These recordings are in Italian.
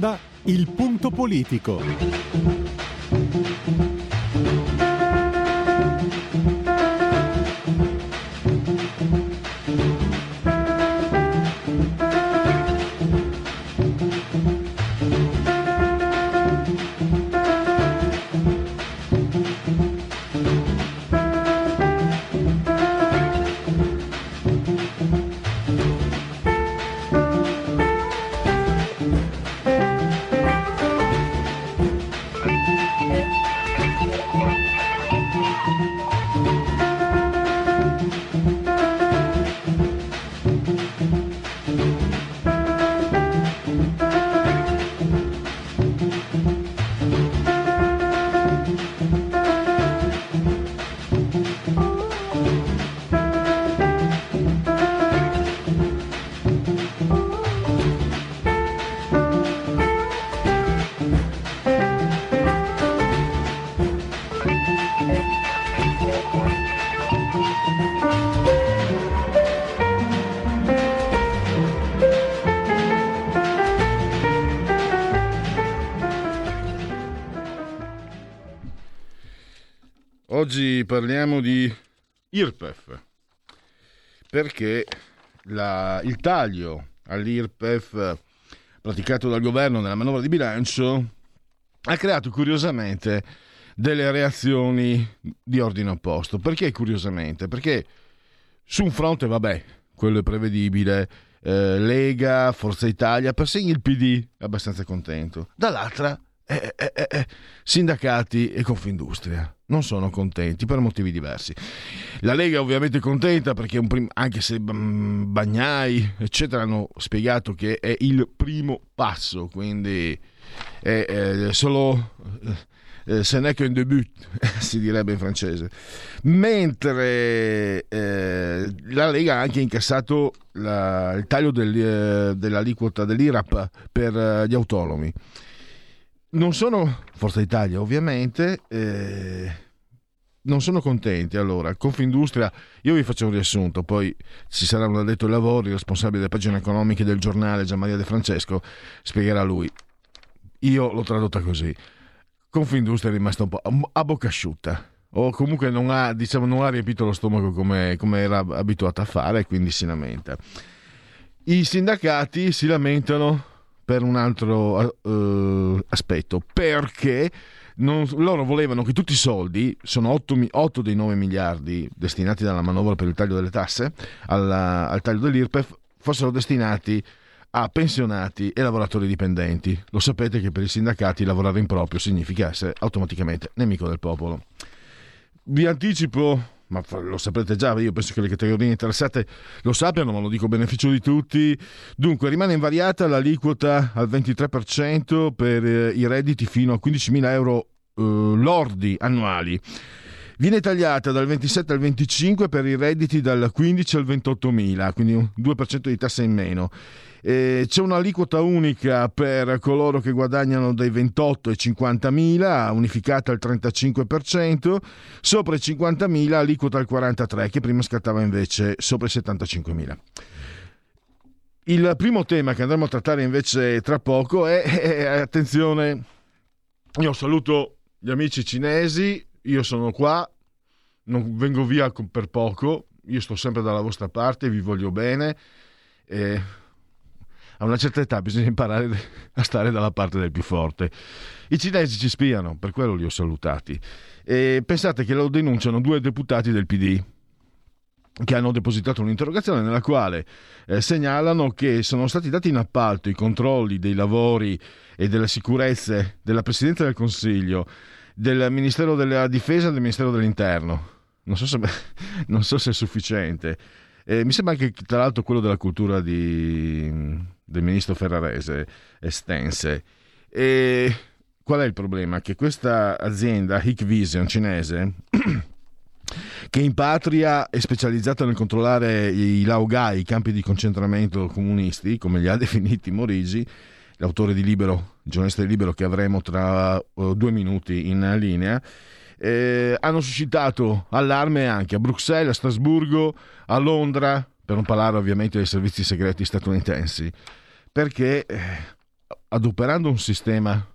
onda Il punto politico. Parliamo di IRPEF perché la, il taglio all'IRPEF praticato dal governo nella manovra di bilancio ha creato curiosamente delle reazioni di ordine opposto. Perché curiosamente? Perché su un fronte, vabbè, quello è prevedibile, eh, Lega, Forza Italia, persino il PD è abbastanza contento. Dall'altra, eh, eh, eh, eh sindacati e Confindustria non sono contenti per motivi diversi. La Lega è ovviamente contenta perché prim- anche se Bagnai eccetera hanno spiegato che è il primo passo, quindi è, è solo eh, ce n'est qu'un début, si direbbe in francese. Mentre eh, la Lega ha anche incassato la, il taglio del, eh, dell'aliquota dell'IRAP per eh, gli autonomi non sono Forza Italia ovviamente eh, non sono contenti allora. Confindustria io vi faccio un riassunto poi ci sarà un addetto ai lavori il responsabile delle pagine economiche del giornale Gian Maria De Francesco spiegherà lui. Io l'ho tradotta così. Confindustria è rimasta un po' a bocca asciutta o comunque non ha, diciamo, non ha riempito lo stomaco come, come era abituata a fare quindi si lamenta. I sindacati si lamentano per un altro uh, aspetto, perché non, loro volevano che tutti i soldi, sono 8, 8, dei 9 miliardi destinati dalla manovra per il taglio delle tasse, alla, al taglio dell'IRPEF, fossero destinati a pensionati e lavoratori dipendenti. Lo sapete che per i sindacati lavorare in proprio significa essere automaticamente nemico del popolo. Vi anticipo ma lo saprete già, io penso che le categorie interessate lo sappiano, ma lo dico a beneficio di tutti. Dunque, rimane invariata l'aliquota al 23% per eh, i redditi fino a 15.000 euro eh, lordi annuali. Viene tagliata dal 27 al 25 per i redditi dal 15 al 28.000, quindi un 2% di tassa in meno eh, c'è un'aliquota unica per coloro che guadagnano dai 28 ai 50 mila, unificata al 35%, sopra i 50 mila aliquota al 43%, che prima scattava invece sopra i 75 mila. Il primo tema che andremo a trattare invece tra poco è, è attenzione, io saluto gli amici cinesi, io sono qua, non vengo via per poco, io sto sempre dalla vostra parte, vi voglio bene. Eh, a una certa età bisogna imparare a stare dalla parte del più forte. I cinesi ci spiano, per quello li ho salutati. E pensate che lo denunciano due deputati del PD che hanno depositato un'interrogazione nella quale eh, segnalano che sono stati dati in appalto i controlli dei lavori e delle sicurezze della Presidente del Consiglio, del Ministero della Difesa e del Ministero dell'Interno. Non so se, non so se è sufficiente. Eh, mi sembra anche, tra l'altro, quello della cultura di, del ministro Ferrarese estense. E qual è il problema? Che questa azienda, Hikvision cinese, che in patria è specializzata nel controllare i laogai, i campi di concentramento comunisti, come li ha definiti Morigi, l'autore di Libero, il giornalista di Libero che avremo tra uh, due minuti in linea, eh, hanno suscitato allarme anche a Bruxelles, a Strasburgo, a Londra, per non parlare ovviamente dei servizi segreti statunitensi perché eh, adoperando un sistema,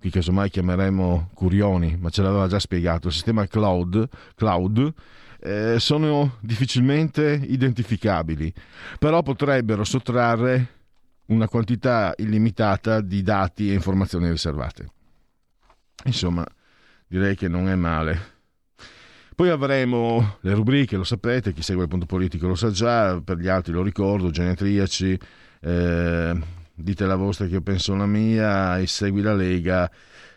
qui casomai chiameremo Curioni, ma ce l'aveva già spiegato, il sistema cloud, cloud eh, sono difficilmente identificabili, però potrebbero sottrarre una quantità illimitata di dati e informazioni riservate. Insomma, direi che non è male. Poi avremo le rubriche, lo sapete, chi segue il punto politico lo sa già, per gli altri lo ricordo, genetriaci, eh, dite la vostra che io penso la mia e segui la Lega,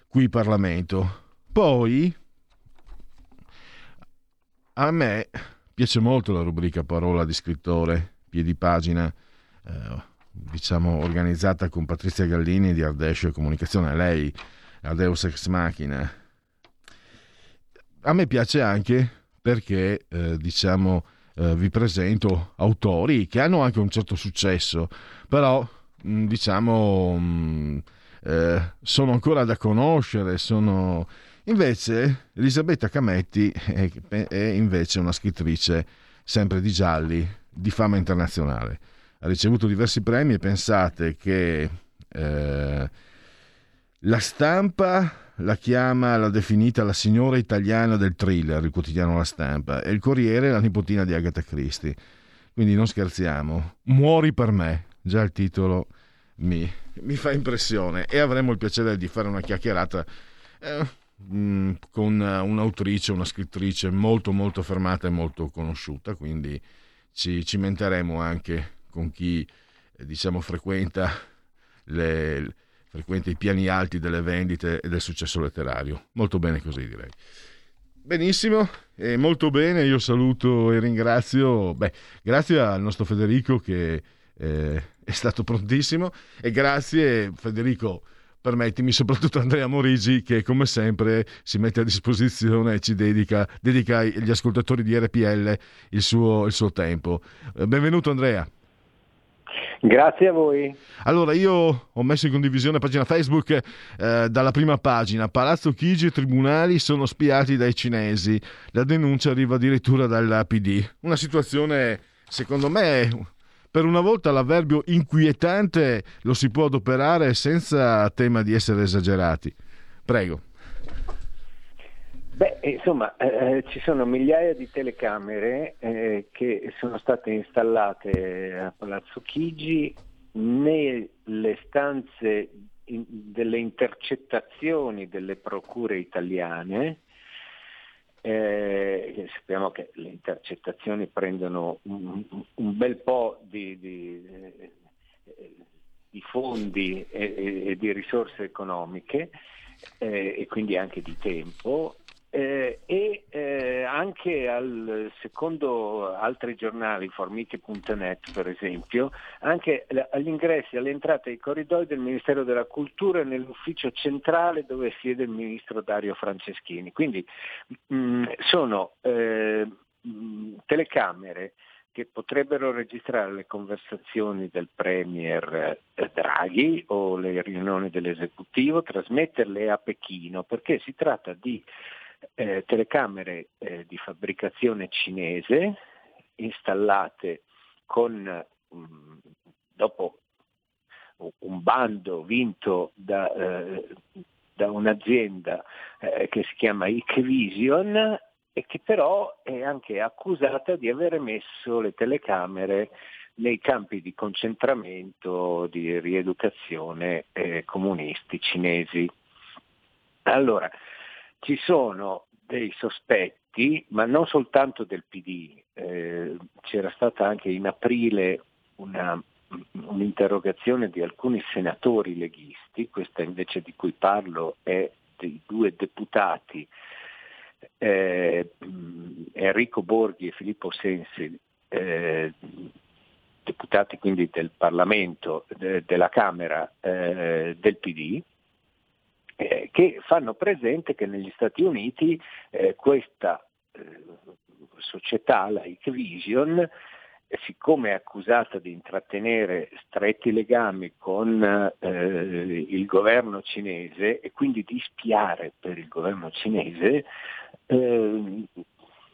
qui Parlamento. Poi a me piace molto la rubrica Parola di scrittore, piedi pagina, eh, diciamo organizzata con Patrizia Gallini di Ardescio Comunicazione, lei, la Deus Ex Machina a me piace anche perché, eh, diciamo, eh, vi presento autori che hanno anche un certo successo, però, mh, diciamo, mh, eh, sono ancora da conoscere, sono... Invece Elisabetta Cametti è, è, invece una scrittrice sempre di gialli, di fama internazionale. Ha ricevuto diversi premi e pensate che eh, la stampa la chiama, l'ha definita la signora italiana del thriller, il quotidiano La Stampa, e il Corriere la nipotina di Agatha Christie. Quindi non scherziamo. Muori per me. Già il titolo mi, mi fa impressione. E avremo il piacere di fare una chiacchierata eh, mh, con un'autrice, una scrittrice molto molto affermata e molto conosciuta. Quindi ci cimenteremo anche con chi eh, diciamo frequenta le frequenta i piani alti delle vendite e del successo letterario. Molto bene così direi. Benissimo, e molto bene, io saluto e ringrazio, beh, grazie al nostro Federico che eh, è stato prontissimo e grazie Federico, permettimi, soprattutto Andrea Morigi che come sempre si mette a disposizione e ci dedica, dedica agli ascoltatori di RPL il suo, il suo tempo. Eh, benvenuto Andrea. Grazie a voi. Allora, io ho messo in condivisione pagina Facebook eh, dalla prima pagina. Palazzo Chigi e tribunali sono spiati dai cinesi. La denuncia arriva addirittura dal PD. Una situazione, secondo me, per una volta l'avverbio inquietante lo si può adoperare senza tema di essere esagerati. Prego. Beh, insomma, eh, eh, ci sono migliaia di telecamere eh, che sono state installate a Palazzo Chigi nelle stanze in, delle intercettazioni delle procure italiane. Eh, sappiamo che le intercettazioni prendono un, un bel po' di, di, di fondi e, e, di risorse economiche eh, e quindi anche di tempo eh, e eh, anche al, secondo altri giornali, formiti.net per esempio, anche agli ingressi, alle entrate ai corridoi del Ministero della Cultura e nell'ufficio centrale dove siede il ministro Dario Franceschini. Quindi mh, mm, sono eh, mh, mm, telecamere che potrebbero registrare le conversazioni del Premier eh, Draghi o le riunioni dell'esecutivo, trasmetterle a Pechino, perché si tratta di eh, telecamere eh, di fabbricazione cinese installate con, mh, mm, dopo un bando vinto da, eh, da un'azienda eh, che si chiama Icvision e che però è anche accusata di aver messo le telecamere nei campi di concentramento, di rieducazione eh, comunisti cinesi. Allora, ci sono dei sospetti, ma non soltanto del PD, eh, c'era stata anche in aprile una, un'interrogazione di alcuni senatori leghisti, questa invece di cui parlo è dei due deputati eh, Enrico Borghi e Filippo Sensi, eh, deputati quindi del Parlamento, de, della Camera eh, del PD, eh, che fanno presente che negli Stati Uniti eh, questa eh, società, la Icvision, eh, siccome è accusata di intrattenere stretti legami con eh, il governo cinese e quindi di spiare per il governo cinese, eh,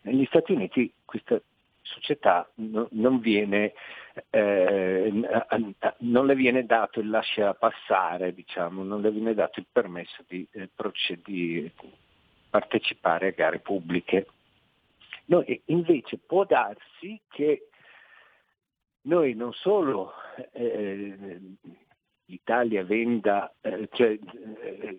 negli Stati Uniti questa società no, non viene eh, non le viene dato il lascia passare, diciamo, non le viene dato il permesso di, eh, di partecipare a gare pubbliche. Noi, invece può darsi che noi non solo eh, l'Italia venda, eh, cioè, eh,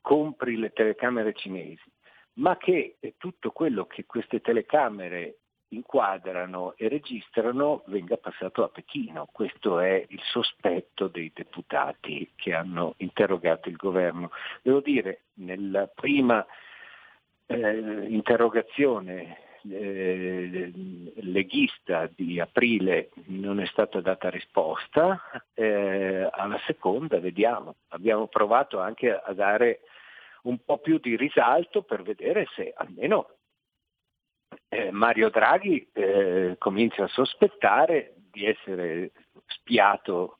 compri le telecamere cinesi, ma che tutto quello che queste telecamere inquadrano e registrano venga passato a Pechino. Questo è il sospetto dei deputati che hanno interrogato il governo. Devo dire, nella prima eh, interrogazione eh, leghista di aprile non è stata data risposta, eh, alla seconda vediamo, abbiamo provato anche a dare un po' più di risalto per vedere se almeno eh, Mario Draghi eh, comincia a sospettare di essere spiato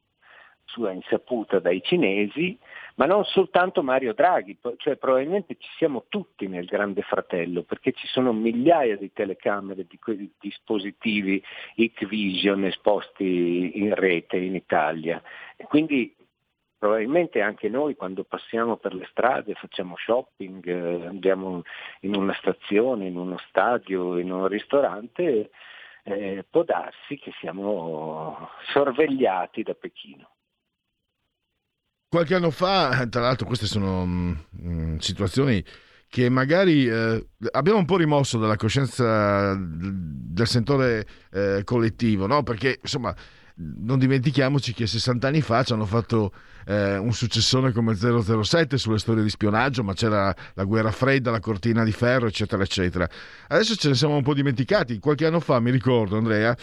sua insaputa dai cinesi, ma non soltanto Mario Draghi, cioè probabilmente ci siamo tutti nel Grande Fratello, perché ci sono migliaia di telecamere, di quei dispositivi Hikvision esposti in rete in Italia. Quindi probabilmente anche noi quando passiamo per le strade, facciamo shopping, eh, andiamo in una stazione, in uno stadio, in un ristorante, eh, può darsi che siamo sorvegliati da Pechino. Qualche anno fa, tra l'altro queste sono mh, mm, situazioni che magari eh, abbiamo un po' rimosso dalla coscienza del sentore eh, collettivo, no? perché insomma non dimentichiamoci che 60 anni fa ci hanno fatto eh, un successore come 007 sulle storie di spionaggio, ma c'era la guerra fredda, la cortina di ferro, eccetera, eccetera. Adesso ce ne siamo un po' dimenticati. Qualche anno fa mi ricordo, Andrea,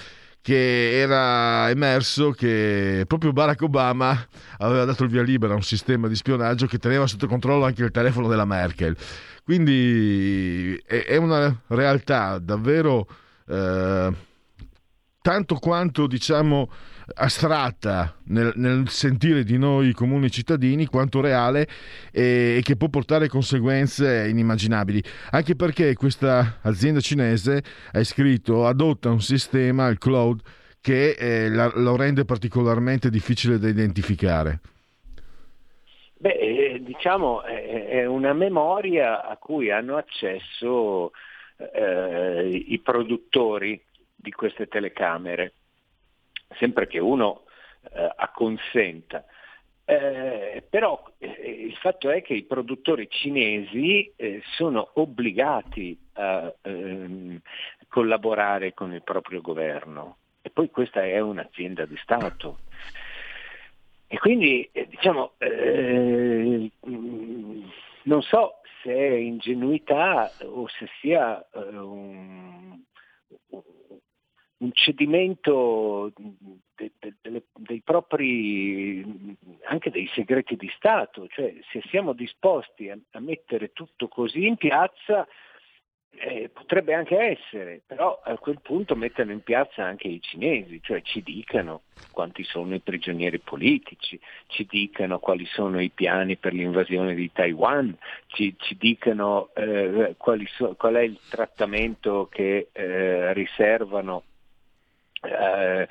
che era emerso che proprio Barack Obama aveva dato il via libera a un sistema di spionaggio che teneva sotto controllo anche il telefono della Merkel. Quindi è, una realtà davvero eh, tanto quanto diciamo astratta nel, nel, sentire di noi comuni cittadini quanto reale e, e, che può portare conseguenze inimmaginabili. Anche perché questa azienda cinese ha scritto adotta un sistema il cloud che eh, la, lo rende particolarmente difficile da identificare. Beh, eh, diciamo è una memoria a cui hanno accesso eh, i produttori di queste telecamere, sempre che uno eh, acconsenta. Eh, però eh, il fatto è che i produttori cinesi eh, sono obbligati a ehm, collaborare con il proprio governo e poi questa è un'azienda di Stato. E quindi eh, diciamo, eh, non so se è ingenuità o se sia un, un cedimento de, de, de, dei propri, anche dei segreti di Stato, cioè se siamo disposti a, a mettere tutto così in piazza, eh, potrebbe anche essere, però a quel punto mettono in piazza anche i cinesi, cioè ci dicano quanti sono i prigionieri politici, ci dicano quali sono i piani per l'invasione di Taiwan, ci, ci dicano eh, so, qual è il trattamento che eh, riservano eh,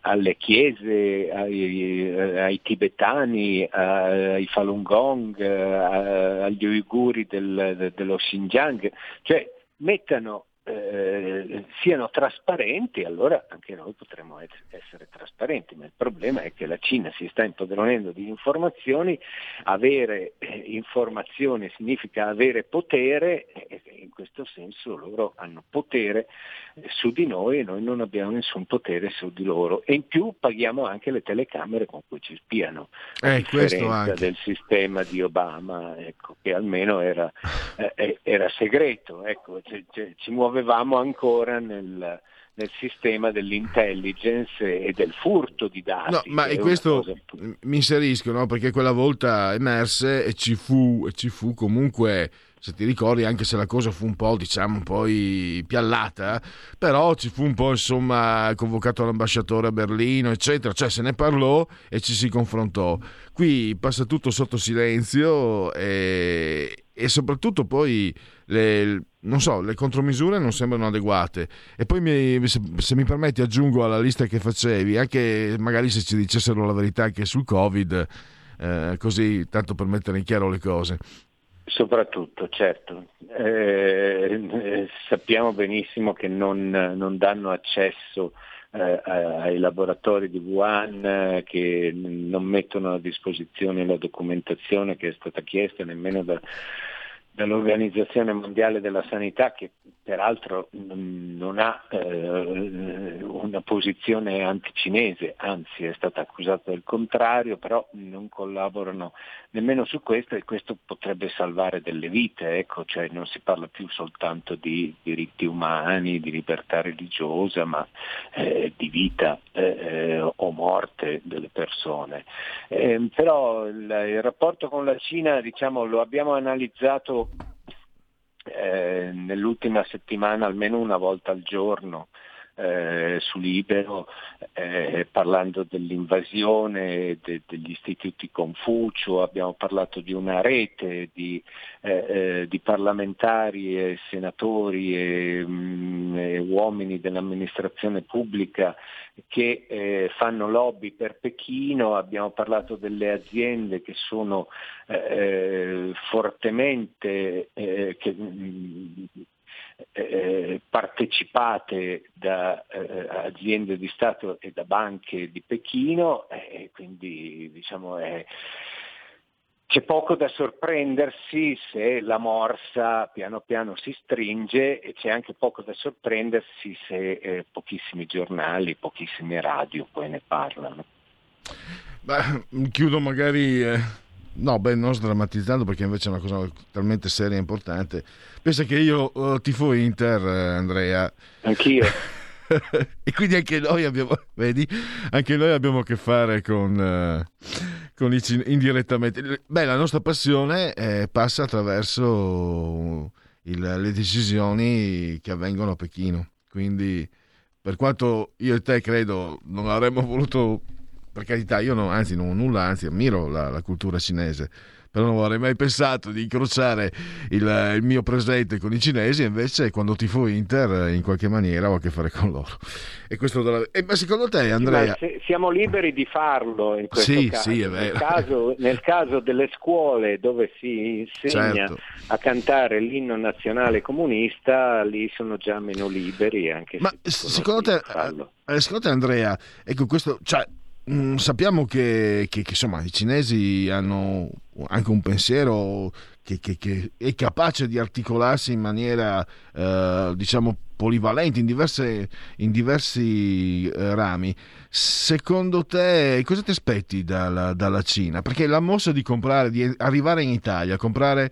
alle chiese, ai, ai tibetani, ai Falun Gong, agli uiguri del, dello Xinjiang, cioè mettano eh, siano trasparenti, allora anche noi potremmo essere trasparenti, ma il problema è che la Cina si sta impadronendo di informazioni, avere eh, informazioni significa avere potere e in questo senso loro hanno potere eh, su di noi e noi non abbiamo nessun potere su di loro. E in più paghiamo anche le telecamere con cui ci spiano, a eh, differenza del sistema di Obama ecco, che almeno era, era segreto, ecco, c- c- ci muove muovevamo ancora nel, nel sistema dell'intelligence e del furto di dati. No, ma e questo cosa... mi inserisco, no? perché quella volta emerse e ci fu, e ci fu comunque se ti ricordi, anche se la cosa fu un po', diciamo, poi piallata, però ci fu un po', insomma, convocato l'ambasciatore a Berlino, eccetera, cioè se ne parlò e ci si confrontò. Qui passa tutto sotto silenzio e, e soprattutto poi le, so, le, contromisure non sembrano adeguate. E poi mi, se, se, mi permetti aggiungo alla lista che facevi, anche magari se ci dicessero la verità anche sul Covid, eh, così tanto per mettere in chiaro le cose. Soprattutto, certo. Eh, eh sappiamo benissimo che non, non danno accesso ai laboratori di Wuhan eh, che non mettono a disposizione la documentazione che è stata chiesta nemmeno da, dall'Organizzazione Mondiale della Sanità che peraltro non ha eh, una posizione anticinese, anzi è stata accusata del contrario, però non collaborano nemmeno su questo e questo potrebbe salvare delle vite, ecco, cioè non si parla più soltanto di diritti umani, di libertà religiosa, ma eh, di vita eh, o morte delle persone. Eh, però il, il rapporto con la Cina diciamo, lo abbiamo analizzato eh, nell'ultima settimana almeno una volta al giorno eh, su Libero eh, parlando dell'invasione de, degli istituti Confucio, abbiamo parlato di una rete di, eh, eh di parlamentari e senatori e, mh, mm, e, uomini dell'amministrazione pubblica che eh, fanno lobby per Pechino, abbiamo parlato delle aziende che sono eh, fortemente che, mh, mm, eh, partecipate da eh, aziende di Stato e da banche di Pechino e quindi diciamo è, c'è poco da sorprendersi se la morsa piano piano si stringe e c'è anche poco da sorprendersi se eh, pochissimi giornali, pochissime radio poi ne parlano. Beh, chiudo magari eh, No, beh, non sdrammatizzando perché invece è una cosa talmente seria e importante. Pensa che io uh, tifo Inter, eh, Andrea. Anch'io. e quindi anche noi abbiamo, vedi, anche noi abbiamo a che fare con, uh, con i indirettamente. Beh, la nostra passione eh, passa attraverso il, le decisioni che avvengono a Pechino. Quindi, per quanto io e te credo non avremmo voluto per carità, io no, anzi non ho nulla, anzi ammiro la, la cultura cinese, però non avrei mai pensato di incrociare il, il, mio presente con i cinesi, invece quando tifo Inter in qualche maniera ho a che fare con loro. E questo della... e, ma secondo te Andrea... Sì, siamo liberi di farlo in questo sì, caso. Sì, è vero. Nel caso, nel caso delle scuole dove si insegna certo. a cantare l'inno nazionale comunista, lì sono già meno liberi. Anche ma secondo te, eh, secondo te Andrea, ecco questo... Cioè, sappiamo che, che, che, insomma, i cinesi hanno anche un pensiero che, che è capace di articolarsi in maniera eh, diciamo polivalente in, diverse, in diversi eh, rami. Secondo te cosa ti aspetti dalla, dalla Cina? Perché la mossa di comprare, di arrivare in Italia, comprare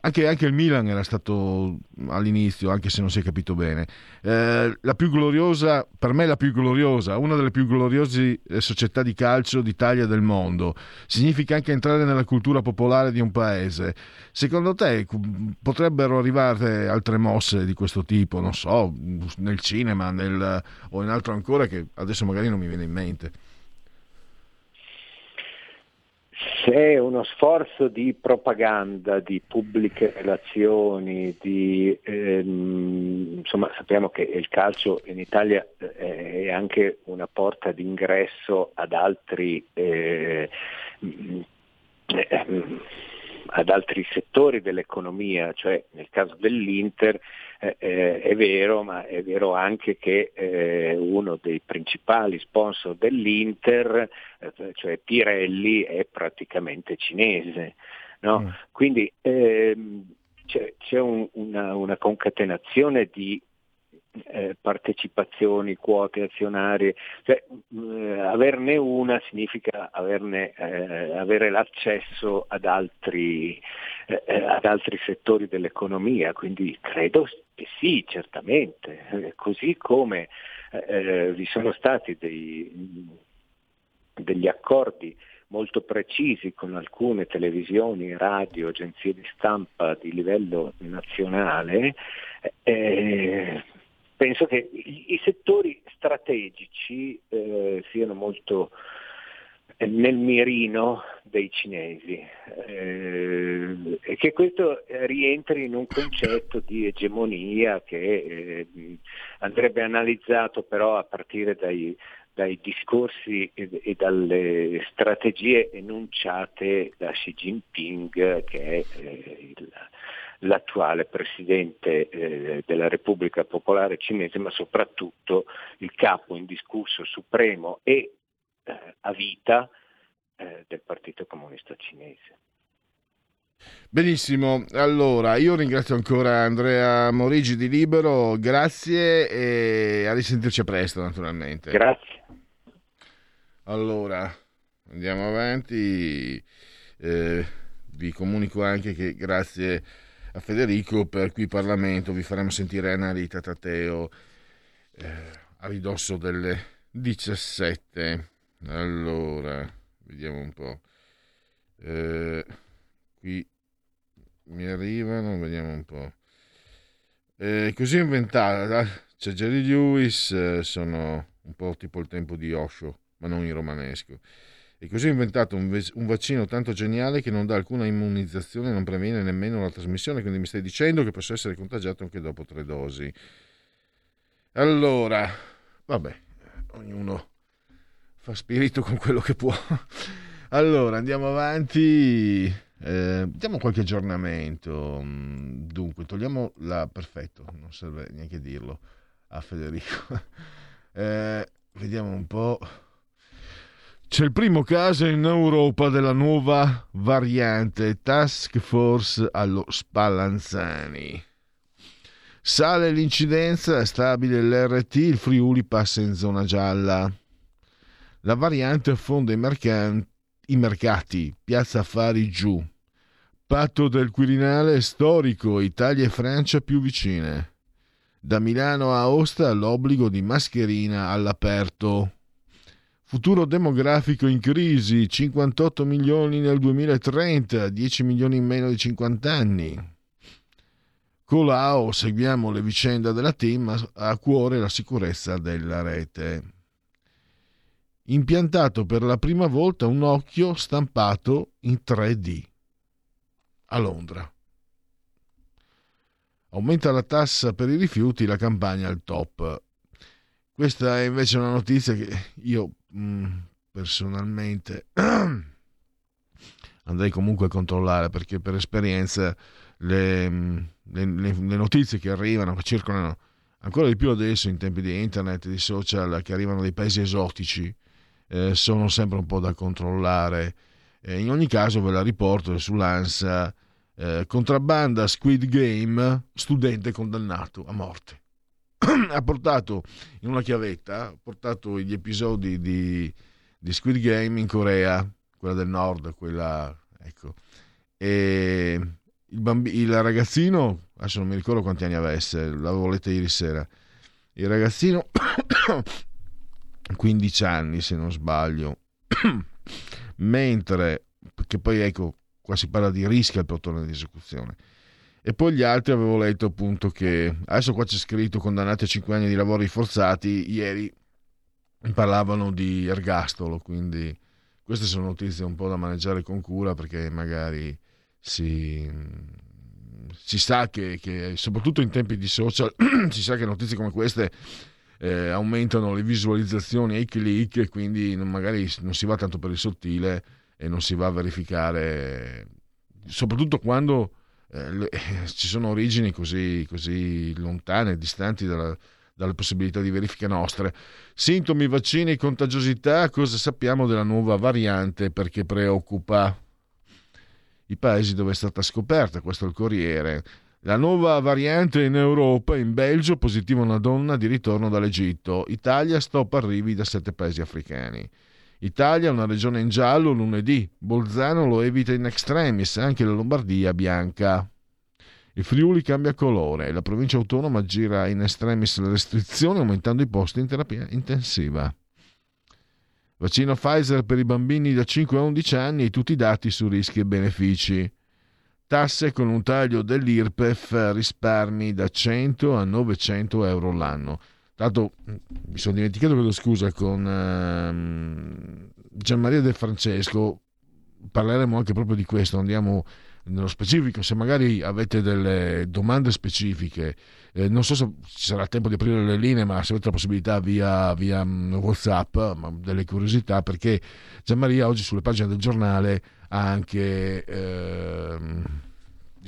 anche, anche, il Milan era stato all'inizio, anche se non si è capito bene, eh, la più gloriosa, per me la più gloriosa, una delle più gloriose eh, società di calcio d'Italia e del mondo. Significa anche entrare nella cultura popolare di un paese. Secondo te potrebbero arrivare altre mosse di questo tipo, non so, nel cinema nel, o in altro ancora che adesso magari non mi viene in mente? C'è uno sforzo di propaganda, di pubbliche relazioni, di, ehm, insomma sappiamo che il calcio in Italia eh, è anche una porta d'ingresso ad altri, eh, eh, ad altri settori dell'economia, cioè nel caso dell'Inter eh, eh, è vero, ma è vero anche che eh, uno dei principali sponsor dell'Inter, eh, cioè Pirelli, è praticamente cinese. No? Mm. Quindi ehm, c'è, c'è un, una, una, concatenazione di eh, partecipazioni, quote azionarie, cioè, eh, averne una significa averne, eh, avere l'accesso ad altri, eh, eh, ad altri, settori dell'economia, quindi credo che sì, certamente, così come vi sono stati dei, degli accordi molto precisi con alcune televisioni, radio, agenzie di stampa di livello nazionale, eh, penso che i, i settori strategici eh, siano molto nel mirino dei cinesi eh, e che questo rientri in un concetto di egemonia che eh, andrebbe analizzato però a partire dai, dai discorsi e, e, dalle strategie enunciate da Xi Jinping che è eh, il, l'attuale presidente eh, della Repubblica Popolare Cinese ma soprattutto il capo indiscusso supremo e eh, a vita eh, del Partito Comunista Cinese. Benissimo, allora io ringrazio ancora Andrea Morigi di Libero, grazie e a risentirci presto naturalmente. Grazie. Allora, andiamo avanti, eh, vi comunico anche che grazie a Federico per qui Parlamento vi faremo sentire Analita Tateo eh, a ridosso delle 17. Allora, vediamo un po'. Eh, qui mi arrivano, vediamo un po'. Eh, così inventata, c'è Jerry Lewis, eh, sono un po' tipo il tempo di Osho, ma non in romanesco. E così ho inventato un, un, vaccino tanto geniale che non dà alcuna immunizzazione non previene nemmeno la trasmissione, quindi mi stai dicendo che posso essere contagiato anche dopo tre dosi. Allora, vabbè, ognuno fa spirito con quello che può. Allora, andiamo avanti. Eh, diamo qualche aggiornamento. Dunque, togliamo la... Perfetto, non serve neanche dirlo a Federico. Eh, vediamo un po'. C'è il primo caso in Europa della nuova variante Task Force allo Spallanzani. Sale l'incidenza, stabile l'RT, il Friuli passa in zona gialla. La variante affonda i, mercan- i mercati, piazza affari giù. Patto del Quirinale storico, Italia e Francia più vicine. Da Milano a Aosta l'obbligo di mascherina all'aperto. Futuro demografico in crisi, 58 milioni nel 2030, 10 milioni in meno di 50 anni. Colau seguiamo le vicende della team, ha a cuore la sicurezza della rete impiantato per la prima volta un occhio stampato in 3D a Londra. Aumenta la tassa per i rifiuti, la campagna al top. Questa è invece una notizia che io personalmente andrei comunque a controllare perché per esperienza le, mm, le, le, le notizie che arrivano, che circolano ancora di più adesso in tempi di internet, di social, che arrivano dai paesi esotici, eh, sono sempre un po' da controllare. Eh, in ogni caso ve la riporto sull'ANSA. Eh, contrabbanda Squid Game, studente condannato a morte. ha portato in una chiavetta, ha portato gli episodi di, di, Squid Game in Corea, quella del nord, quella, ecco. E il, bambi- il ragazzino, adesso non mi ricordo quanti anni avesse, l'avevo letta ieri sera, il ragazzino 15 anni se non sbaglio, mentre, perché poi ecco, qua si parla di rischio al plotone di esecuzione. E poi gli altri avevo letto appunto che, adesso qua c'è scritto condannati a 5 anni di lavori forzati, ieri parlavano di ergastolo, quindi queste sono notizie un po' da maneggiare con cura perché magari si, si sa che, che, soprattutto in tempi di social, si sa che notizie come queste eh, aumentano le visualizzazioni e i click e quindi magari non si va tanto per il sottile e non si va a verificare, soprattutto quando eh, le, ci sono origini così, così lontane, distanti dalla, dalle possibilità di verifica nostre. Sintomi, vaccini, contagiosità, cosa sappiamo della nuova variante perché preoccupa i paesi dove è stata scoperta, questo è il Corriere. La nuova variante in Europa, in Belgio, positiva una donna di ritorno dall'Egitto. Italia, stop arrivi da sette paesi africani. Italia, una regione in giallo lunedì. Bolzano lo evita in extremis, anche la Lombardia bianca. Il Friuli cambia colore, la provincia autonoma gira in extremis le restrizioni aumentando i posti in terapia intensiva. Vaccino Pfizer per i bambini da 5 a 11 anni e tutti i dati su rischi e benefici. Tasse con un taglio dell'IRPEF risparmi da 100 a 900 euro l'anno. Tanto mi sono dimenticato, chiedo scusa, con, ehm, Gianmaria De Francesco, parleremo anche proprio di questo, andiamo nello specifico, se magari avete delle domande specifiche, eh, non so se ci sarà tempo di aprire le linee, ma se avete la possibilità via, via mm, Whatsapp, delle curiosità, perché Gianmaria oggi sulle pagine del giornale ha anche eh,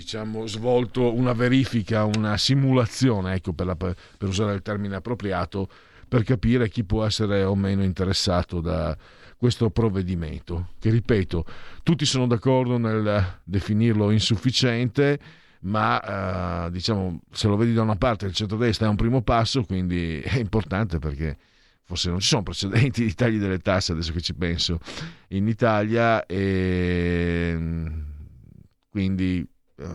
diciamo, svolto una verifica, una simulazione, ecco, per, la, per usare il termine appropriato, per capire chi può essere o meno interessato da questo provvedimento, che ripeto, tutti sono d'accordo nel definirlo insufficiente, ma eh, diciamo se lo vedi da una parte il centrodestra è un primo passo, quindi è importante perché forse non ci sono precedenti di tagli delle tasse, adesso che ci penso, in Italia e quindi eh,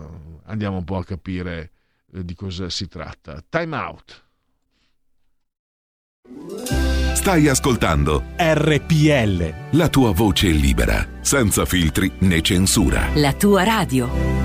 andiamo un po' a capire eh, di cosa si tratta. Time out. Stai ascoltando RPL. La tua voce libera, senza filtri né censura. La tua radio.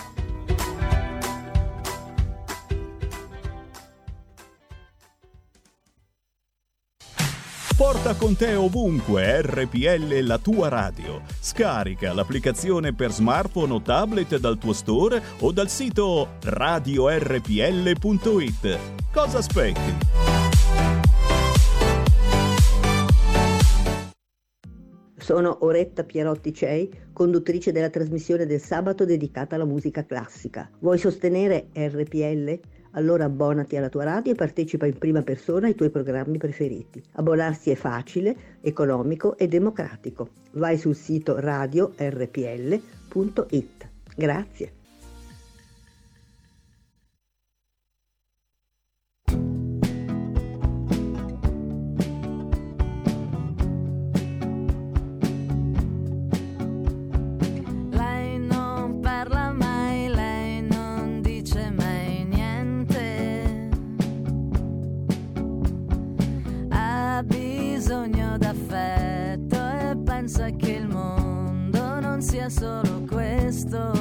Porta con te ovunque RPL la tua radio. Scarica l'applicazione per smartphone o tablet dal tuo store o dal sito radiorpl.it. Cosa aspetti? Sono Oretta Pierotti Cei, conduttrice della trasmissione del sabato dedicata alla musica classica. Vuoi sostenere RPL? Allora abbonati alla tua radio e partecipa in prima persona ai tuoi programmi preferiti. Abbonarsi è facile, economico e democratico. Vai sul sito radiorpl.it. Grazie. Sia solo questo.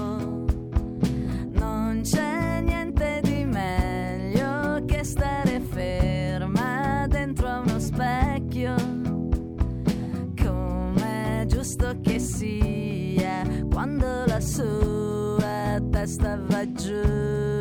Non c'è niente di meglio che stare ferma dentro a uno specchio. Com'è giusto che sia quando la sua testa va giù.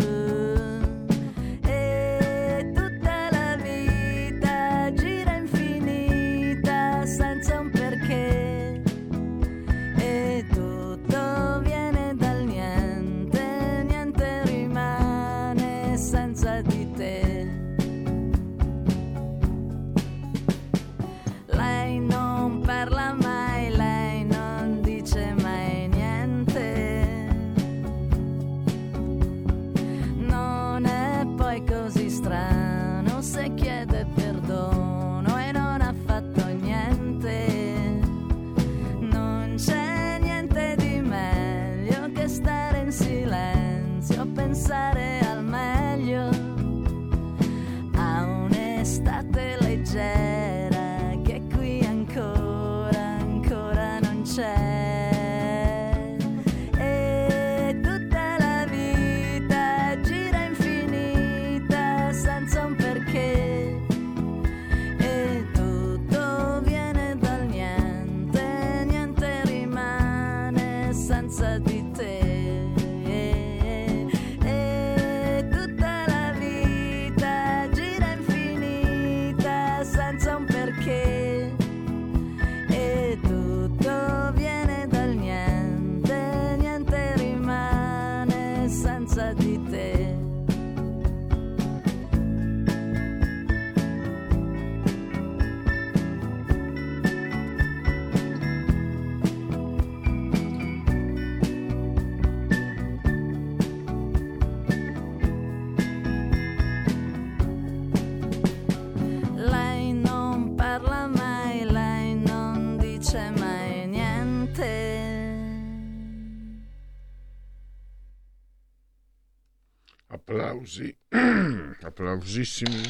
Applausi. Applausissimi.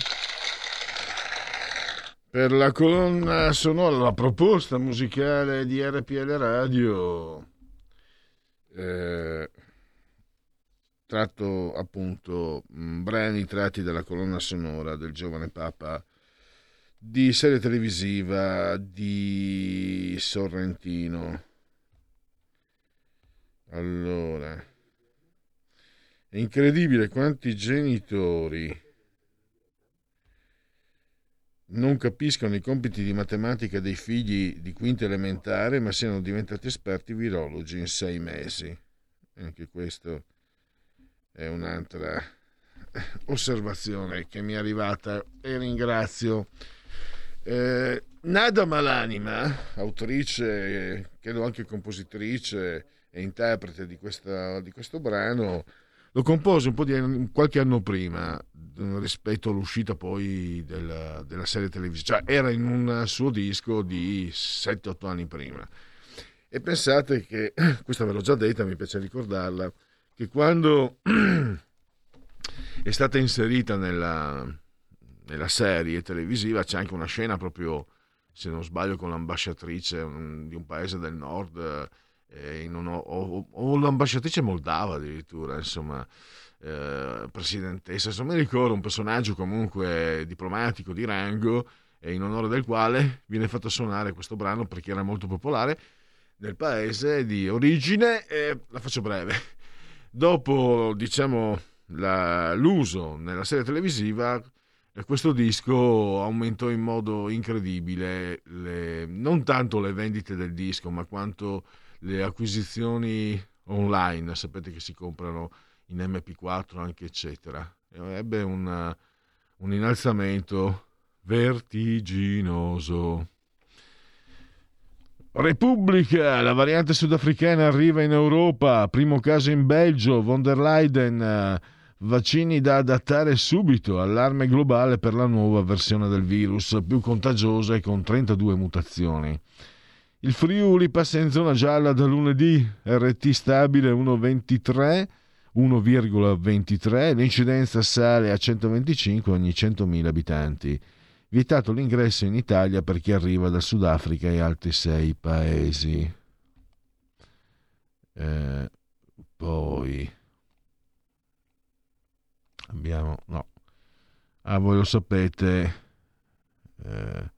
Per la colonna sonora, la proposta musicale di RPL Radio. Eh, tratto appunto mh, brani tratti dalla colonna sonora del giovane Papa di serie televisiva di Sorrentino. Allora, è incredibile quanti genitori non capiscono i compiti di matematica dei figli di quinta elementare, ma siano diventati esperti virologi in sei mesi. Anche questo è un'altra osservazione che mi è arrivata e ringrazio. Eh, Nada Malanima, autrice, credo anche compositrice e interprete di, questa, di questo brano, lo compose un po' di qualche anno prima rispetto all'uscita poi della, della serie televisiva, cioè era in un suo disco di 7-8 anni prima. E pensate che, questa ve l'ho già detta, mi piace ricordarla, che quando è stata inserita nella, nella serie televisiva c'è anche una scena proprio, se non sbaglio, con l'ambasciatrice di un paese del nord, uno, o, o, l'ambasciatrice moldava addirittura, insomma, eh, presidentessa, insomma, mi ricordo un personaggio comunque diplomatico di rango, e in onore del quale viene fatto suonare questo brano perché era molto popolare nel paese di origine, e la faccio breve. Dopo, diciamo, la, l'uso nella serie televisiva, eh, questo disco aumentò in modo incredibile le, non tanto le vendite del disco, ma quanto le acquisizioni online, sapete che si comprano in MP4 anche eccetera. Ebbe una, un innalzamento vertiginoso. Repubblica, la variante sudafricana arriva in Europa, primo caso in Belgio, von der Leyen, vaccini da adattare subito, allarme globale per la nuova versione del virus, più contagiosa e con 32 mutazioni. Il Friuli passa in zona gialla da lunedì, RT stabile 1,23, 1,23, l'incidenza sale a 125 ogni 100.000 abitanti. Vietato l'ingresso in Italia per chi arriva dal Sudafrica e altri sei paesi. Eh, poi abbiamo, no, ah, voi lo sapete, eh,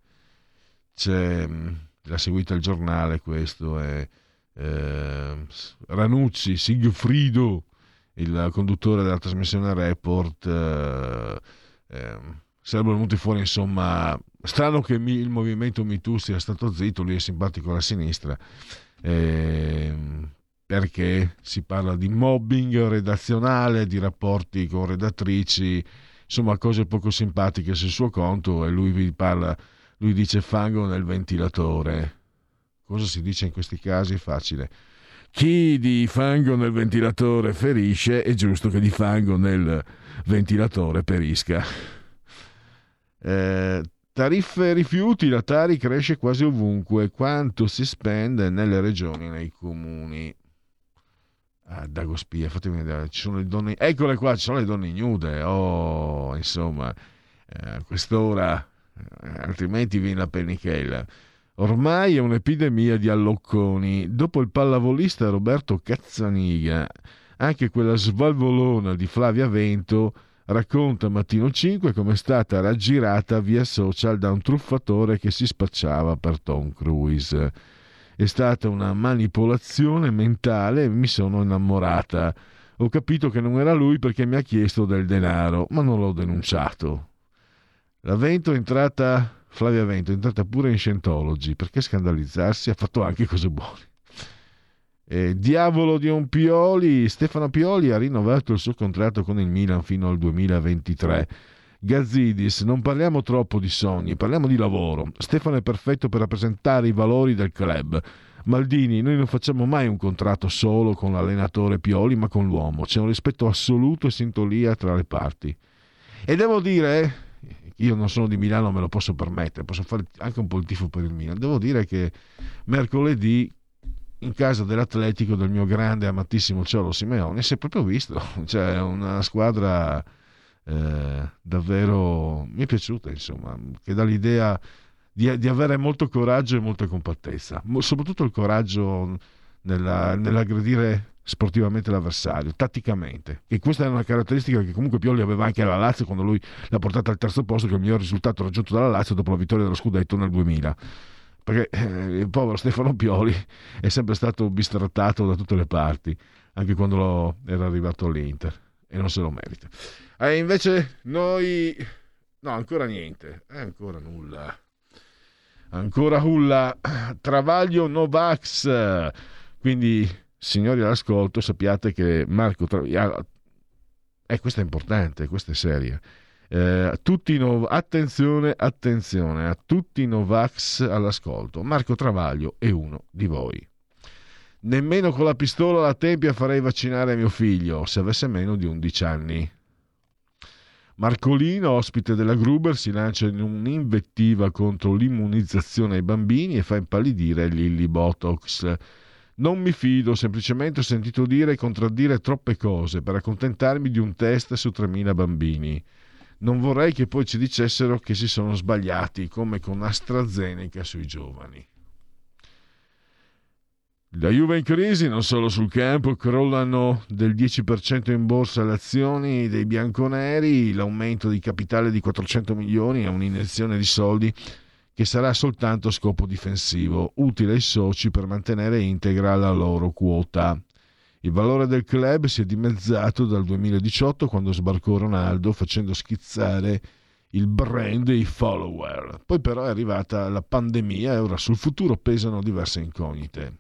c'è, mm, l'ha seguito il giornale questo, è eh, Ranucci, Sigfrido, il conduttore della trasmissione Report, eh, ehm, sarebbero venuti fuori insomma strano che il movimento MeToo sia stato zitto lui è simpatico alla sinistra eh, perché si parla di mobbing redazionale di rapporti con redattrici insomma cose poco simpatiche sul suo conto e lui vi parla lui dice fango nel ventilatore cosa si dice in questi casi? facile chi di fango nel ventilatore ferisce è giusto che di fango nel ventilatore perisca eh, tariffe rifiuti, la Tari cresce quasi ovunque. Quanto si spende nelle regioni nei comuni? Ah, Dagospia, fatemi vedere, ci sono le donne... Eccole qua, ci sono le donne nude. Oh, insomma, eh, a quest'ora, eh, altrimenti viene la pennichella. Ormai è un'epidemia di allocconi. Dopo il pallavolista Roberto Cazzaniga, anche quella svalvolona di Flavia Vento racconta Mattino 5 come è stata raggirata via social da un truffatore che si spacciava per Tom Cruise. È stata una manipolazione mentale e mi sono innamorata. Ho capito che non era lui perché mi ha chiesto del denaro, ma non l'ho denunciato. La Vento è entrata, Flavia Vento è entrata pure in Scientology perché scandalizzarsi ha fatto anche cose buone. Eh, diavolo di un Pioli, Stefano Pioli ha rinnovato il suo contratto con il Milan fino al 2023. Gazzidis, non parliamo troppo di sogni, parliamo di lavoro. Stefano è perfetto per rappresentare i valori del club. Maldini, noi non facciamo mai un contratto solo con l'allenatore Pioli, ma con l'uomo. C'è un rispetto assoluto e sintonia tra le parti. E devo dire, io non sono di Milano, me lo posso permettere, posso fare anche un po' il tifo per il Milan. Devo dire che mercoledì in casa dell'Atletico del mio grande amatissimo Ciolo Simeone si è proprio visto, cioè una squadra eh, davvero mi è piaciuta insomma, che dà l'idea di, di, avere molto coraggio e molta compattezza, soprattutto il coraggio nella, nell'aggredire sportivamente l'avversario, tatticamente. E questa è una caratteristica che comunque Pioli aveva anche alla Lazio quando lui l'ha portata al terzo posto, che è il miglior risultato raggiunto dalla Lazio dopo la vittoria dello scudetto nel 2000. Perché eh, il povero Stefano Pioli è sempre stato bistrattato da tutte le parti, anche quando era arrivato all'Inter, e non se lo merita. E invece noi... No, ancora niente, eh, ancora nulla. Ancora nulla. Travaglio Novax. Quindi signori all'ascolto, sappiate che Marco Travaglio... Eh, questa è importante, questa è seria. Eh, no... Attenzione, attenzione a tutti i Novax all'ascolto. Marco Travaglio è uno di voi. Nemmeno con la pistola alla tempia farei vaccinare mio figlio se avesse meno di 11 anni. Marcolino, ospite della Gruber, si lancia in un'invettiva contro l'immunizzazione ai bambini e fa impallidire Lilly Botox non mi fido, semplicemente ho sentito dire e contraddire troppe cose per accontentarmi di un test su 3.000 bambini. Non vorrei che poi ci dicessero che si sono sbagliati, come con AstraZeneca sui giovani. La Juve in crisi, non solo sul campo, crollano del 10% in borsa le azioni dei bianconeri, l'aumento di capitale di 400 milioni è un'iniezione di soldi che sarà soltanto a scopo difensivo, utile ai soci per mantenere integra la loro quota. Il valore del club si è dimezzato dal 2018 quando sbarcò Ronaldo facendo schizzare il brand e i follower. Poi però è arrivata la pandemia e ora sul futuro pesano diverse incognite.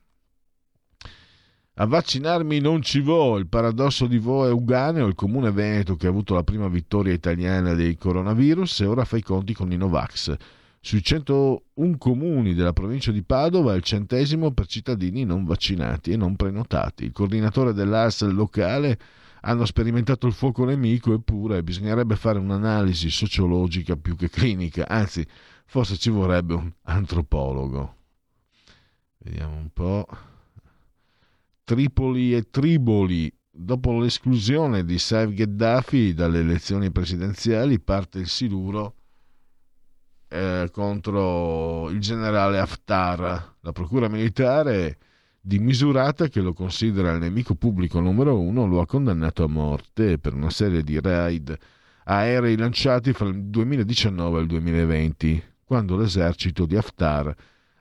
A vaccinarmi non ci vo, il paradosso di Vo è Uganeo, il comune veneto che ha avuto la prima vittoria italiana dei coronavirus e ora fa i conti con i Novax sui 101 comuni della provincia di Padova il centesimo per cittadini non vaccinati e non prenotati. Il coordinatore dell'AS locale hanno sperimentato il fuoco nemico eppure bisognerebbe fare un'analisi sociologica più che clinica, anzi forse ci vorrebbe un antropologo. Vediamo un po'. Tripoli e Triboli. Dopo l'esclusione di Saif Gheddafi dalle elezioni presidenziali parte il siluro eh, contro il generale Haftar. La procura militare di Misurata, che lo considera il nemico pubblico numero uno, lo ha condannato a morte per una serie di raid aerei lanciati fra il 2019 e il 2020, quando l'esercito di Haftar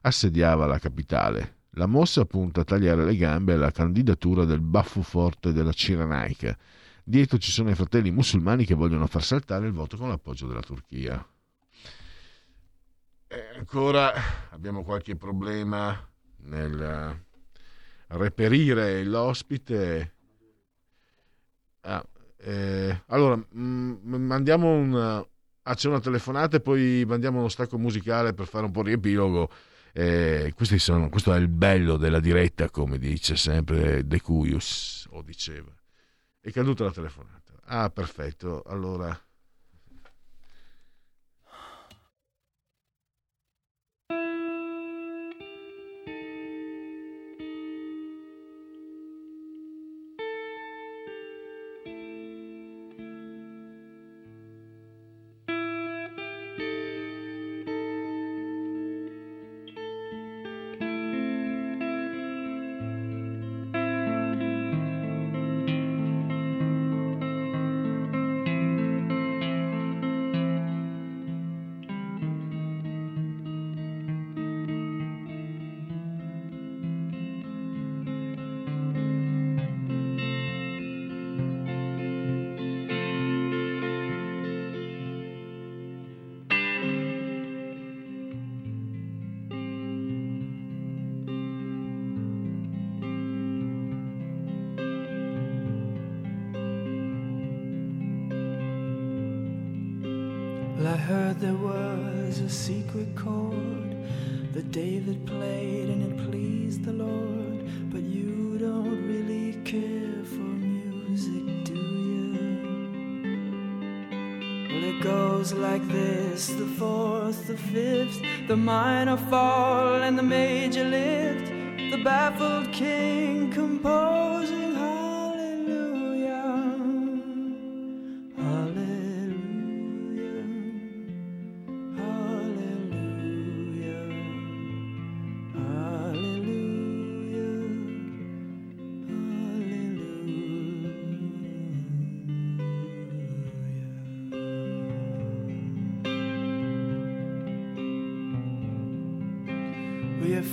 assediava la capitale. La mossa punta a tagliare le gambe alla candidatura del baffo forte della Cirenaica. Dietro ci sono i fratelli musulmani che vogliono far saltare il voto con l'appoggio della Turchia. E ancora abbiamo qualche problema nel reperire l'ospite. Ah, eh, allora, mh, mm, mandiamo un... Ah, c'è una telefonata e poi mandiamo uno stacco musicale per fare un po' riepilogo. Eh, sono, questo è il bello della diretta, come dice sempre De Cuius, o diceva. È caduta la telefonata. Ah, perfetto. Allora...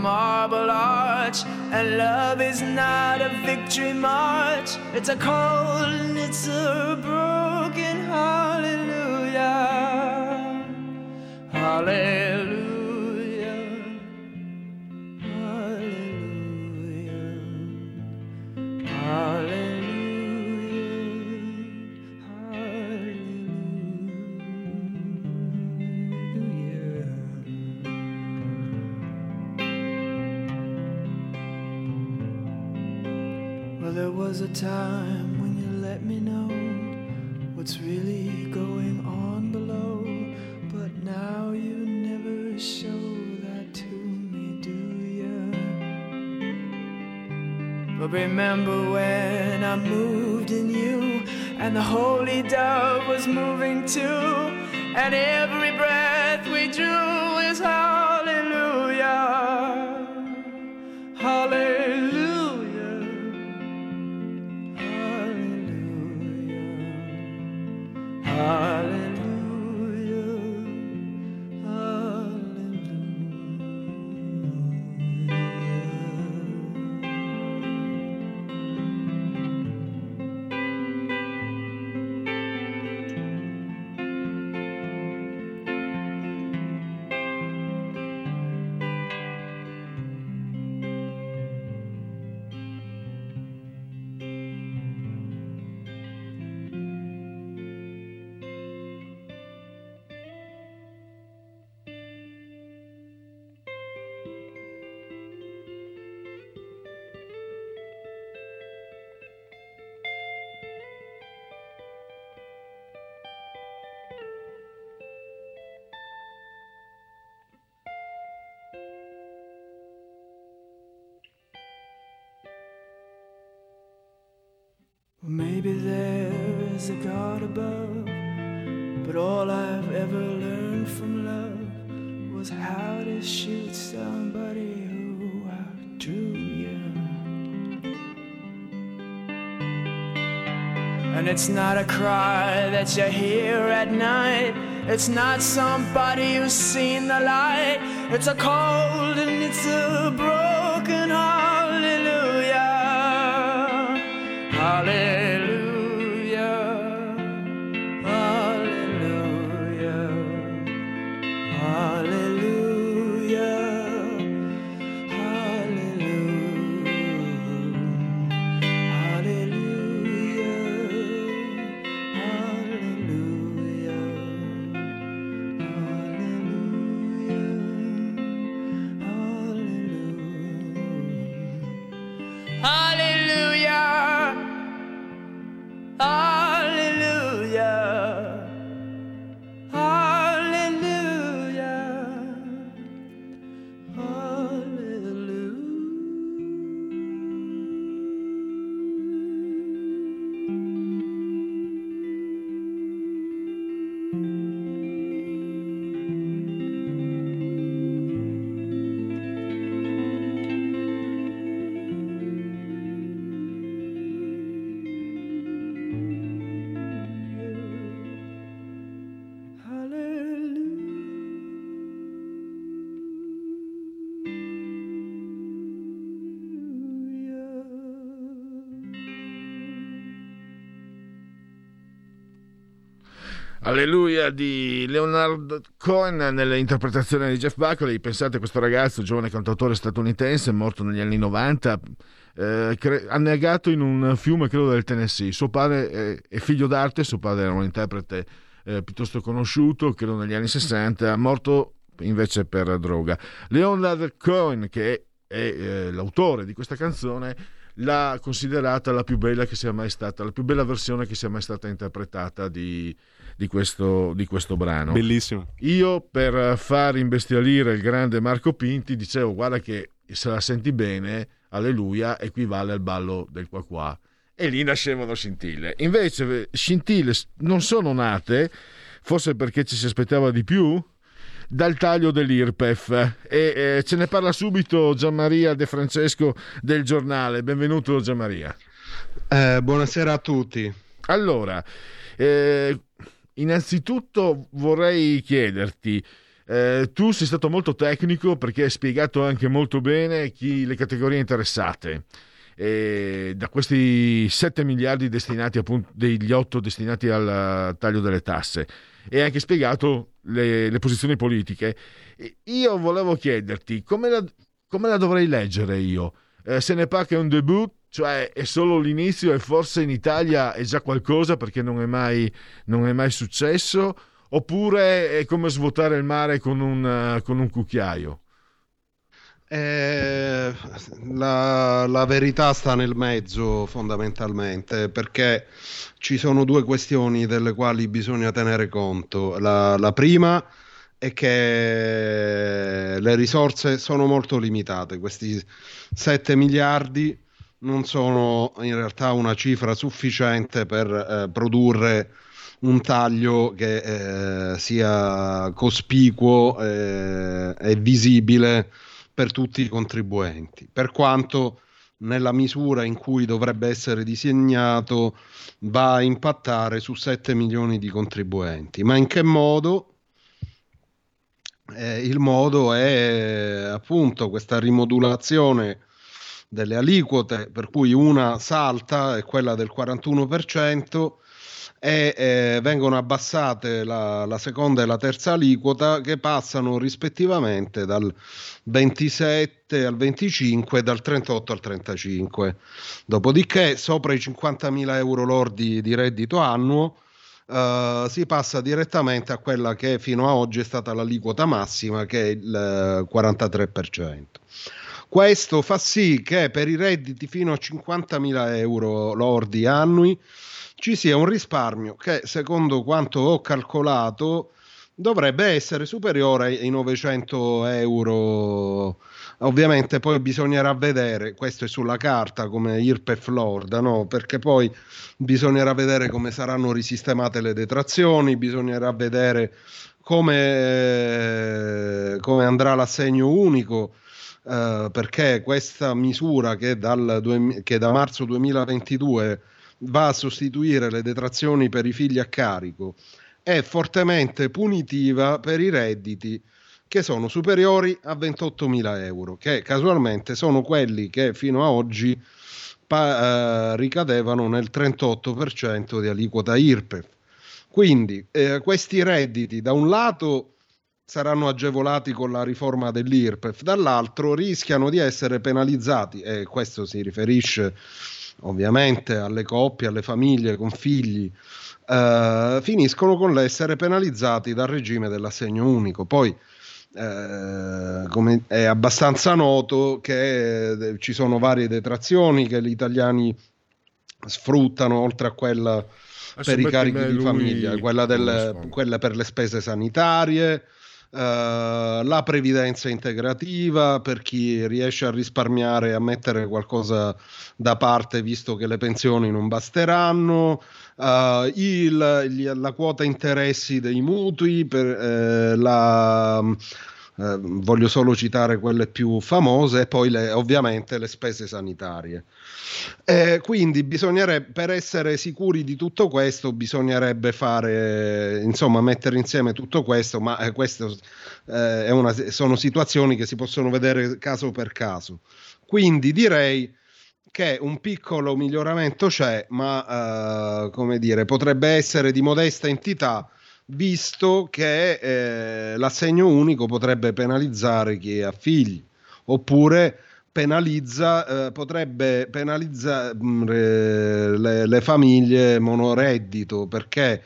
marble arch. And love is not a victory march, it's a cold and it's a maybe there is a God above, but all I've ever learned from love was how to shoot somebody who outdrew you. And it's not a cry that you hear at night. It's not somebody who's seen the light. It's a cold and it's a broken hallelujah. Hallelujah. Alleluia di Leonard Cohen nell'interpretazione di Jeff Buckley. Pensate a questo ragazzo, giovane cantautore statunitense, morto negli anni 90, eh, cre- annegato in un fiume, credo del Tennessee. Suo padre è, figlio d'arte, suo padre era un interprete eh, piuttosto conosciuto, credo negli anni 60, morto invece per droga. Leonard Cohen, che è, è eh, l'autore di questa canzone, l'ha considerata la più bella che sia mai stata, la più bella versione che sia mai stata interpretata di, di, questo, di questo brano. Bellissimo. Io per far imbestialire il grande Marco Pinti dicevo guarda che se la senti bene, alleluia, equivale al ballo del qua qua. E lì nascevano scintille. Invece scintille non sono nate, forse perché ci si aspettava di più, dal taglio dell'IRPEF. E eh, ce ne parla subito Gianmaria De Francesco del giornale. Benvenuto Gianmaria. Eh, buonasera a tutti. Allora, eh, innanzitutto vorrei chiederti, eh, tu sei stato molto tecnico perché hai spiegato anche molto bene chi, le categorie interessate. E da questi 7 miliardi destinati appunto degli 8 destinati al taglio delle tasse e anche spiegato le, le posizioni politiche. Io volevo chiederti come la, come la dovrei leggere io? Eh, se ne parla che è un debut, cioè è solo l'inizio e forse in Italia è già qualcosa perché non è mai, non è mai successo, oppure è come svuotare il mare con un, con un cucchiaio? Eh, la, la, verità sta nel mezzo fondamentalmente perché ci sono due questioni delle quali bisogna tenere conto. La, la prima è che le risorse sono molto limitate, questi 7 miliardi non sono in realtà una cifra sufficiente per eh, produrre un taglio che eh, sia cospicuo eh, e visibile per tutti i contribuenti, per quanto nella misura in cui dovrebbe essere disegnato va a impattare su 7 milioni di contribuenti. Ma in che modo? Eh, il modo è appunto questa rimodulazione delle aliquote, per cui una salta, è quella del 41%, e eh, vengono abbassate la, la, seconda e la terza aliquota che passano rispettivamente dal 27 al 25 e dal 38 al 35. Dopodiché, sopra i 50.000 euro lordi di reddito annuo, Uh, si passa direttamente a quella che fino a oggi è stata l'aliquota massima, che è il 43%. Questo fa sì che per i redditi fino a 50.000 euro lordi annui ci sia un risparmio che, secondo quanto ho calcolato, dovrebbe essere superiore ai 900 euro. Ovviamente poi bisognerà vedere, questo è sulla carta come IRPEF Lorda, no? perché poi bisognerà vedere come saranno risistemate le detrazioni, bisognerà vedere come, come andrà l'assegno unico. Uh, perché questa misura che, dal, che da marzo 2022 va a sostituire le detrazioni per i figli a carico è fortemente punitiva per i redditi che sono superiori a 28.000 euro, che casualmente sono quelli che fino a oggi pa- eh, ricadevano nel 38% di aliquota IRPEF. Quindi eh, questi redditi da un lato saranno agevolati con la riforma dell'IRPEF, dall'altro rischiano di essere penalizzati e questo si riferisce ovviamente alle coppie, alle famiglie con figli, eh, finiscono con l'essere penalizzati dal regime dell'assegno unico. Poi eh, come è abbastanza noto che eh, ci sono varie detrazioni che gli italiani sfruttano oltre a quella per i carichi di famiglia, quella, del, quella per le spese sanitarie, Uh, la previdenza integrativa per chi riesce a risparmiare e a mettere qualcosa da parte visto che le pensioni non basteranno, uh, il, la quota interessi dei mutui, per, eh, la, eh, voglio solo citare quelle più famose e poi le, ovviamente le spese sanitarie. Eh, quindi bisognerebbe, per essere sicuri di tutto questo, bisognerebbe fare, insomma, mettere insieme tutto questo, ma eh, queste eh, sono situazioni che si possono vedere caso per caso. Quindi direi che un piccolo miglioramento c'è, ma eh, come dire, potrebbe essere di modesta entità visto che eh, l'assegno unico potrebbe penalizzare chi ha figli, oppure penalizza, eh, potrebbe penalizzare mm, le, le famiglie monoreddito, perché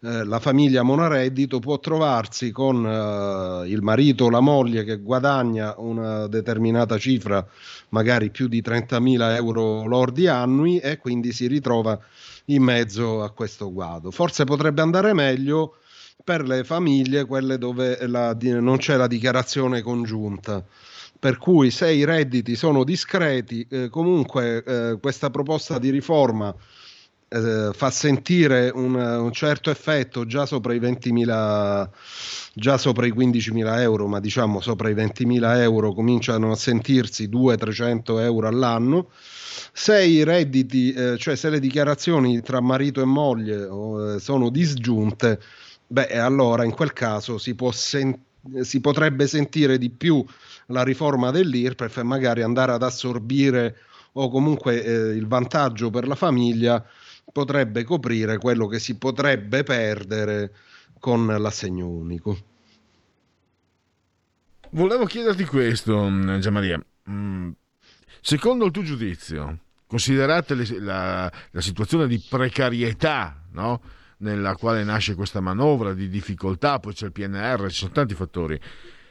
eh, la famiglia monoreddito può trovarsi con eh, il marito o la moglie che guadagna una determinata cifra, magari più di 30.000 euro lordi annui, e quindi si ritrova in mezzo a questo guado. Forse potrebbe andare meglio per le famiglie, quelle dove la, non c'è la dichiarazione congiunta. Per cui se i redditi sono discreti, eh, comunque eh, questa proposta di riforma eh, fa sentire un, un, certo effetto già sopra i 20.000 già sopra i 15.000 euro ma diciamo sopra i 20.000 euro cominciano a sentirsi 200-300 euro all'anno se i redditi eh, cioè se le dichiarazioni tra marito e moglie oh, sono disgiunte beh allora in quel caso si, sen- si potrebbe sentire di più la riforma dell'IRPEF e magari andare ad assorbire o comunque eh, il vantaggio per la famiglia potrebbe coprire quello che si potrebbe perdere con l'assegno unico. Volevo chiederti questo, Gianmaria. Mm, secondo il tuo giudizio, considerate la, la, situazione di precarietà no? Nella quale nasce questa manovra, di difficoltà, poi c'è il PNR, ci sono tanti fattori.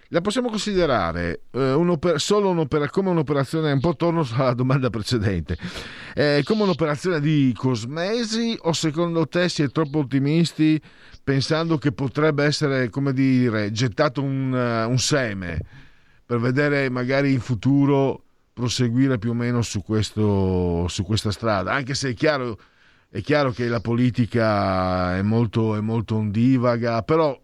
La possiamo considerare eh, un'oper- solo un'opera- come un'operazione, un po' torno alla domanda precedente, eh, come un'operazione di cosmesi o secondo te si è troppo ottimisti pensando che potrebbe essere, come dire, gettato un, uh, un seme per vedere magari in futuro proseguire più o meno su, questo, su questa strada, anche se è chiaro, è chiaro che la politica è molto, è molto ondivaga, però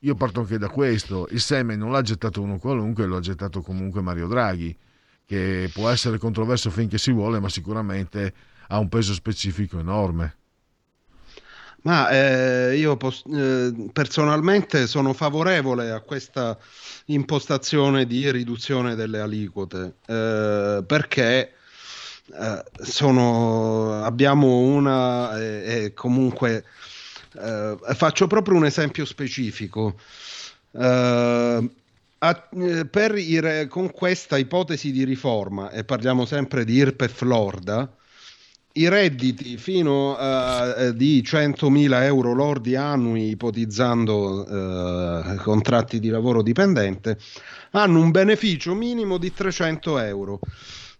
io parto anche da questo, il seme non l'ha gettato uno qualunque, lo ha gettato comunque Mario Draghi, che può essere controverso finché si vuole, ma sicuramente ha un peso specifico enorme. Ma eh, io pos- eh, personalmente sono favorevole a questa impostazione di riduzione delle aliquote eh, perché eh, sono, abbiamo una e comunque Uh, faccio proprio un esempio specifico. Uh, a, per con questa ipotesi di riforma, e parliamo sempre di IRPEF Lorda, i redditi fino a di 100.000 euro lordi annui, ipotizzando eh, contratti di lavoro dipendente, hanno un beneficio minimo di 300 euro.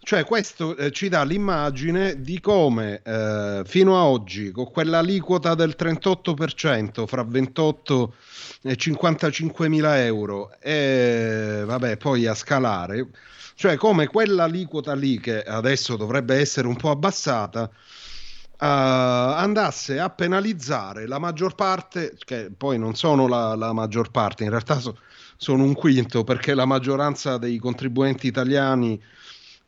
Cioè questo eh, ci dà l'immagine di come eh, fino a oggi con quell'aliquota del 38% fra 28 e 55 mila euro e vabbè poi a scalare, cioè come quell'aliquota lì che adesso dovrebbe essere un po' abbassata Uh, andasse a penalizzare la maggior parte, che poi non sono la, la maggior parte, in realtà so, sono un quinto perché la maggioranza dei contribuenti italiani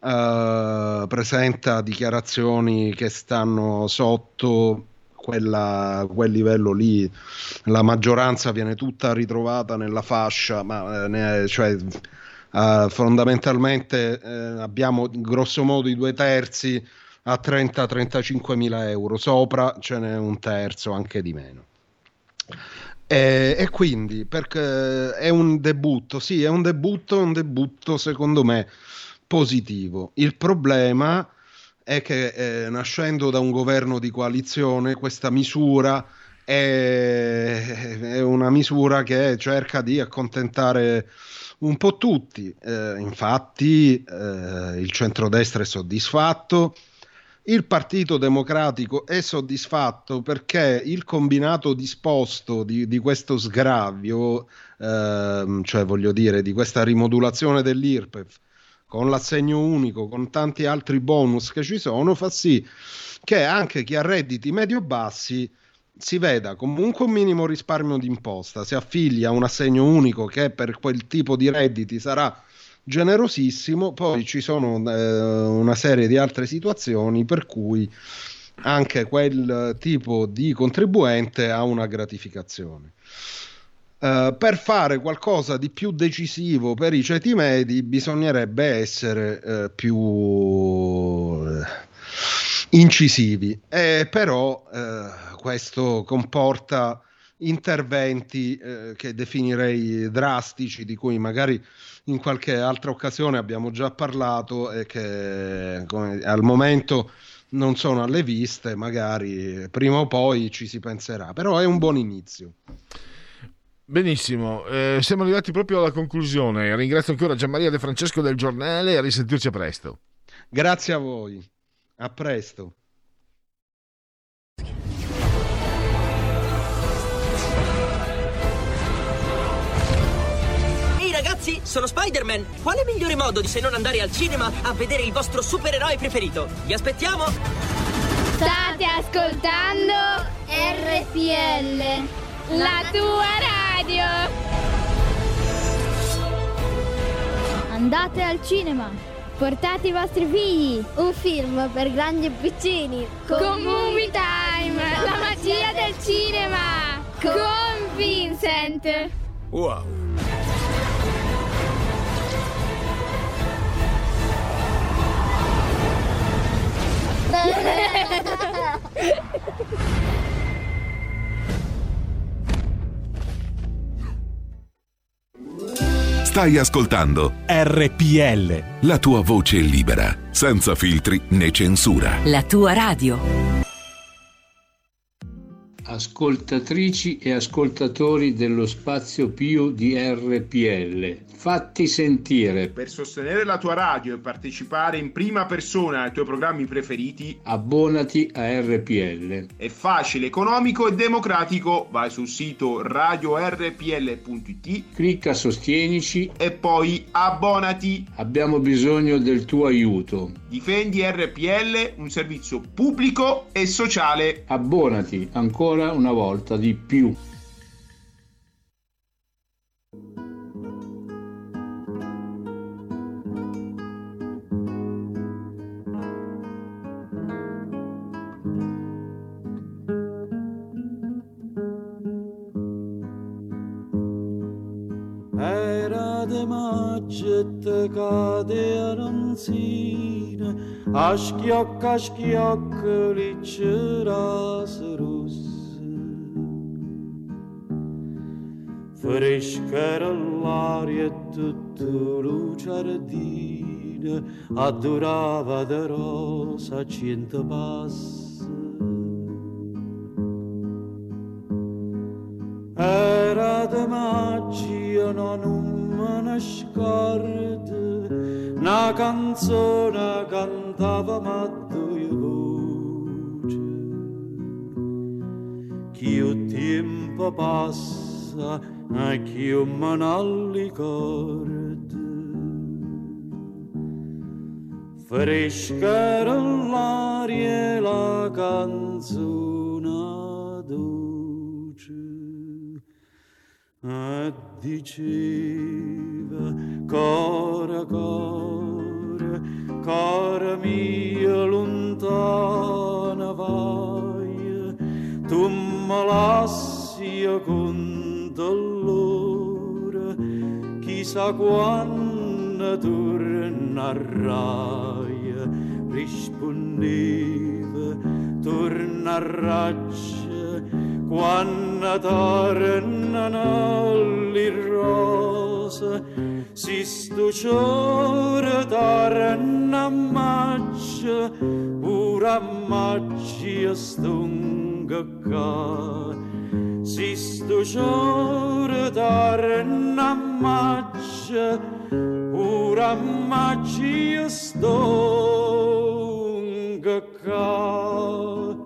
uh, presenta dichiarazioni che stanno sotto quella, quel livello lì, la maggioranza viene tutta ritrovata nella fascia, ma eh, cioè, uh, fondamentalmente eh, abbiamo grosso modo i due terzi a 30-35 mila euro, sopra ce n'è un terzo, anche di meno. E, e, quindi perché è un debutto, sì, è un debutto, un debutto secondo me positivo. Il problema è che eh, nascendo da un governo di coalizione questa misura è, è, una misura che cerca di accontentare un po' tutti. Eh, infatti eh, il centrodestra è soddisfatto. Il Partito Democratico è soddisfatto perché il combinato disposto di, di questo sgravio, ehm, cioè voglio dire di questa rimodulazione dell'IRPEF, con l'assegno unico, con tanti altri bonus che ci sono, fa sì che anche chi ha redditi medio-bassi si veda comunque un minimo risparmio d'imposta, si affiglia a un assegno unico che per quel tipo di redditi sarà generosissimo, poi ci sono eh, una serie di altre situazioni per cui anche quel tipo di contribuente ha una gratificazione. Uh, per fare qualcosa di più decisivo per i ceti medi bisognerebbe essere uh, più uh, incisivi, e però questo comporta interventi eh, che definirei drastici, di cui magari in qualche altra occasione abbiamo già parlato e che come, al momento non sono alle viste, magari prima o poi ci si penserà, però è un buon inizio. Benissimo, eh, siamo arrivati proprio alla conclusione. Ringrazio ancora Gianmaria De Francesco del giornale e a risentirci a presto. Grazie a voi, a presto. Ehi ragazzi, sono Spider-Man! Quale migliore modo di se non andare al cinema a vedere il vostro supereroe preferito? Vi aspettiamo! State ascoltando RPL, la tua radio. Andate al cinema. Portate i vostri figli. Un film per grandi e piccini. Con Movie Time, la magia del cinema. Con Vincent. Wow. Stai ascoltando RPL. la tua voce libera, senza filtri né censura. La tua radio. Ascoltatrici e ascoltatori dello spazio più di RPL, fatti sentire. Per sostenere la tua radio e partecipare in prima persona ai tuoi programmi preferiti, Abbonati a RPL. è facile, economico e democratico. Vai sul sito radiorpl.it, Clicca Sostienici e poi abbonati. Abbiamo bisogno del tuo aiuto. Difendi RPL, un servizio pubblico e sociale. Abbonati ancora una volta di più. Maggette cade aranzine, a schiocca a schiocca liccerase rosse. Fresca era l'aria e tutto lo giardino, adorava de rosa cento passi. Era de magia, no non me ne scordo, una canzone cantava ma due voci. Che il tempo passa e che io me. Fresca l'aria e la canzone e diceva core core core mia lontana vai tu me lassi con dolore chissà quando tornerai rispondeva tornerai quando tornano le rose si stuciore torna a maggio pure a maggio stunga qua. Si stuciore torna a maggio pure a maggio stunga qua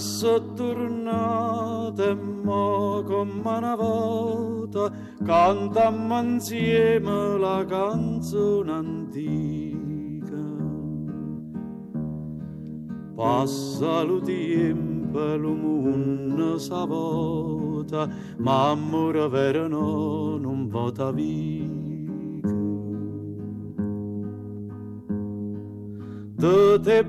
so tornata mo come una volta cantammo insieme la canzone antica. Passa lo tempo lo mondo s'avota, ma amore vero no, non vota via. De te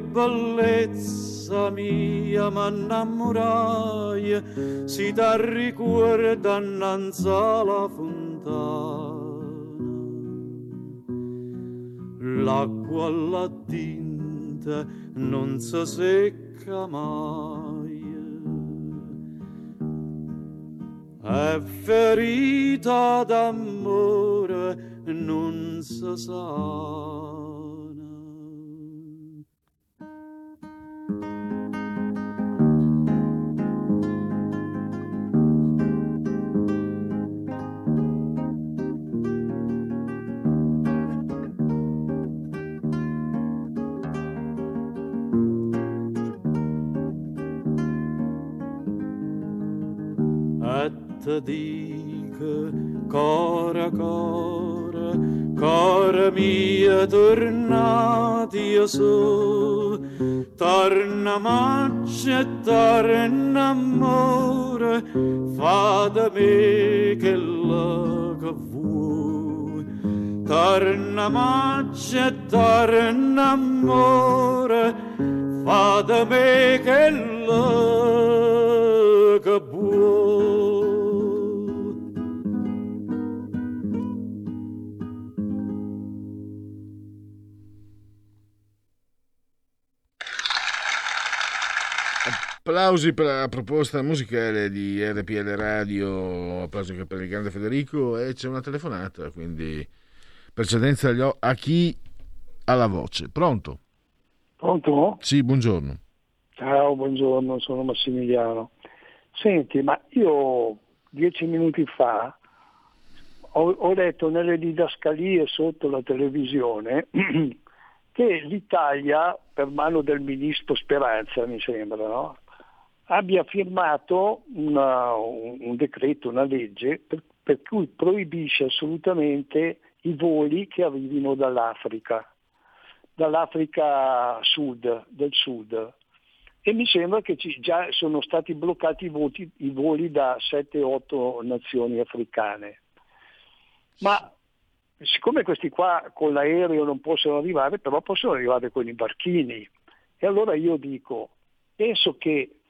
bellezza mia m'innamorai, si t'arricorda innanzi alla fontana. L'acqua alla tinta non si secca mai. È ferita d'amore non si sa. Te dico cara cara cara mia tornati io so torna maggio e torna amore fa da me che la che vuoi torna maggio e torna amore fa da me che la che vuoi Applausi per la proposta musicale di RPL Radio, applausi anche per il grande Federico e c'è una telefonata, quindi precedenza a chi ha la voce. Pronto? Pronto? Sì, buongiorno. Ciao, buongiorno, sono Massimiliano. Senti, ma io dieci minuti fa ho, ho letto nelle didascalie sotto la televisione che l'Italia, per mano del ministro Speranza, mi sembra, no? Abbia firmato una- un, decreto, una legge per, per cui proibisce assolutamente i voli che arrivino dall'Africa, dall'Africa sud, del sud. E mi sembra che ci- già sono stati bloccati i, voti- i voli da 7-8 nazioni africane. Ma siccome questi qua con l'aereo non possono arrivare, però possono arrivare con i barchini. E allora io dico, penso che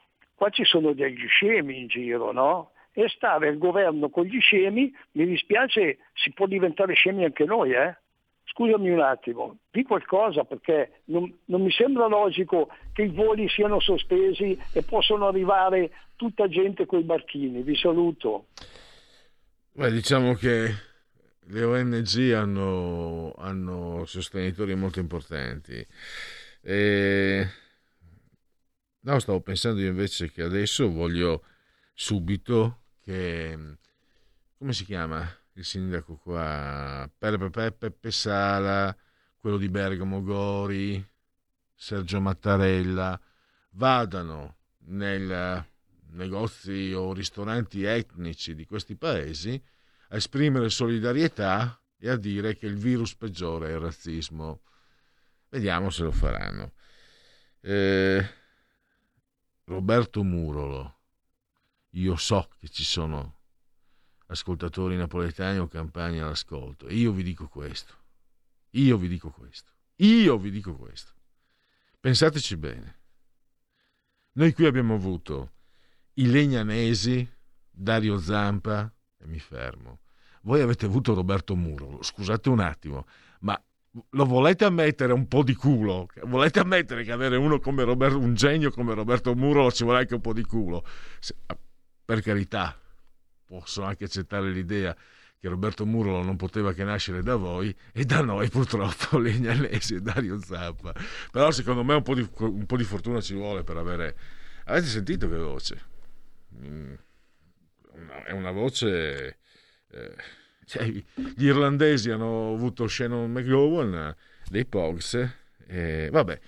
qua ci sono degli scemi in giro, no? E stare il governo con gli scemi, mi dispiace, si può diventare scemi anche noi, eh? Scusami un attimo, di qualcosa perché non, non mi sembra logico che i voli siano sospesi e possono arrivare tutta gente con i barchini. Vi saluto. Beh, diciamo che le ONG hanno, hanno sostenitori molto importanti. E... No, stavo pensando io invece che adesso voglio subito che... come si chiama il sindaco qua? Peppe, Peppe Sala, quello di Bergamo Gori, Sergio Mattarella, vadano nei negozi o ristoranti etnici di questi paesi a esprimere solidarietà e a dire che il virus peggiore è il razzismo. Vediamo se lo faranno. Eh, Roberto Murolo, io so che ci sono ascoltatori napoletani o campani all'ascolto io vi dico questo. Io vi dico questo. Io vi dico questo. Pensateci bene. Noi qui abbiamo avuto i legnanesi, Dario Zampa, e mi fermo. Voi avete avuto Roberto Murolo, scusate un attimo, lo volete ammettere un po' di culo? Volete ammettere che avere uno come Roberto, un genio come Roberto Murolo ci vuole anche un po' di culo? Se- per carità, posso anche accettare l'idea che Roberto Murolo non poteva che nascere da voi e da noi purtroppo Legnanesi e Dario Zappa. Però secondo me un po' di, un po' di fortuna ci vuole per avere... Avete sentito che voce? Mm, una- è una voce... eh, cioè, gli irlandesi hanno avuto Shannon McGowan eh, dei Pogs e vabbè.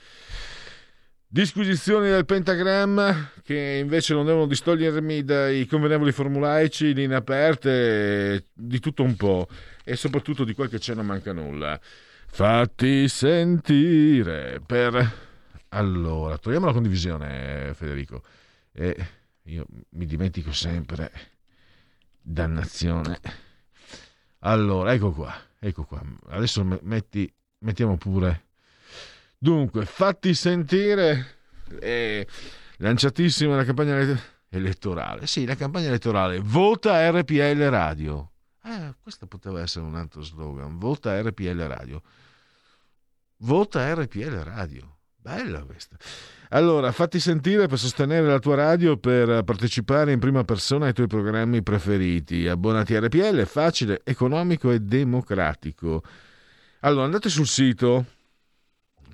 Disquisizioni del pentagramma che invece non devono distogliermi dai convenevoli formulaici linee aperte di tutto un po' e soprattutto di quel che c'è non manca nulla. Fatti sentire per allora togliamo la condivisione Federico. E io mi dimentico sempre dannazione allora, ecco qua, ecco qua. Adesso me- metti, mettiamo pure Dunque, fatti sentire, eh, lanciatissima la campagna ele- elettorale. Sì, la campagna elettorale. Vota RPL Radio. Eh, questo poteva essere un altro slogan. Vota RPL Radio. Vota RPL Radio. Bella questa. Allora, fatti sentire per sostenere la tua radio, per partecipare in prima persona ai tuoi programmi preferiti. Abbonati a RPL, è facile, economico e democratico. Allora, andate sul sito,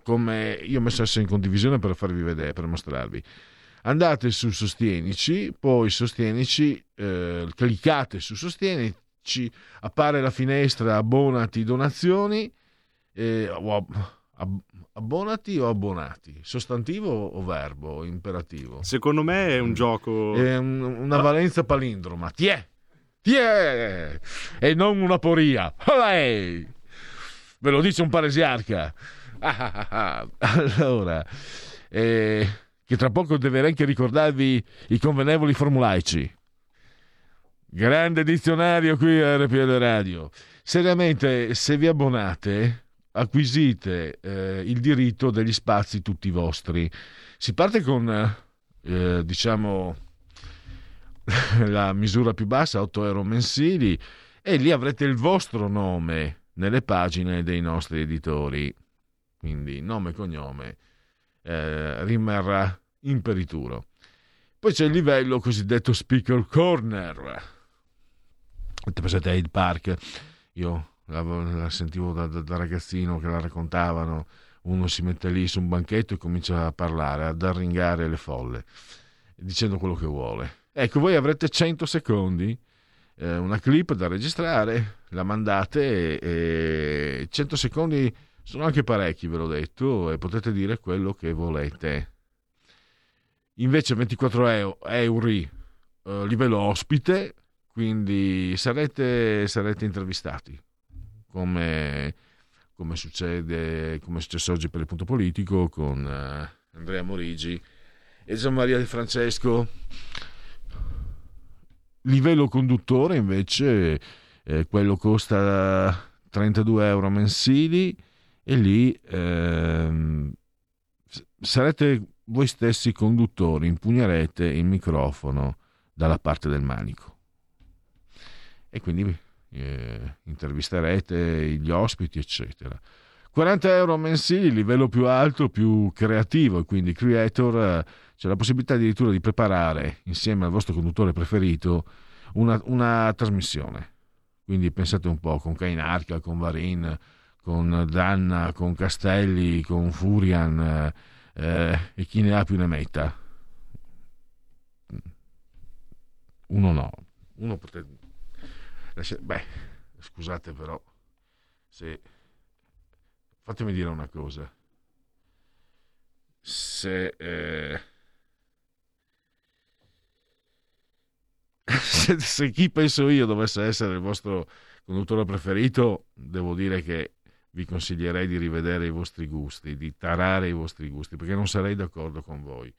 come io ho messo adesso in condivisione per farvi vedere, per mostrarvi. Andate su Sostienici, poi Sostienici, eh, cliccate su Sostienici, appare la finestra Abbonati donazioni, eh, ab- abbonati o abbonati? Sostantivo o verbo imperativo? Secondo me è un gioco. È un- una valenza palindroma. Ti è! Ti è! E non una poria. Olè! Ve lo dice un paresiarca. Ah, ah, ah, ah. Allora, eh, che tra poco deve anche ricordarvi i convenevoli formulaici. Grande dizionario qui a RPL Radio. Seriamente, se vi abbonate, acquisite eh, il diritto degli spazi tutti vostri. Si parte con, eh, diciamo, la misura più bassa, 8 euro mensili, e lì avrete il vostro nome nelle pagine dei nostri editori. Quindi nome e cognome eh, rimarrà imperituro. Poi c'è il livello cosiddetto speaker corner. Avete presente Hyde Park? Io la, la sentivo da, da- da ragazzino che la raccontavano. Uno si mette lì su un banchetto e comincia a parlare, ad arringare le folle, dicendo quello che vuole. Ecco, voi avrete 100 secondi, eh, una clip da registrare, la mandate e, e 100 secondi sono anche parecchi, ve l'ho detto, e potete dire quello che volete. Invece 24 euro, euro eh, livello ospite, quindi sarete, sarete intervistati, come, come succede, come è successo oggi per il punto politico con eh, Andrea Morigi e Gian Maria Di Francesco. Livello conduttore invece, eh, quello costa 32 euro mensili e lì ehm, sarete voi stessi conduttori, impugnerete il microfono dalla parte del manico e quindi eh, intervisterete gli ospiti, eccetera. 40 euro mensili, livello più alto, più creativo, e quindi creator, eh, c'è la possibilità addirittura di preparare insieme al vostro conduttore preferito una, una trasmissione. Quindi pensate un po' con Kainarca, con Varin, con Danna, con Castelli, con Furian eh, e chi ne ha più ne metta. Uno no, uno potete... Beh, scusate però, se... fatemi dire una cosa. Se... eh, se, se chi penso io dovesse essere il vostro conduttore preferito, devo dire che vi consiglierei di rivedere i vostri gusti, di tarare i vostri gusti, perché non sarei d'accordo con voi.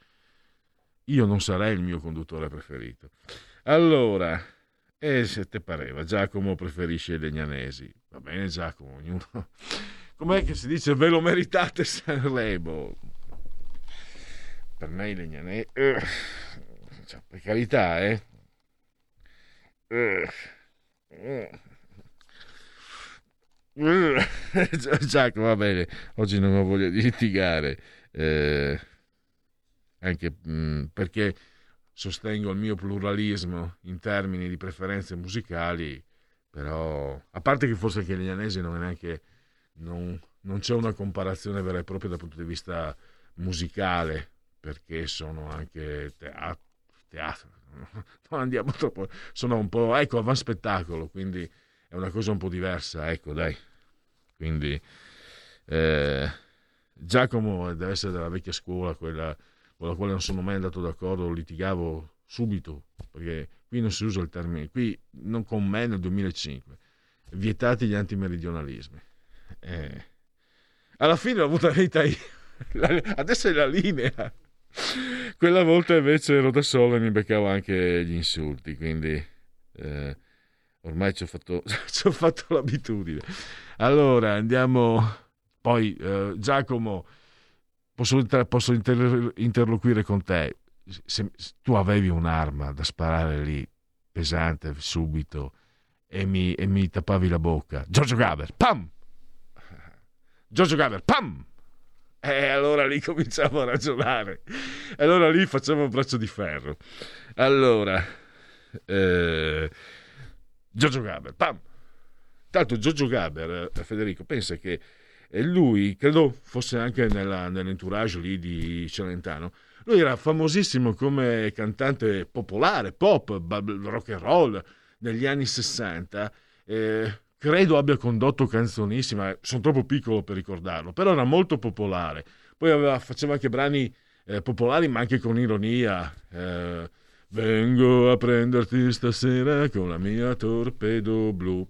Io non sarei il mio conduttore preferito. Allora, e se te pareva, Giacomo preferisce i legnanesi. Va bene Giacomo, ognuno... Com'è che si dice ve lo meritate Sanremo? Per me i legnanesi... eh, cioè, per carità, eh? Eh, eh. Giacomo, va bene, oggi non ho voglia di litigare, eh, anche mh, perché sostengo il mio pluralismo in termini di preferenze musicali, però a parte che forse anche gli lignanesi non è neanche, non, non c'è una comparazione vera e propria dal punto di vista musicale, perché sono anche teatro, teatro non andiamo troppo, sono un po', ecco, avanti spettacolo, quindi è una cosa un po' diversa, ecco, dai. Quindi eh, Giacomo deve essere della vecchia scuola, quella con la quale non sono mai andato d'accordo, litigavo subito, perché qui non si usa il termine, qui non con me nel 2005, vietati gli antimeridionalismi. Eh, alla fine l'ho avuta vita io, La- adesso è la linea. Quella volta invece ero da solo e mi beccavo anche gli insulti, quindi eh, ormai ci ho, fatto, ho fatto l'abitudine. Allora andiamo, poi eh, Giacomo posso, posso inter- interloquire con te. Se, se tu avevi un'arma da sparare lì, pesante, subito, e mi, e mi tappavi la bocca. Giorgio Gaber, pam! Giorgio Gaber, pam! E allora lì cominciamo a ragionare. E allora lì facciamo un braccio di ferro. Allora, eh, Giorgio Gaber, pam! Tanto Giorgio Gaber, eh, Federico, pensa che eh, lui, credo fosse anche nella, nell'entourage lì di Celentano, lui era famosissimo come cantante popolare, pop, rock and roll negli anni 60. Eh, credo abbia condotto canzonissima, sono troppo piccolo per ricordarlo, però era molto popolare. Poi aveva, faceva anche brani eh, popolari, ma anche con ironia. Eh, Vengo a prenderti stasera con la mia torpedo blu.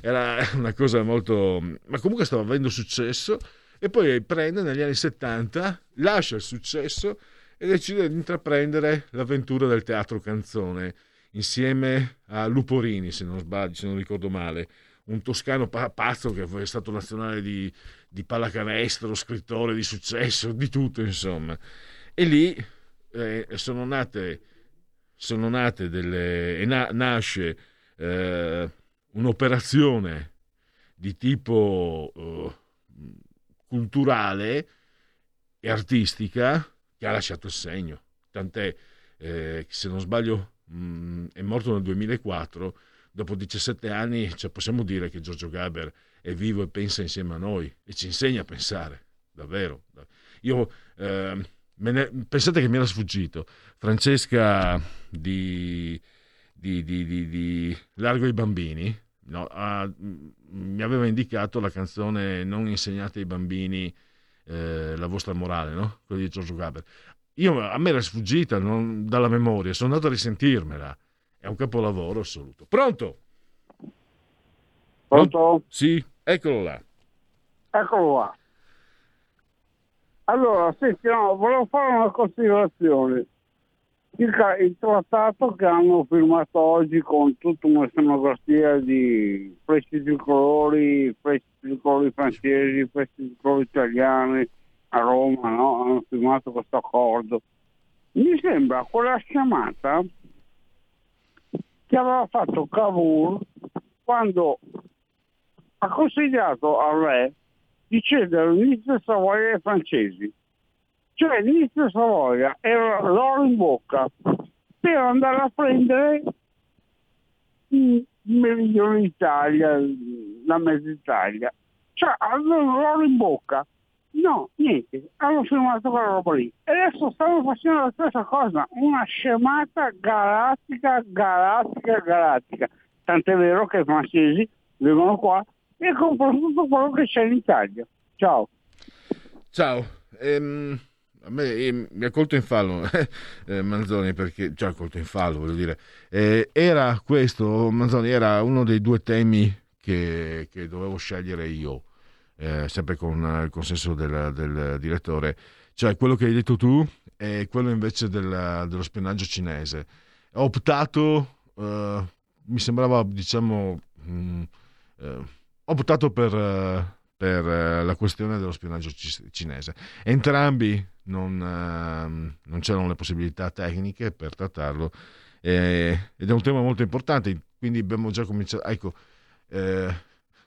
Era una cosa molto... ma comunque stava avendo successo e poi prende negli anni 70, lascia il successo e decide di intraprendere l'avventura del teatro canzone insieme a Luporini, se non sbaglio, se non ricordo male, un toscano pazzo che è stato nazionale di, di pallacanestro, scrittore di successo, di tutto insomma. E lì eh, sono nate, sono nate delle, e na, nasce eh, un'operazione di tipo eh, culturale e artistica che ha lasciato il segno. Tant'è eh, se non sbaglio mh, è morto nel 2004, dopo 17 anni cioè, possiamo dire che Giorgio Gaber è vivo e pensa insieme a noi e ci insegna a pensare, davvero. Io eh, ne, pensate che mi era sfuggito. Francesca di, di, di, di Largo i bambini no, ha, mi aveva indicato la canzone Non insegnate ai bambini eh, la vostra morale, no? quella di Giorgio Gaber. Io, a me era sfuggita non, dalla memoria, sono andato a risentirmela. È un capolavoro assoluto. Pronto? Pronto? Sì, eccolo là. Eccolo là. Allora, senti, no, volevo fare una considerazione. Circa il trattato che hanno firmato oggi con tutta una scenografia di frecce tricolori, frecce tricolori francesi, frecce tricolori italiani a Roma, no? Hanno firmato questo accordo. Mi sembra quella chiamata che aveva fatto Cavour quando ha consigliato al re di cedere Savoia ai francesi. Cioè l'inizio Savoia era l'oro in bocca per andare a prendere il meridione d'Italia, la mezza Italia. Cioè avevano l'oro in bocca. No, niente, hanno firmato quella roba lì. E adesso stanno facendo la stessa cosa, una scemata galattica, galattica, galattica. Tant'è vero che i francesi vengono qua e comprano tutto quello che c'è in Italia. Ciao. Ciao. Ehm, a me eh, mi ha colto in fallo eh, Manzoni perché, cioè colto in fallo voglio dire, eh, era questo, Manzoni era uno dei due temi che, che dovevo scegliere io, eh, sempre con il consenso del, del, direttore, cioè quello che hai detto tu e quello invece del, dello spionaggio cinese. Ho optato, eh, mi sembrava diciamo... Mh, eh, ho optato per, per, la questione dello spionaggio cinese. Entrambi non, non c'erano le possibilità tecniche per trattarlo eh, ed è un tema molto importante, quindi abbiamo già cominciato. Ecco, eh,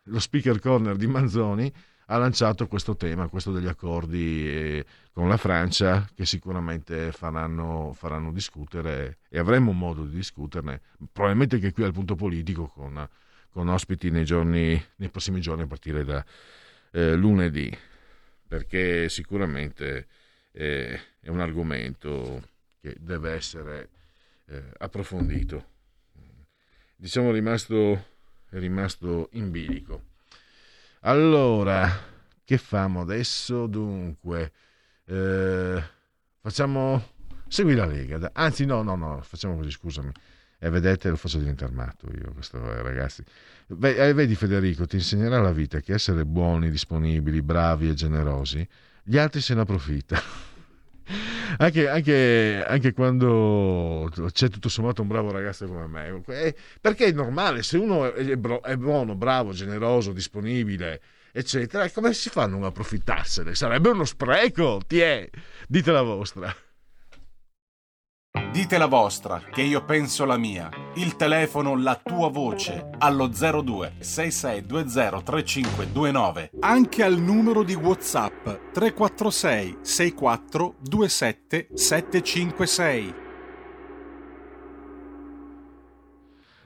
lo speaker corner di Manzoni ha lanciato questo tema, questo degli accordi eh, con la Francia, che sicuramente faranno, faranno discutere e avremo modo di discuterne, probabilmente anche qui al punto politico con con ospiti nei, giorni, nei prossimi giorni a partire da eh, lunedì, perché sicuramente eh, è un argomento che deve essere eh, approfondito. Diciamo rimasto, è rimasto in bilico. Allora, che famo adesso? Dunque, eh, facciamo... Segui la Lega, anzi no, no, no, facciamo così, scusami e vedete lo faccio diventare matto io questo eh, ragazzi eh, vedi Federico ti insegnerà la vita che essere buoni disponibili bravi e generosi gli altri se ne approfittano anche, anche, anche, quando c'è tutto sommato un bravo ragazzo come me eh, perché è normale se uno è, buono bravo generoso disponibile eccetera. Come si fa a non approfittarsene? Sarebbe uno spreco, ti è, dite la vostra. Dite la vostra, che io penso la mia. Il telefono, la tua voce, allo 02 6620 3529. Anche al numero di WhatsApp 346 64 27 756.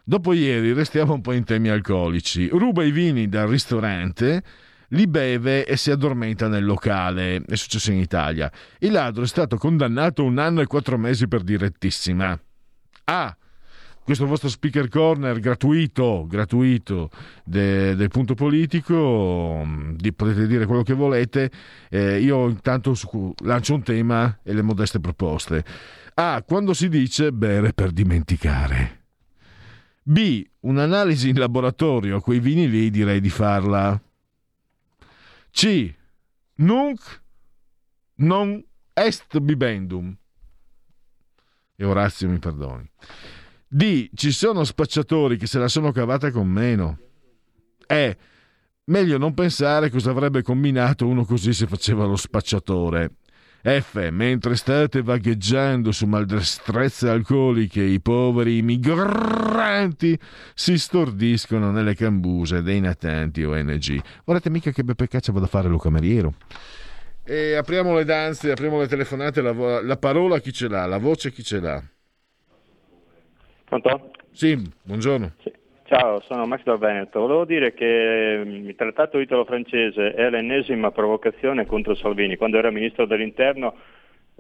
Dopo ieri restiamo un po' in temi alcolici. Ruba i vini dal ristorante, li beve e si addormenta nel locale. È successo in Italia. Il ladro è stato condannato un anno e quattro mesi per direttissima. Ah, questo vostro speaker corner gratuito, gratuito de- del punto politico, mm, di- potete dire quello che volete. Eh, io intanto su- lancio un tema e le modeste proposte. A. Quando si dice bere per dimenticare. B. Un'analisi in laboratorio a quei vini lì direi di farla. C. Nunc non est bibendum. E Orazio mi perdoni. D. Ci sono spacciatori che se la sono cavata con meno. E. Meglio non pensare cosa avrebbe combinato uno così se faceva lo spacciatore. F. Mentre state vagheggiando su maldestrezze alcoliche, i poveri migranti si stordiscono nelle cambuse dei natanti ONG. Volete mica che Beppe Caccia vada a fare lo cameriero? E apriamo le danze, apriamo le telefonate, la, vo- la parola chi ce l'ha, la voce chi ce l'ha. Pronto? Sì, buongiorno. Ciao, sono Max dal Veneto. Volevo dire che mm, il trattato italo-francese è l'ennesima provocazione contro Salvini. Quando era ministro dell'interno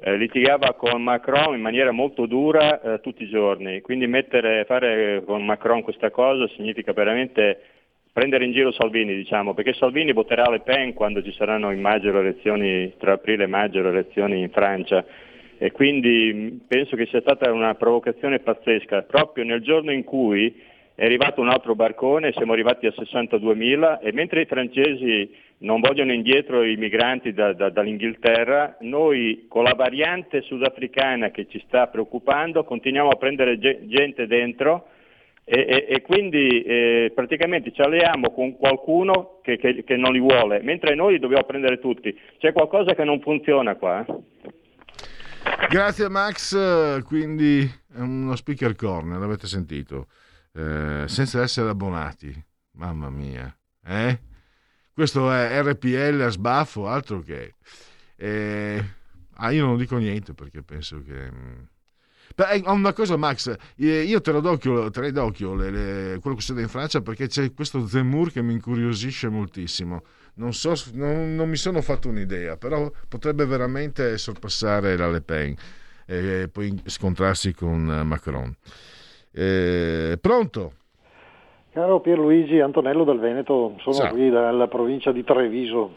eh, litigava con Macron in maniera molto dura eh, tutti i giorni. Quindi mettere, fare con Macron questa cosa significa veramente prendere in giro Salvini, diciamo, perché Salvini voterà Le Pen quando ci saranno in maggio le elezioni, tra aprile e maggio le elezioni in Francia. E quindi mh, penso che sia stata una provocazione pazzesca, proprio nel giorno in cui è arrivato un altro barcone, siamo arrivati a 62.000 e mentre i francesi non vogliono indietro i migranti da- da- dall'Inghilterra, noi con la variante sudafricana che ci sta preoccupando continuiamo a prendere ge- gente dentro e, e- e quindi eh, praticamente ci alleiamo con qualcuno che, che- che non li vuole, mentre noi dobbiamo prendere tutti. C'è qualcosa che non funziona qua. eh? Grazie Max, quindi è uno speaker corner, l'avete sentito, Eh, senza essere abbonati, mamma mia, eh? Questo è RPL a sbaffo, altro che... Eh, ah, io non dico niente perché penso che... mm. Beh, eh, una cosa Max, eh, io te lo d'occhio, terrei d'occhio le- le- quello che succede in Francia perché c'è questo Zemmour che mi incuriosisce moltissimo. Non, so, non, non mi sono fatto un'idea, però potrebbe veramente sorpassare la Le Pen e poi scontrarsi con Macron. Eh, pronto? Caro Pierluigi Antonello del Veneto, sono Ciao. qui dalla provincia di Treviso.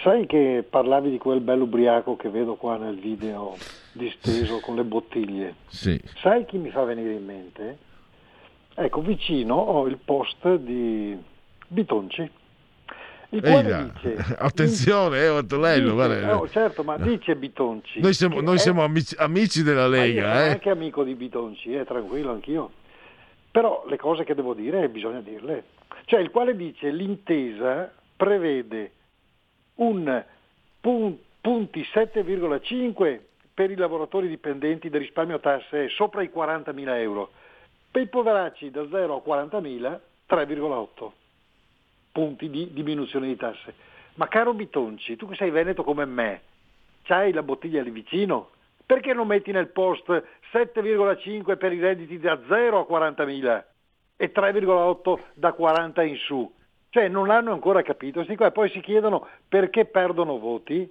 Sai che parlavi di quel bello ubriaco che vedo qua nel video disteso con le bottiglie? Sì. Sai chi mi fa venire in mente? Ecco, vicino ho il post di Bitonci, il quale là, dice... Attenzione, eh, dice- guarda. oh, certo, ma dice Bitonci. Noi siamo, noi è- siamo amici, amici della ma io Lega, sono eh? anche amico di Bitonci, eh, tranquillo anch'io. Però le cose che devo dire bisogna dirle. Cioè il quale dice l'intesa prevede un pun- punti 7,5 per i lavoratori dipendenti del risparmio tasse sopra i 40.000 euro. Per i poveracci da 0 a 40.000 3,8 punti di diminuzione di tasse. Ma caro Bitonci, tu che sei veneto come me, c'hai la bottiglia lì vicino? Perché non metti nel post 7,5 per i redditi da 0 a 40.000 e 3,8 da 40 in su? Cioè non l'hanno ancora capito, sti qua, e poi si chiedono perché perdono voti.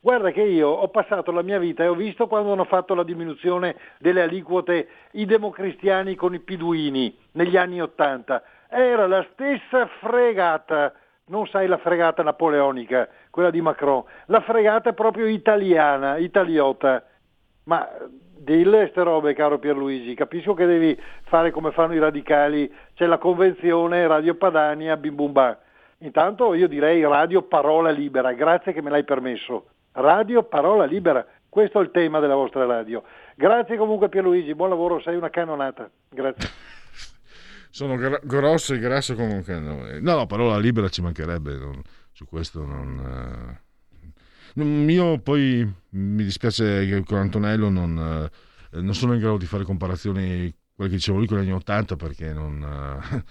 Guarda che io ho passato la mia vita e ho visto quando hanno fatto la diminuzione delle aliquote i democristiani con i piduini negli anni Ottanta. Era la stessa fregata, non sai la fregata napoleonica, quella di Macron, la fregata proprio italiana, italiota. Ma dille ste robe, caro Pierluigi, capisco che devi fare come fanno i radicali, c'è la convenzione Radio Padania, bim bum bam. Intanto io direi Radio Parola Libera, grazie che me l'hai permesso. Radio Parola Libera, questo è il tema della vostra radio. Grazie comunque Pierluigi, buon lavoro, sei una canonata. Grazie. Sono gra- grosso e grasso come un. No, no, parola libera ci mancherebbe, non- su questo non... eh. Io poi mi dispiace che con Antonello non, eh, non sono in grado di fare comparazioni, quelle che dicevo lì con gli anni 80, perché non, eh,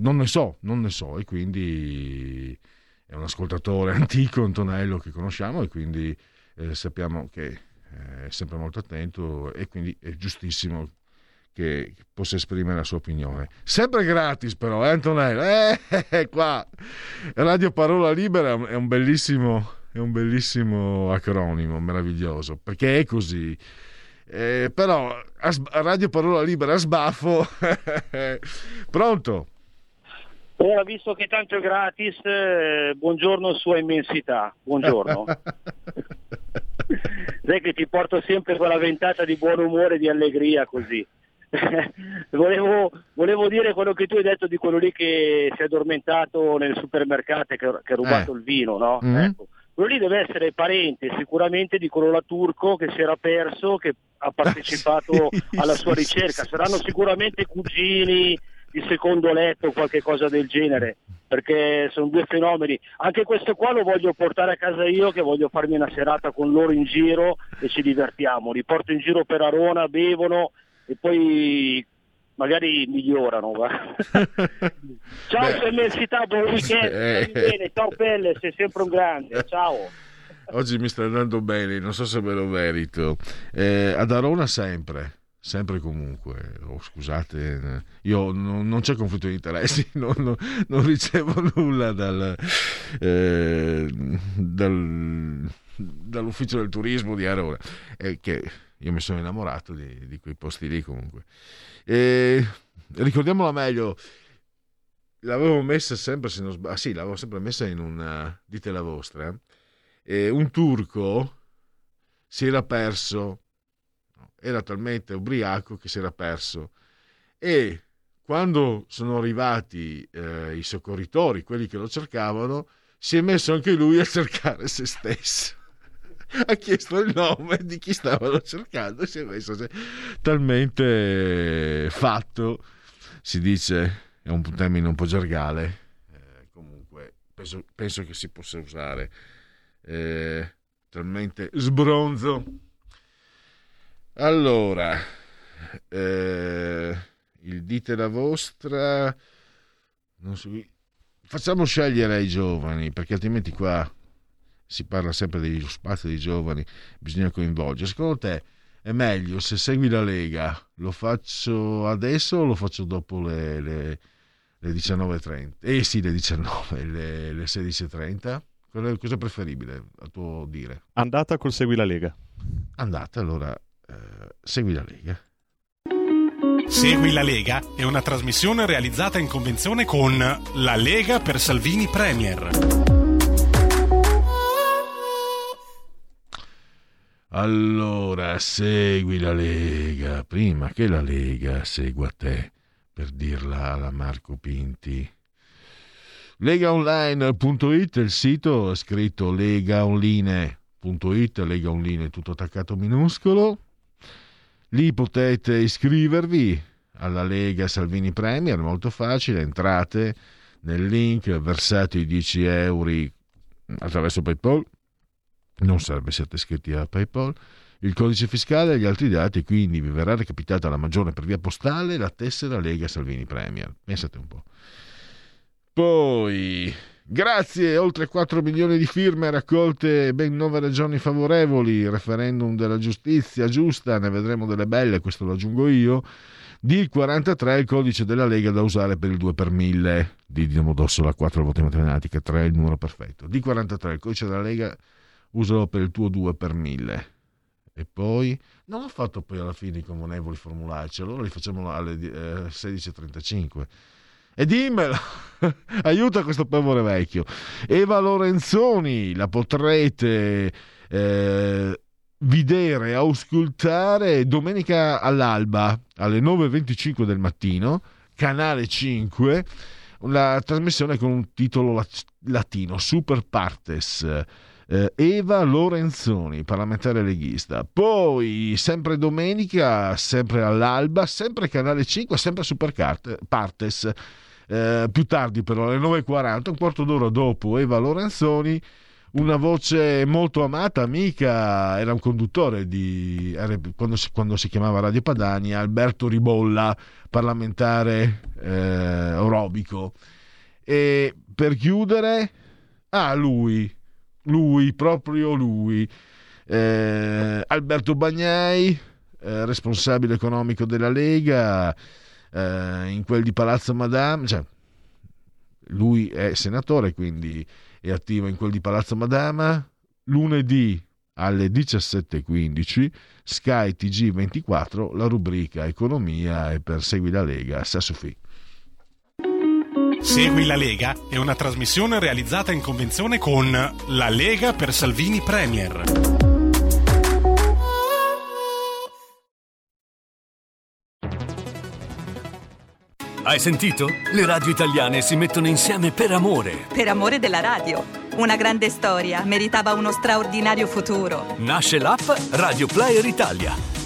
non ne so, non ne so, e quindi è un ascoltatore antico Antonello che conosciamo e quindi eh, sappiamo che è sempre molto attento e quindi è giustissimo che possa esprimere la sua opinione. Sempre gratis però, eh, Antonello? Eh, qua. Radio Parola Libera è un- bellissimo, è un bellissimo acronimo, meraviglioso, perché è così. Eh, però a a Radio Parola Libera a sbaffo. Pronto? Ora, visto che tanto è gratis, eh, buongiorno sua immensità. Buongiorno. Sai che ti porto sempre quella ventata di buon umore e di allegria così. volevo, volevo dire quello che tu hai detto di quello lì che si è addormentato nel supermercato e che, che ha rubato Eh. il vino, no? Mm. Ecco. Quello lì deve essere parente sicuramente di quello là turco che si era perso, che ha partecipato alla sua ricerca. Saranno sicuramente cugini di secondo letto o qualche cosa del genere, perché sono due fenomeni. Anche questo qua lo voglio portare a casa io, che voglio farmi una serata con loro in giro e ci divertiamo. Li porto in giro per Arona, bevono e poi magari migliorano. va. ciao Sua immensità, buon weekend, Eh. bene, ciao Pelle, sei sempre un grande, ciao. Oggi mi sta andando bene, non so se me lo merito. Eh, ad Arona sempre, sempre e comunque. Oh, scusate, eh, io non, non c'è conflitto di interessi, non, non- non ricevo nulla dal, eh, dal- dall'ufficio del turismo di Arona, eh, che io mi sono innamorato di, di quei posti lì comunque. Eh, ricordiamola meglio, l'avevo messa sempre, se non sbaglio, ah, sì, l'avevo sempre messa in una, dite la vostra, eh, un turco si era perso, era talmente ubriaco che si era perso e quando sono arrivati eh, i soccorritori, quelli che lo cercavano, si è messo anche lui a cercare se stesso. Ha chiesto il nome di chi stavano cercando e si è messo se- talmente fatto, si dice, è un termine un po' gergale, eh, comunque penso, penso che si possa usare eh, talmente sbronzo. Allora, eh, il dite la vostra. So, facciamo scegliere ai giovani, perché altrimenti qua si parla sempre dello spazio dei giovani, bisogna coinvolgere. Secondo te è meglio se segui la Lega, lo faccio adesso o lo faccio dopo le, le, le 19.30? Eh sì, le 19, le, le 16.30? Cosa cosa è preferibile a tuo dire? Andata col Segui la Lega. Andate, allora eh, segui la Lega. Segui la Lega è una trasmissione realizzata in convenzione con La Lega per Salvini Premier. Allora, segui la Lega, prima che la Lega segua te, per dirla alla Marco Pinti. Legaonline.it, il sito è scritto legaonline.it, legaonline tutto attaccato minuscolo. Lì potete iscrivervi alla Lega Salvini Premier, molto facile, entrate nel link, versate i 10 euro attraverso PayPal, non serve siate iscritti a PayPal, il codice fiscale e gli altri dati, quindi vi verrà recapitata la maggiore per via postale la tessera Lega Salvini Premier. Pensate un po'. Poi, grazie, oltre 4 milioni di firme raccolte, ben 9 regioni favorevoli, referendum della giustizia giusta, ne vedremo delle belle, questo lo aggiungo io. D43 è il codice della Lega da usare per il 2 per 1000. D di Domodossola 4 voti matematica, 3 è il numero perfetto. D43 il codice della Lega usalo per il tuo 2 per 1000. E poi non ho fatto poi alla fine i convenevoli formulaici, allora li facciamo alle eh, 16.35. E dimmelo, aiuta questo povero vecchio. Eva Lorenzoni, la potrete eh, vedere, auscultare domenica all'alba alle 9.25 del mattino, canale 5, una trasmissione con un titolo lat- latino, Super Partes eh, Eva Lorenzoni, parlamentare leghista. Poi, sempre domenica, sempre all'alba, sempre Canale 5, sempre Super Partes. Eh, più tardi però, alle 9.40, un quarto d'ora dopo Eva Lorenzoni, una voce molto amata, amica, era un conduttore di, quando, si, quando si chiamava Radio Padania, Alberto Ribolla, parlamentare eh, orobico. E per chiudere, ah, lui, lui, proprio lui, eh, Alberto Bagnai, eh, responsabile economico della Lega, eh, in quel di Palazzo Madame, cioè, lui è senatore, quindi è attivo in quel di Palazzo Madama, lunedì alle 17.15 Sky TG24 la rubrica Economia e per Segui la Lega Sassofi. Segui la Lega è una trasmissione realizzata in convenzione con La Lega per Salvini Premier. Hai sentito? Le radio italiane si mettono insieme per amore. Per amore della radio. Una grande storia meritava uno straordinario futuro. Nasce l'app Radio Player Italia.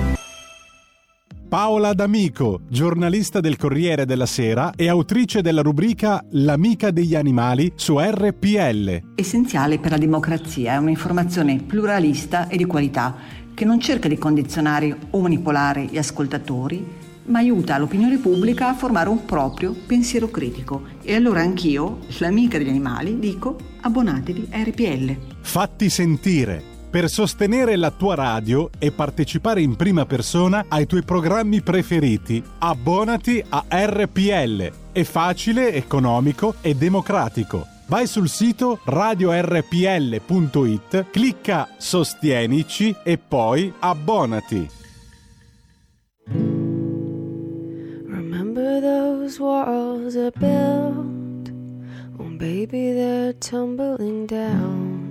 Paola D'Amico, giornalista del Corriere della Sera e autrice della rubrica L'amica degli animali su RPL. Essenziale per la democrazia è un'informazione pluralista e di qualità che non cerca di condizionare o manipolare gli ascoltatori, ma aiuta l'opinione pubblica a formare un proprio pensiero critico. E allora anch'io, l'amica degli animali, dico abbonatevi a RPL. Fatti sentire per sostenere la tua radio e partecipare in prima persona ai tuoi programmi preferiti. Abbonati a RPL. È facile, economico e democratico. Vai sul sito radiorpl.it, clicca Sostienici e poi abbonati. Remember those walls I built? Oh baby, they're tumbling down.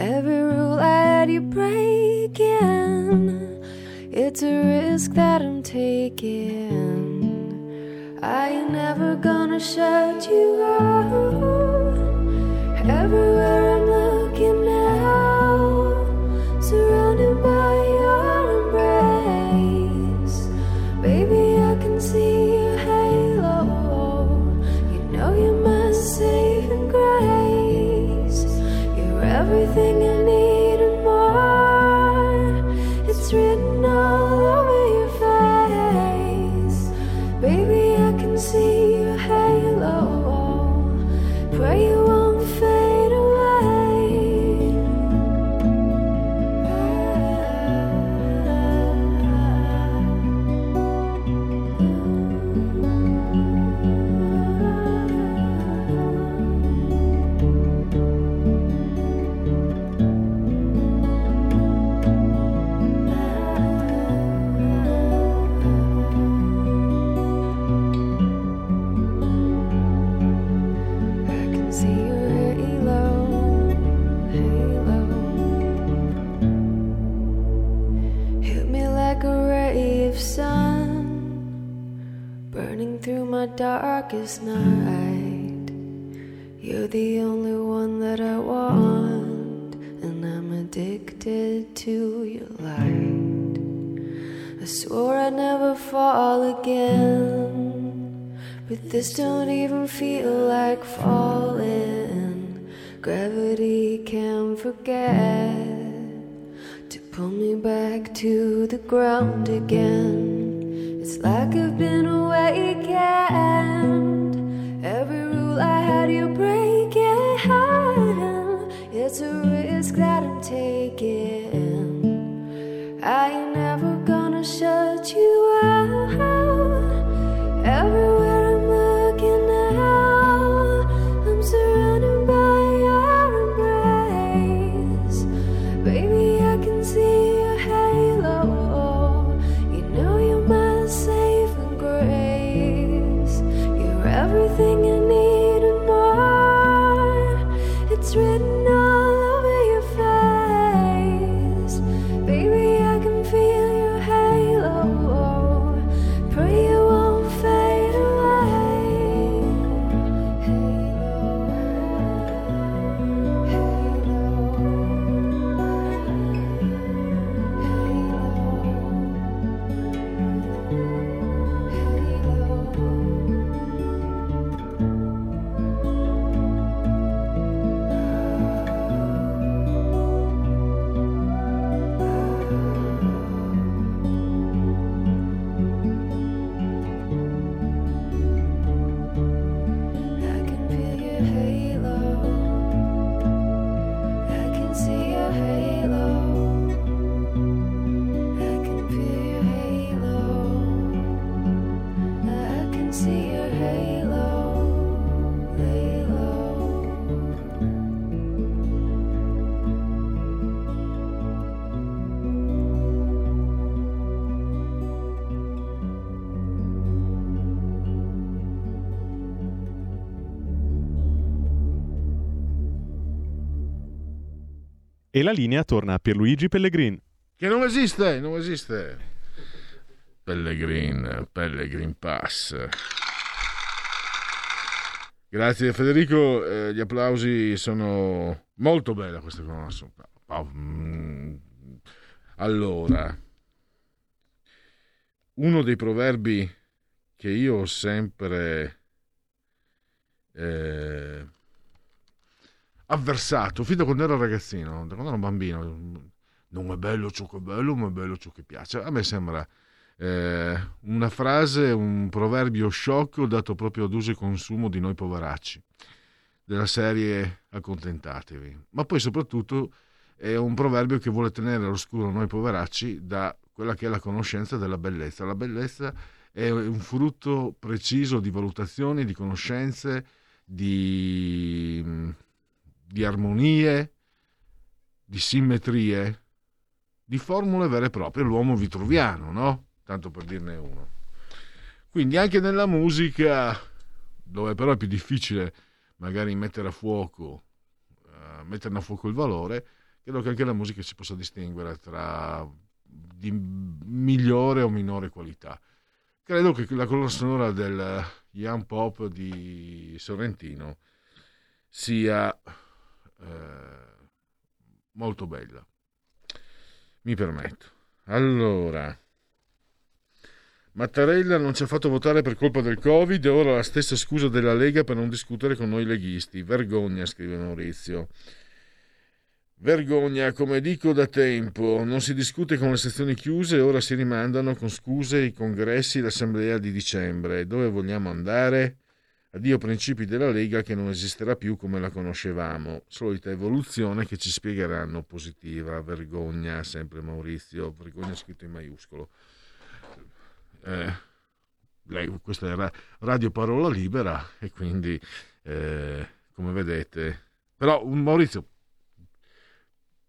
Every rule I had you breaking. It's a risk that I'm taking. I ain't never gonna shut you out. Everywhere I'm looking now, surrounded by your everything I need darkest night. You're the only one that I want, and I'm addicted to your light. I swore I'd never fall again, but this don't even feel like falling. Gravity can't forget to pull me back to the ground again. It's like I've been awakened. Every rule I had, you break it. It's a risk that I'm taking. I ain't never gonna shut you E la linea torna a Pierluigi Pellegrin. Che non esiste, non esiste. Pellegrin, Pellegrin Pass. Grazie Federico, eh, gli applausi sono molto bella questa. Oh, mm. Allora, uno dei proverbi che io ho sempre eh, avversato fin da quando ero ragazzino, da quando ero bambino, non è bello ciò che è bello, ma è bello ciò che piace. A me sembra eh, una frase, un proverbio sciocco dato proprio ad uso e consumo di noi poveracci, della serie accontentatevi. Ma poi soprattutto è un proverbio che vuole tenere all'oscuro noi poveracci da quella che è la conoscenza della bellezza. La bellezza è un frutto preciso di valutazioni, di conoscenze, di, di armonie, di simmetrie, di formule vere e proprie, l'uomo vitruviano, no? Tanto per dirne uno. Quindi anche nella musica, dove però è più difficile magari mettere a fuoco, uh, metterne a fuoco il valore, credo che anche la musica si possa distinguere tra di migliore o minore qualità. Credo che la colonna sonora del Young Pop di Sorrentino sia eh, molto bella. Mi permetto. Allora, Mattarella non ci ha fatto votare per colpa del Covid e ora la stessa scusa della Lega per non discutere con noi leghisti. Vergogna, scrive Maurizio. Vergogna, come dico da tempo, non si discute con le sezioni chiuse e ora si rimandano con scuse i congressi e l'assemblea di dicembre. Dove vogliamo andare? Addio principi della Lega che non esisterà più come la conoscevamo. Solita evoluzione che ci spiegheranno positiva. Vergogna, sempre Maurizio. Vergogna scritto in maiuscolo. Eh, lei, questa era Radio Parola Libera e quindi, eh, come vedete... Però, Maurizio,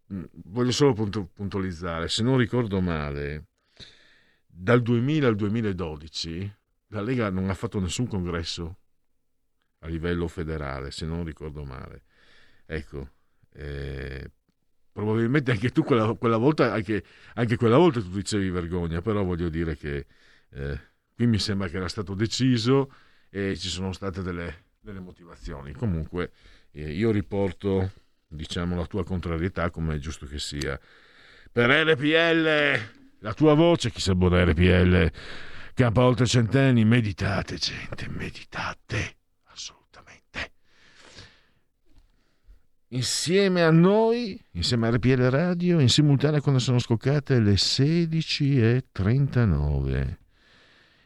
voglio solo puntualizzare, se non ricordo male, dal 2000 al 2012 la Lega non ha fatto nessun congresso a livello federale, se non ricordo male. Ecco, eh, probabilmente anche tu quella, quella volta, anche, anche, quella volta tu dicevi vergogna, però voglio dire che eh, qui mi sembra che era stato deciso e ci sono state delle, delle motivazioni. Comunque eh, io riporto diciamo la tua contrarietà come è giusto che sia. Per RPL, la tua voce, chi sa buona RPL, campa oltre centenni, meditate gente, meditate, assolutamente. Insieme a noi, insieme a RPL Radio, in simultanea quando sono scoccate le 16.39.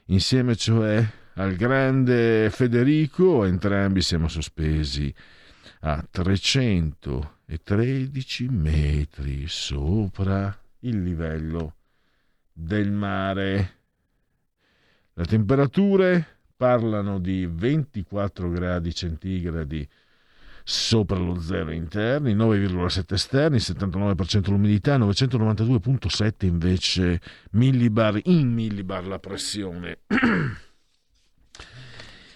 Insieme cioè al grande Federico, entrambi siamo sospesi a 313 metri sopra il livello del mare. Le temperature parlano di 24 gradi centigradi sopra lo zero interni, 9,7 esterni, 79% l'umidità, 992,7 invece millibar in millibar la pressione.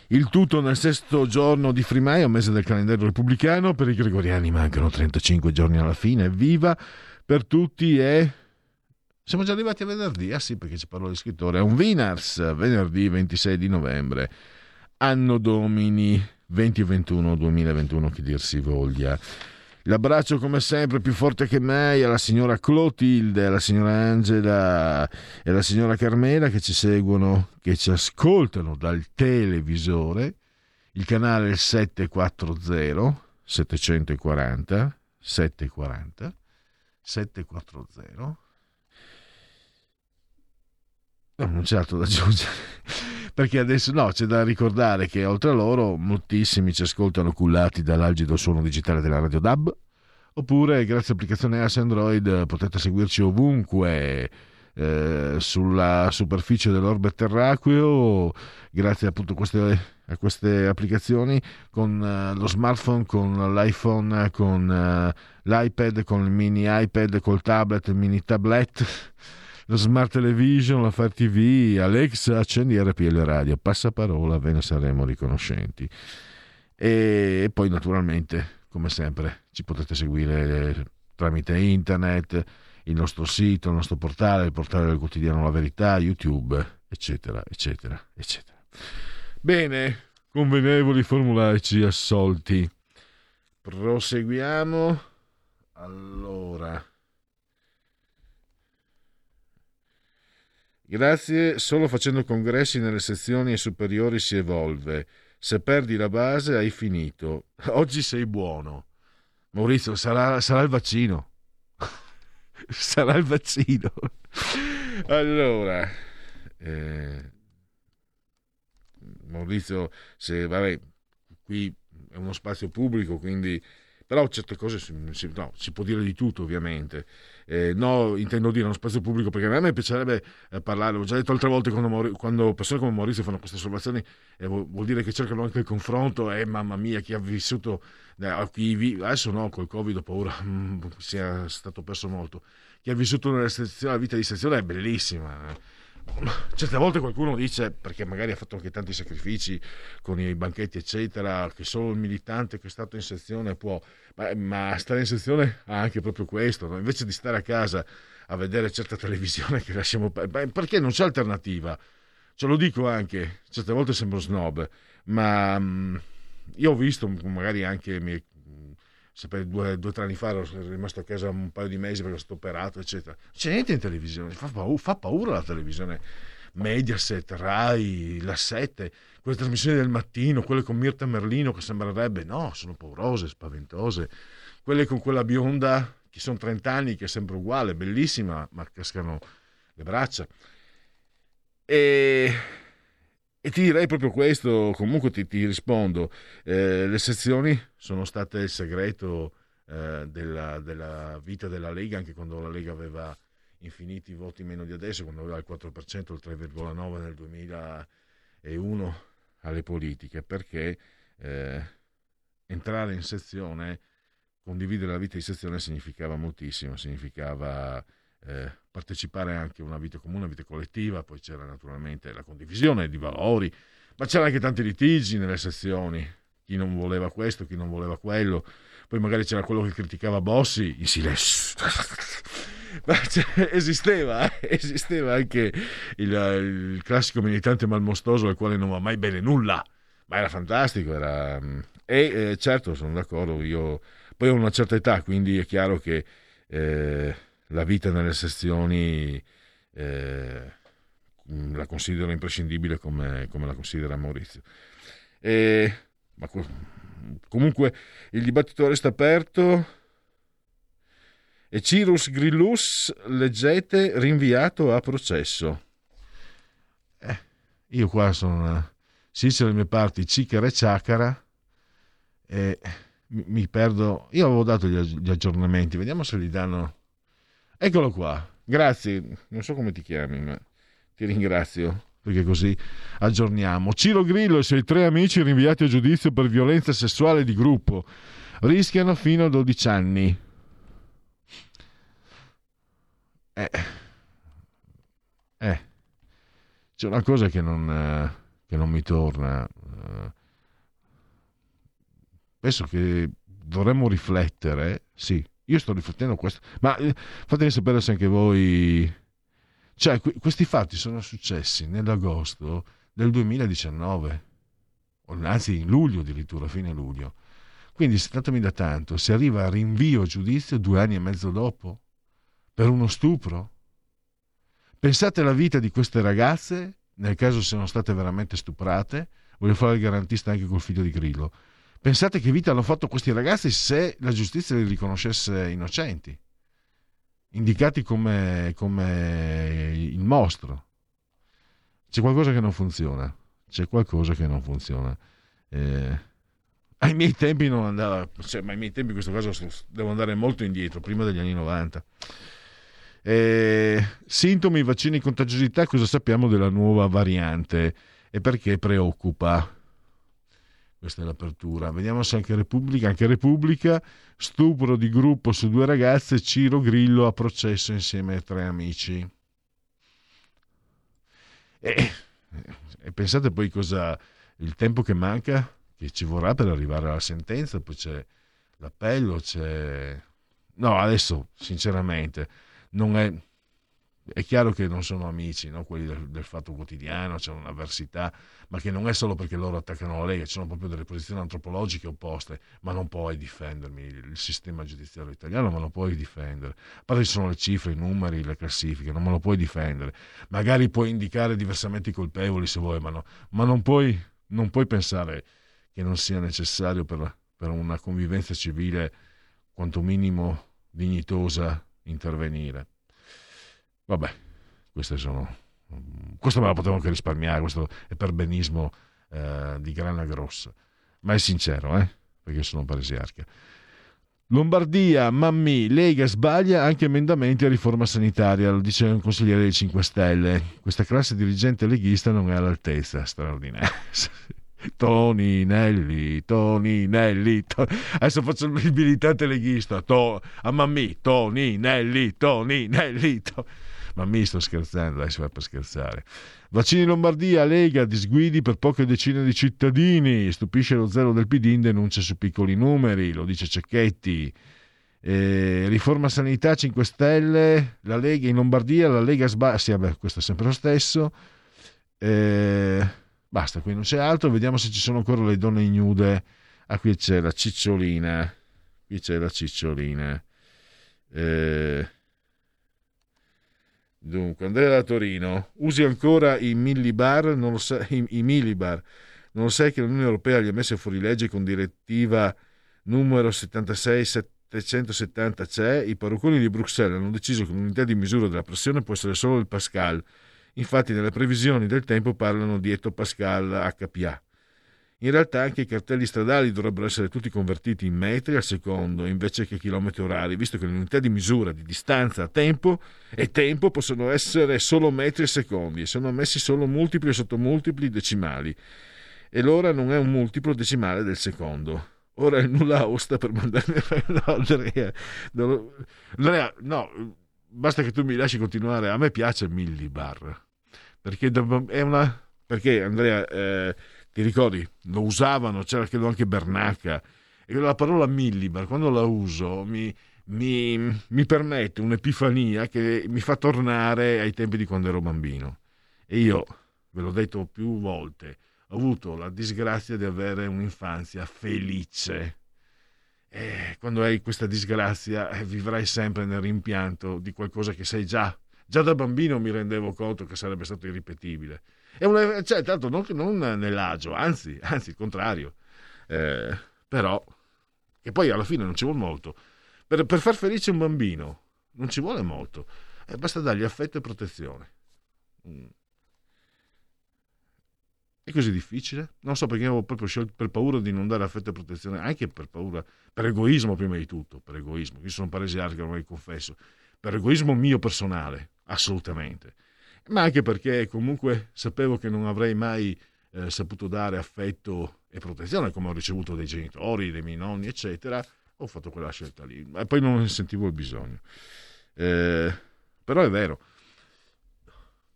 Il tutto nel sesto giorno di Frimaio, mese del calendario repubblicano, per i gregoriani mancano 35 giorni alla fine, viva! Per tutti e... Siamo già arrivati a venerdì, ah sì perché ci parlo di scrittore, è un Vinars, venerdì 26 di novembre, anno domini 2021 2021 che dir si voglia. L'abbraccio come sempre più forte che mai alla signora Clotilde, alla signora Angela e alla signora Carmela che ci seguono, che ci ascoltano dal televisore, il canale 740 740 740 740 No, non c'è altro da aggiungere. Perché adesso no, c'è da ricordare che oltre a loro moltissimi ci ascoltano cullati dall'algido suono digitale della Radio DAB. Oppure, grazie all'applicazione AS Android, potete seguirci ovunque eh, sulla superficie dell'orbe terraqueo, grazie appunto a queste, a queste applicazioni, con uh, lo smartphone, con l'iPhone, con uh, l'iPad, con il mini iPad, col tablet, il mini tablet la smart television, la Fire TV, Alexa, accendi RPL Radio, passaparola, ve ne saremo riconoscenti. E poi naturalmente, come sempre, ci potete seguire tramite internet, il nostro sito, il nostro portale, il portale del quotidiano La Verità, YouTube, eccetera, eccetera, eccetera. Bene, convenevoli formulaici assolti. Proseguiamo. Allora. Grazie, solo facendo congressi nelle sezioni superiori si evolve. Se perdi la base hai finito. Oggi sei buono. Maurizio, sarà, sarà il vaccino. sarà il vaccino. allora, eh, Maurizio, se vabbè, qui è uno spazio pubblico, quindi però certe cose si, no, si può dire di tutto ovviamente eh, no, intendo dire uno spazio pubblico perché a me piacerebbe eh, parlare, l'ho già detto altre volte quando, quando, persone come Maurizio fanno queste osservazioni eh, vuol dire che cercano anche il confronto e eh, mamma mia chi ha vissuto eh, chi vi, adesso no col covid ho paura mm, sia stato perso molto chi ha vissuto nella la vita di sezione è bellissima eh. Certe volte qualcuno dice perché magari ha fatto anche tanti sacrifici con i banchetti eccetera che solo il militante che è stato in sezione può ma, ma stare in sezione ha anche proprio questo, no? invece di stare a casa a vedere certa televisione che lasciamo perché non c'è alternativa. Ce lo dico anche, certe volte sembro snob, ma um, io ho visto magari anche mi, per due o tre anni fa ero rimasto a casa un paio di mesi perché sono stato operato, eccetera. C'è niente in televisione, fa paura, fa paura la televisione. Mediaset, Rai, la 7, quelle trasmissioni del mattino, quelle con Mirta Merlino che sembrerebbe, no, sono paurose, spaventose. Quelle con quella bionda che sono 30 anni, che è sempre uguale, bellissima, ma cascano le braccia. E, e ti direi proprio questo, comunque ti, ti rispondo. Eh, le sezioni sono state il segreto eh, della, della vita della Lega, anche quando la Lega aveva infiniti voti meno di adesso, quando aveva il 4%, il 3,9% nel 2001 alle politiche perché eh, entrare in sezione, condividere la vita di sezione significava moltissimo, significava eh, partecipare anche a una vita comune, una vita collettiva, poi c'era naturalmente la condivisione di valori, ma c'erano anche tanti litigi nelle sezioni, chi non voleva questo, chi non voleva quello, poi magari c'era quello che criticava Bossi in silenzio. Esisteva, eh? esisteva anche il, il, classico militante malmostoso al quale non va mai bene nulla. ma era fantastico. Era... E eh, certo, sono d'accordo, io poi ho una certa età, quindi è chiaro che eh, la vita nelle sezioni eh, la considero imprescindibile come, come la considera Maurizio. E, ma comunque il dibattito resta aperto. E Cirus Grillus, leggete, rinviato a processo. Eh, io qua sono Cicero le mie parti, Ciccara e Ciacara. E mi, mi perdo. Io avevo dato gli, gli aggiornamenti, vediamo se li danno. Eccolo qua. Grazie, non so come ti chiami, ma ti ringrazio perché così aggiorniamo. Ciro Grillo e i suoi tre amici rinviati a giudizio per violenza sessuale di gruppo rischiano fino a 12 anni. Eh. Eh. C'è una cosa che non, eh, che non mi torna. Eh. Penso che dovremmo riflettere, sì, io sto riflettendo questo, ma eh, fatemi sapere se anche voi... Cioè, questi fatti sono successi nell'agosto del 2019, anzi in luglio addirittura, fine luglio. Quindi se tanto mi da tanto, si arriva a rinvio a giudizio due anni e mezzo dopo per uno stupro. Pensate alla vita di queste ragazze, nel caso siano state veramente stuprate, voglio fare il garantista anche col figlio di Grillo. Pensate che vita hanno fatto questi ragazzi se la giustizia li riconoscesse innocenti, indicati come, come il mostro. C'è qualcosa che non funziona, c'è qualcosa che non funziona. Eh, ai miei tempi non andava, cioè, ma ai miei tempi in questo caso devo andare molto indietro, prima degli anni 90. Eh, sintomi, vaccini, contagiosità, cosa sappiamo della nuova variante e perché preoccupa? Questa è l'apertura. Vediamo se anche Repubblica, anche Repubblica, stupro di gruppo su due ragazze, Ciro Grillo a processo insieme a tre amici. E, e pensate poi cosa, il tempo che manca che ci vorrà per arrivare alla sentenza, poi c'è l'appello, c'è... No, adesso sinceramente non è... È chiaro che non sono amici, no? quelli del, del, fatto quotidiano, c'è un'avversità, ma che non è solo perché loro attaccano la Lega, ci sono proprio delle posizioni antropologiche opposte, ma non puoi difendermi il sistema giudiziario italiano, ma non puoi difendere. A parte ci sono le cifre, i numeri, le classifiche, non me lo puoi difendere. Magari puoi indicare diversamente i colpevoli se vuoi, ma, no, ma non, puoi, non puoi pensare che non sia necessario per, per una convivenza civile quanto minimo dignitosa intervenire. Vabbè, queste sono, questo me la potevo anche risparmiare, questo è per benismo eh, di grana grossa, ma è sincero, eh? perché sono paresiarca. Lombardia, Mammi, Lega sbaglia anche emendamenti a riforma sanitaria, lo dice un consigliere dei 5 Stelle. Questa classe dirigente leghista non è all'altezza, straordinaria. Toninelli, Toninelli, to... adesso faccio il militante leghista, to... a Mammi, Toninelli, Toninelli, to... Mammi sto scherzando, dai si va per scherzare. Vaccini Lombardia, Lega, disguidi per poche decine di cittadini, stupisce lo zero del PD in denuncia su piccoli numeri, lo dice Cecchetti. Eh, riforma sanità 5 Stelle, la Lega in Lombardia, la Lega sbaglia, sì vabbè questo è sempre lo stesso. Eh, Basta, qui non c'è altro. Vediamo se ci sono ancora le donne ignude. Ah, qui c'è la cicciolina. Qui c'è la cicciolina. Eh... Dunque, Andrea da Torino. Usi ancora i millibar? Non lo sai, i, i millibar. Non lo sai che l'Unione Europea li ha messi fuori legge con direttiva numero 76 770 CE? I parrucconi di Bruxelles hanno deciso che l'unità di misura della pressione può essere solo il Pascal Infatti nelle previsioni del tempo parlano di ettopascal HPA. In realtà anche i cartelli stradali dovrebbero essere tutti convertiti in metri al secondo invece che chilometri orari, visto che le unità di misura di distanza a tempo e tempo possono essere solo metri e secondi e sono ammessi solo multipli e sottomultipli decimali. E l'ora non è un multiplo decimale del secondo. Ora il nulla osta per mandarmi... no, Andrea, no, Andrea, no, basta che tu mi lasci continuare. A me piace Millibar perché è una. Perché Andrea, eh, ti ricordi, lo usavano, c'era credo anche Bernacca. E la parola Millibar, quando la uso, mi, mi, mi permette un'epifania che mi fa tornare ai tempi di quando ero bambino. E io, ve l'ho detto più volte, ho avuto la disgrazia di avere un'infanzia felice. E quando hai questa disgrazia eh, vivrai sempre nel rimpianto di qualcosa che sei già. Già da bambino mi rendevo conto che sarebbe stato irripetibile. Una, cioè, tanto non, non nell'agio, anzi, anzi, il contrario. Eh, però, che poi alla fine non ci vuole molto. Per, per far felice un bambino non ci vuole molto. Eh, basta dargli affetto e protezione. Mm. È così difficile? Non so perché avevo proprio scelto per paura di non dare affetto e protezione, anche per paura, per egoismo prima di tutto, per egoismo. Io sono paresiarchico, ormai confesso, per egoismo mio personale, assolutamente. Ma anche perché comunque sapevo che non avrei mai eh, saputo dare affetto e protezione come ho ricevuto dai genitori, dai miei nonni, eccetera. Ho fatto quella scelta lì, e poi non ne sentivo il bisogno. Eh, però è vero,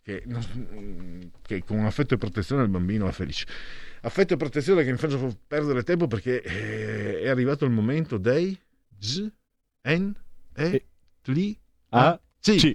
che, che, con affetto e protezione il bambino è felice. Affetto e protezione che mi fanno perdere tempo perché eh, è arrivato il momento dei Z, N, E, T, A, C.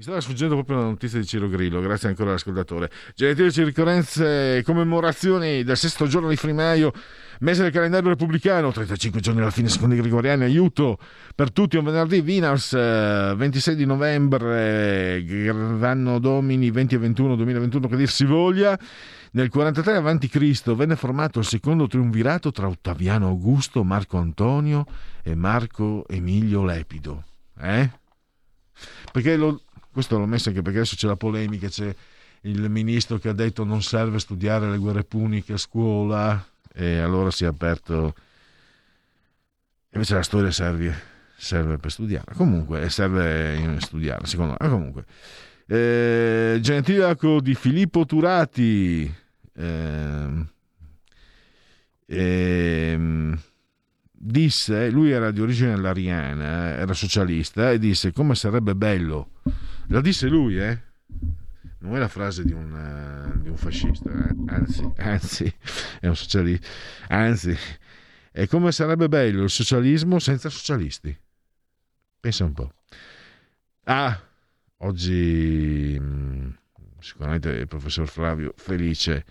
Mi stava sfuggendo proprio la notizia di Ciro Grillo, grazie ancora all'ascoltatore. Genetici, ricorrenze e commemorazioni del sesto giorno di Frimaio, mese del calendario repubblicano, 35 giorni alla fine secondo i gregoriani, aiuto per tutti, un venerdì, Vinars, 26 di novembre, anno domini 20 e 21, 2021, che dir si voglia. Nel 43 a.C. venne formato il secondo triunvirato tra Ottaviano Augusto, Marco Antonio e Marco Emilio Lepido. Eh? Perché lo, questo l'ho messo anche perché adesso c'è la polemica, c'è il ministro che ha detto non serve studiare le guerre puniche a scuola e allora si è aperto. Invece la storia serve, serve per studiare. Comunque serve studiare secondo me. Comunque. Eh, genetiliaco di Filippo Turati. Eh, eh, disse lui era di origine lariana era socialista e disse come sarebbe bello la disse lui, eh? Non è la frase di un, uh, di un fascista, eh? anzi, anzi, è un socialista. Anzi, è come sarebbe bello il socialismo senza socialisti. Pensa un po'. Ah, oggi mm, sicuramente il professor Flavio Felice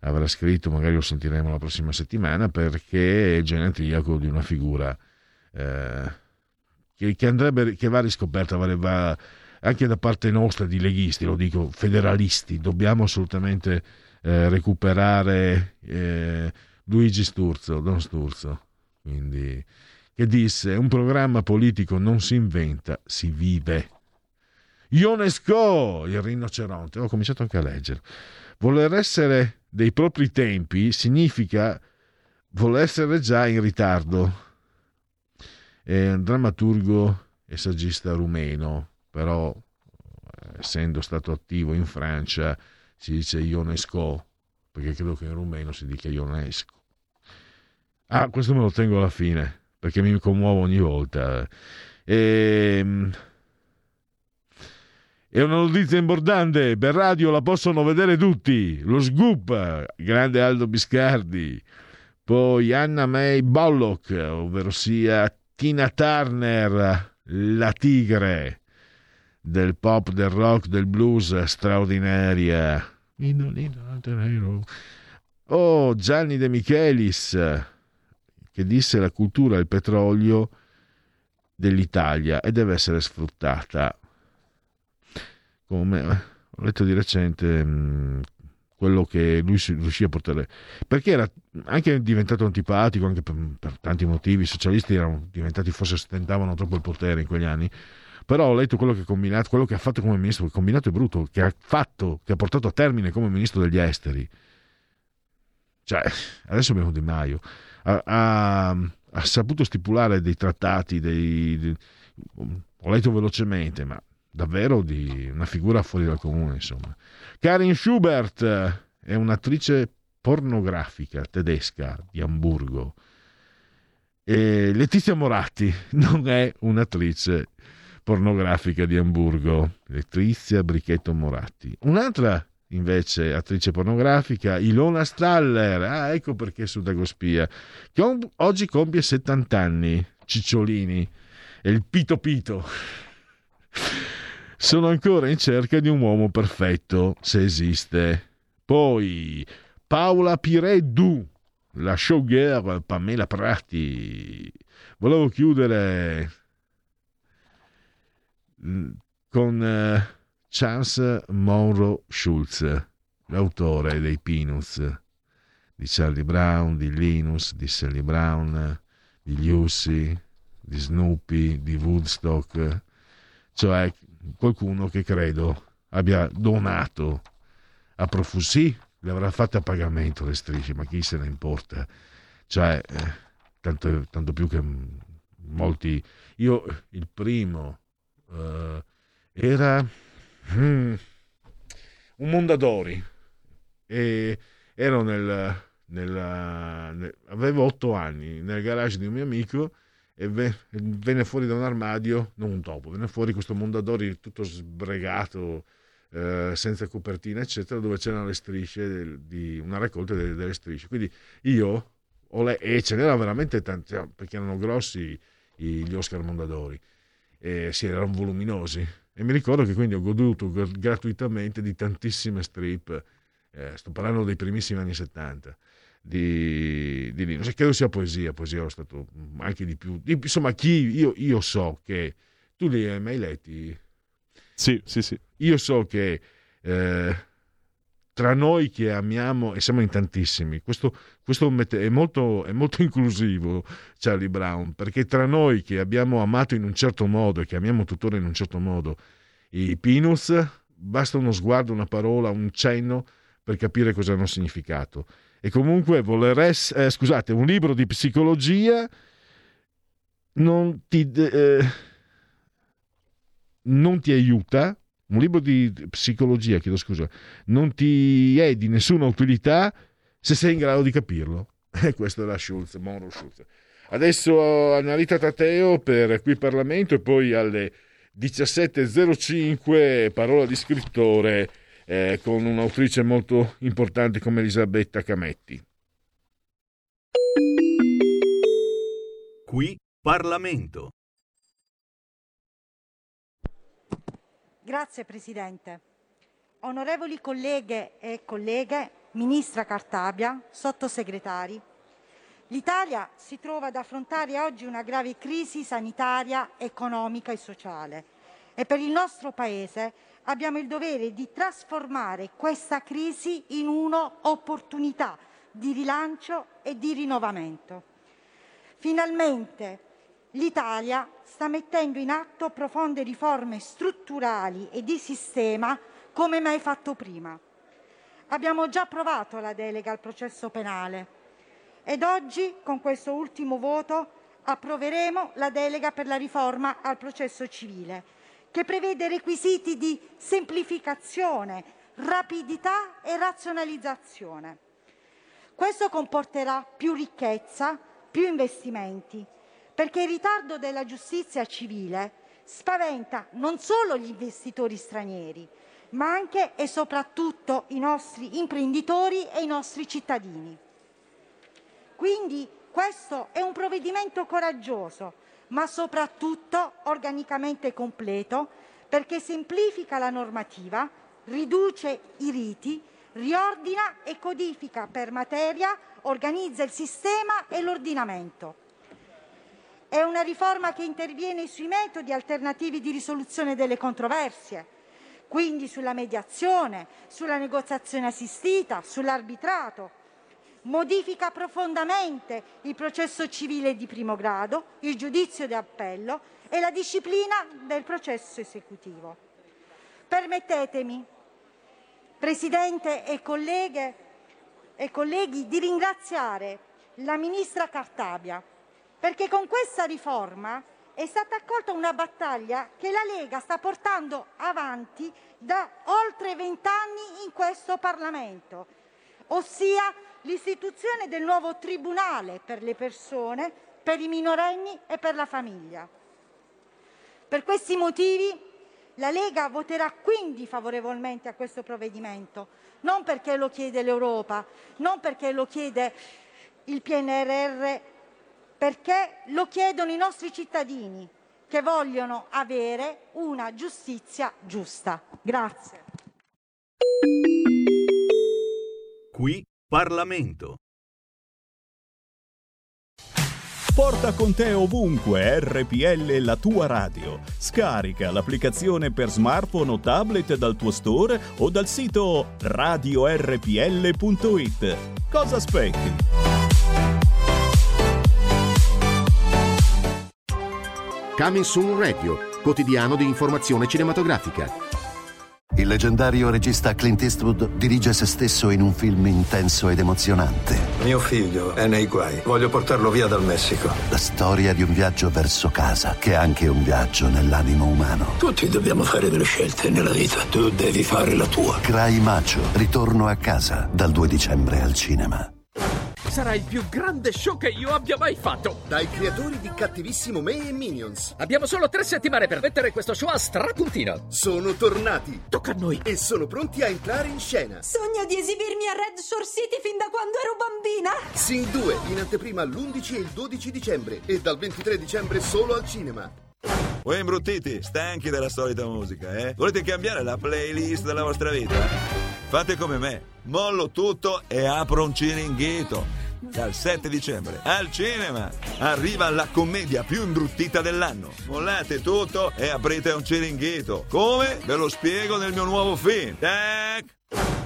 avrà scritto, magari lo sentiremo la prossima settimana, perché è genetriaco di una figura eh, che, che, andrebbe, che va riscoperta, va, va anche da parte nostra di leghisti, lo dico, federalisti, dobbiamo assolutamente eh, recuperare eh, Luigi Sturzo, Don Sturzo, quindi, che disse un programma politico non si inventa, si vive. Ionesco, il rinoceronte, ho cominciato anche a leggere. Voler essere dei propri tempi significa voler essere già in ritardo. È un drammaturgo e saggista rumeno, però eh, essendo stato attivo in Francia si dice Ionesco, perché credo che in rumeno si dica Ionesco. Ah, questo me lo tengo alla fine, perché mi commuovo ogni volta. E... Ehm, è una notizia imbordante, per radio la possono vedere tutti. Lo scoop, grande Aldo Biscardi. Poi Anna May Bollock, ovvero sia Tina Turner, la tigre del pop, del rock, del blues straordinaria. Oh, Gianni De Michelis, che disse la cultura è il petrolio dell'Italia e deve essere sfruttata. Come ho letto di recente mm, quello che lui riuscì a portare perché era anche diventato antipatico anche per, per tanti motivi i socialisti erano diventati forse stentavano troppo il potere in quegli anni però ho letto quello che ha combinato, quello che ha fatto come ministro, il combinato è brutto, che ha fatto, che ha portato a termine come ministro degli esteri. Cioè, adesso abbiamo Di Maio. Ha, ha, ha saputo stipulare dei trattati, dei, dei- ho letto velocemente, ma davvero di una figura fuori dal comune, insomma. Karin Schubert è un'attrice pornografica tedesca di Amburgo. E Letizia Moratti non è un'attrice pornografica di Amburgo, Letizia Brichetto Moratti. Un'altra invece attrice pornografica, Ilona Staller, ah, ecco perché su Dagospia, che oggi compie 70 anni, Cicciolini, e il Pito Pito. Sono ancora in cerca di un uomo perfetto, se esiste. Poi Paola Pireddu, la showgirl Pamela Prati. Volevo chiudere con eh, Charles Monroe Schulz, l'autore dei Peanuts, di Charlie Brown, di Linus, di Sally Brown, di Lucy, di Snoopy, di Woodstock, cioè qualcuno che credo abbia donato a profusi, le avrà fatte a pagamento le strisce, ma chi se ne importa? Cioè, eh, tanto, tanto più che mm, molti... Io il primo eh, era mm, un Mondadori e ero nel, nella- nel- avevo otto anni nel garage di un mio amico e ve- venne fuori da un armadio, non un topo, venne fuori questo Mondadori tutto sbregato, eh, senza copertina, eccetera, dove c'erano le strisce, del- di una raccolta delle, delle strisce. Quindi io, ho le- e ce n'erano veramente tanti, perché erano grossi gli Oscar Mondadori, e sì, erano voluminosi. E mi ricordo che quindi ho goduto gr- gratuitamente di tantissime strip, eh, sto parlando dei primissimi anni 70 di, di Linus. E credo sia poesia, poesia ero stato anche di più. di- insomma, chi io, io so che tu li hai mai letti? Sì, sì, sì. Io so che eh, tra noi che amiamo, e siamo in tantissimi, questo, questo è, molto, è molto inclusivo Charlie Brown, perché tra noi che abbiamo amato in un certo modo e che amiamo tuttora in un certo modo i Peanuts, basta uno sguardo, una parola, un cenno per capire cosa hanno significato. E comunque voler ess- eh, scusate, un libro di psicologia non ti, eh, non ti aiuta, un libro di psicologia, chiedo scusa, non ti è di nessuna utilità se sei in grado di capirlo. E questo era Schulz, Monroe Schulz. Adesso Annalita Tateo per qui Parlamento e poi alle 17.05 parola di scrittore eh, con un'autrice molto importante come Elisabetta Cametti. Qui Parlamento. Grazie Presidente. Onorevoli colleghe e colleghe, Ministra Cartabia, sottosegretari, l'Italia si trova ad affrontare oggi una grave crisi sanitaria, economica e sociale e per il nostro Paese abbiamo il dovere di trasformare questa crisi in un'opportunità di rilancio e di rinnovamento. Finalmente l'Italia sta mettendo in atto profonde riforme strutturali e di sistema come mai fatto prima. Abbiamo già approvato la delega al processo penale ed oggi, con questo ultimo voto, approveremo la delega per la riforma al processo civile, che prevede requisiti di semplificazione, rapidità e razionalizzazione. Questo comporterà più ricchezza, più investimenti, perché il ritardo della giustizia civile spaventa non solo gli investitori stranieri, ma anche e soprattutto i nostri imprenditori e i nostri cittadini. Quindi questo è un provvedimento coraggioso, ma soprattutto organicamente completo, perché semplifica la normativa, riduce i riti, riordina e codifica per materia, organizza il sistema e l'ordinamento. È una riforma che interviene sui metodi alternativi di risoluzione delle controversie, quindi sulla mediazione, sulla negoziazione assistita, sull'arbitrato. Modifica profondamente il processo civile di primo grado, il giudizio di appello e la disciplina del processo esecutivo. Permettetemi, Presidente e colleghe, e colleghi di ringraziare la ministra Cartabia perché con questa riforma è stata accolta una battaglia che la Lega sta portando avanti da oltre vent'anni in questo Parlamento, ossia l'istituzione del nuovo tribunale per le persone, per i minorenni e per la famiglia. Per questi motivi la Lega voterà quindi favorevolmente a questo provvedimento, non perché lo chiede l'Europa, non perché lo chiede il PNRR, perché lo chiedono i nostri cittadini che vogliono avere una giustizia giusta. Grazie. Qui Parlamento. Porta con te ovunque RPL la tua radio. Scarica l'applicazione per smartphone o tablet dal tuo store o dal sito radiorpl.it. Cosa aspetti? Coming Soon Radio, quotidiano di informazione cinematografica. Il leggendario regista Clint Eastwood dirige se stesso in un film intenso ed emozionante. Mio figlio è nei guai. Voglio portarlo via dal Messico. La storia di un viaggio verso casa, che è anche un viaggio nell'animo umano. Tutti dobbiamo fare delle scelte nella vita. Tu devi fare la tua. Cry Macho, ritorno a casa, dal 2 dicembre al cinema. Sarà il più grande show che io abbia mai fatto! Dai creatori di Cattivissimo Me e Minions. Abbiamo solo tre settimane per mettere questo show a strapuntino. Sono tornati. Tocca a noi. E sono pronti a entrare in scena. Sogno di esibirmi a Red Shore City fin da quando ero bambina. Sing 2 in anteprima l'11 e il 12 dicembre e dal 23 dicembre solo al cinema. Voi imbruttiti, stanchi della solita musica, eh? Volete cambiare la playlist della vostra vita? Fate come me, mollo tutto e apro un ciringhito. Dal 7 dicembre al cinema arriva la commedia più imbruttita dell'anno. Mollate tutto e aprite un ciringhito. Come? Ve lo spiego nel mio nuovo film. Tac!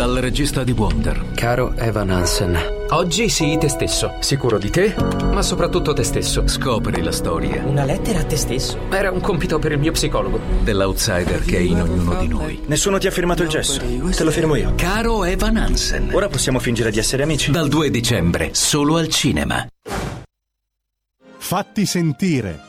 Dal regista di Wonder. Caro Evan Hansen, oggi sii te stesso, sicuro di te, ma soprattutto te stesso. Scopri la storia. Una lettera a te stesso. Era un compito per il mio psicologo. Dell'outsider che è in ognuno di noi. Nessuno ti ha firmato il gesso. Te lo firmo io. Caro Evan Hansen. Ora possiamo fingere di essere amici. Dal 2 dicembre, solo al cinema. Fatti sentire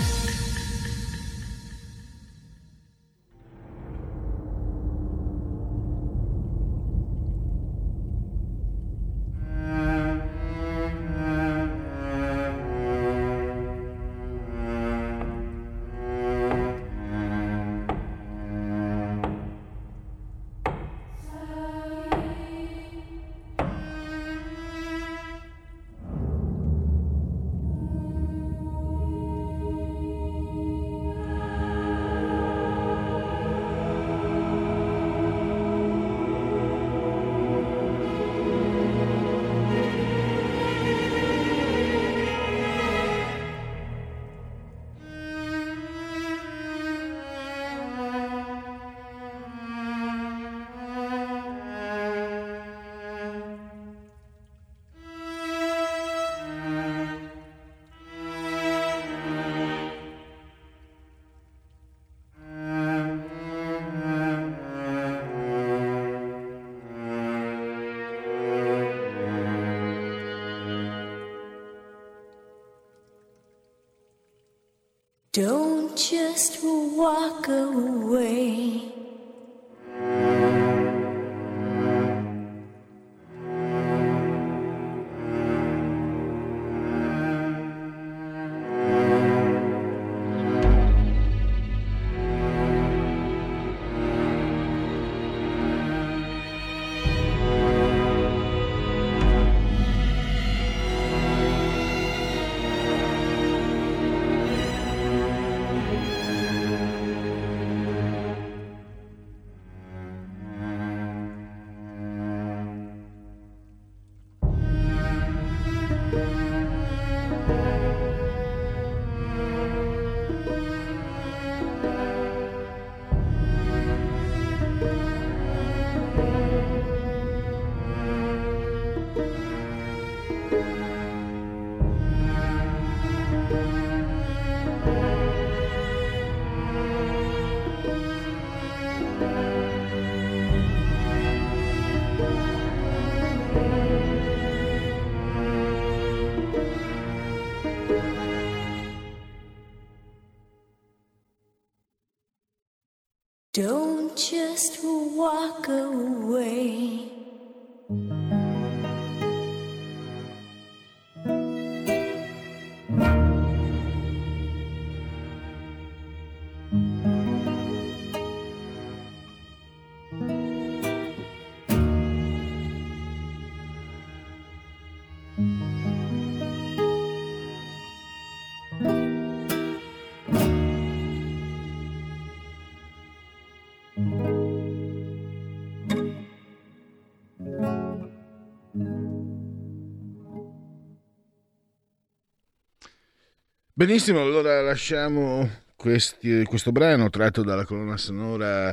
Benissimo, allora lasciamo questi- questo brano tratto dalla colonna sonora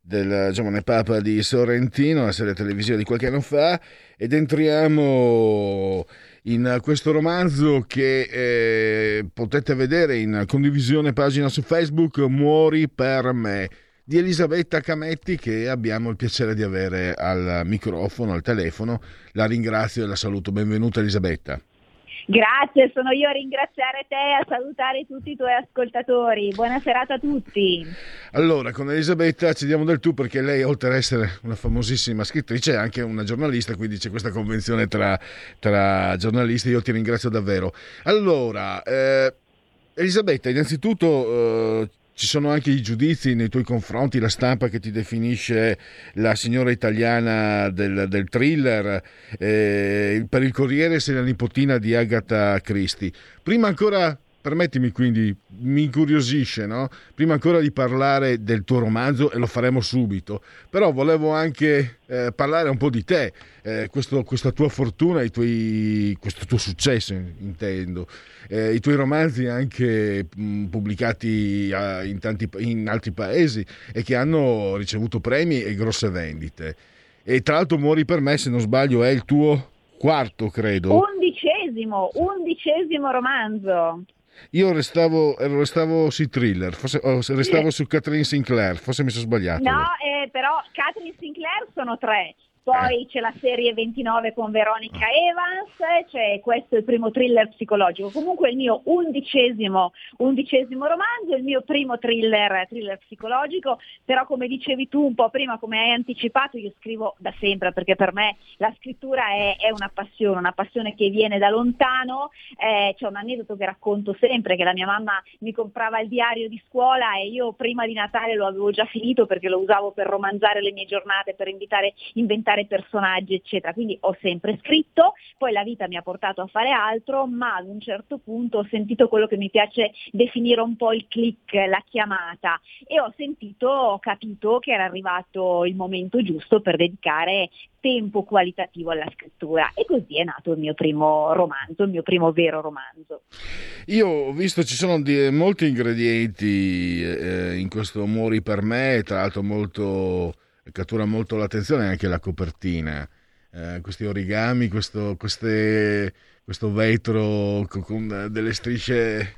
del giovane Papa di Sorrentino, la serie televisiva di qualche anno fa, ed entriamo in questo romanzo che eh, potete vedere in condivisione pagina su Facebook, Muori per me, di Elisabetta Cametti che abbiamo il piacere di avere al microfono, al telefono. La ringrazio e la saluto. Benvenuta Elisabetta. Grazie, sono io a ringraziare te e a salutare tutti i tuoi ascoltatori. Buona serata a tutti. Allora, con Elisabetta ci diamo del tu perché lei, oltre ad essere una famosissima scrittrice, è anche una giornalista, quindi c'è questa convenzione tra, tra giornalisti. Io ti ringrazio davvero. Allora, eh, Elisabetta, innanzitutto eh, ci sono anche i giudizi nei tuoi confronti, la stampa che ti definisce la signora italiana del, del thriller. eh, per il Corriere sei la nipotina di Agatha Christie. Prima ancora Permettimi quindi, mi incuriosisce, no? prima ancora di parlare del tuo romanzo, e lo faremo subito, però volevo anche eh, parlare un po' di te, eh, questo- questa tua fortuna, tuoi- questo tuo successo intendo, Eh, i tuoi romanzi anche mh, pubblicati a- in, tanti, in altri paesi e che hanno ricevuto premi e grosse vendite. E tra l'altro Muori per me, se non sbaglio, è il tuo quarto, credo. Undicesimo, undicesimo romanzo. Io restavo, ero- restavo sui thriller, forse, oh, restavo Sì. su Catherine Sinclair, forse mi sono sbagliato. No, eh, però Catherine Sinclair sono tre. Poi c'è la serie 29 con Veronica Evans, c'è questo è il primo thriller psicologico. Comunque il mio undicesimo, undicesimo romanzo, il mio primo thriller, thriller psicologico, però come dicevi tu un po' prima, come hai anticipato, io scrivo da sempre perché per me la scrittura è, è una passione, una passione che viene da lontano. Eh, c'è un aneddoto che racconto sempre, che la mia mamma mi comprava il diario di scuola e io prima di Natale lo avevo già finito perché lo usavo per romanzare le mie giornate, per invitare, inventare personaggi, eccetera. Quindi ho sempre scritto, poi la vita mi ha portato a fare altro, ma ad un certo punto ho sentito quello che mi piace definire un po' il click, la chiamata e ho sentito, ho capito che era arrivato il momento giusto per dedicare tempo qualitativo alla scrittura e così è nato il mio primo romanzo, il mio primo vero romanzo. Io ho visto ci sono di- molti ingredienti eh, in questo Muori per me, tra l'altro molto, cattura molto l'attenzione anche la copertina, Eh, questi origami, questo, queste- questo vetro co- con delle strisce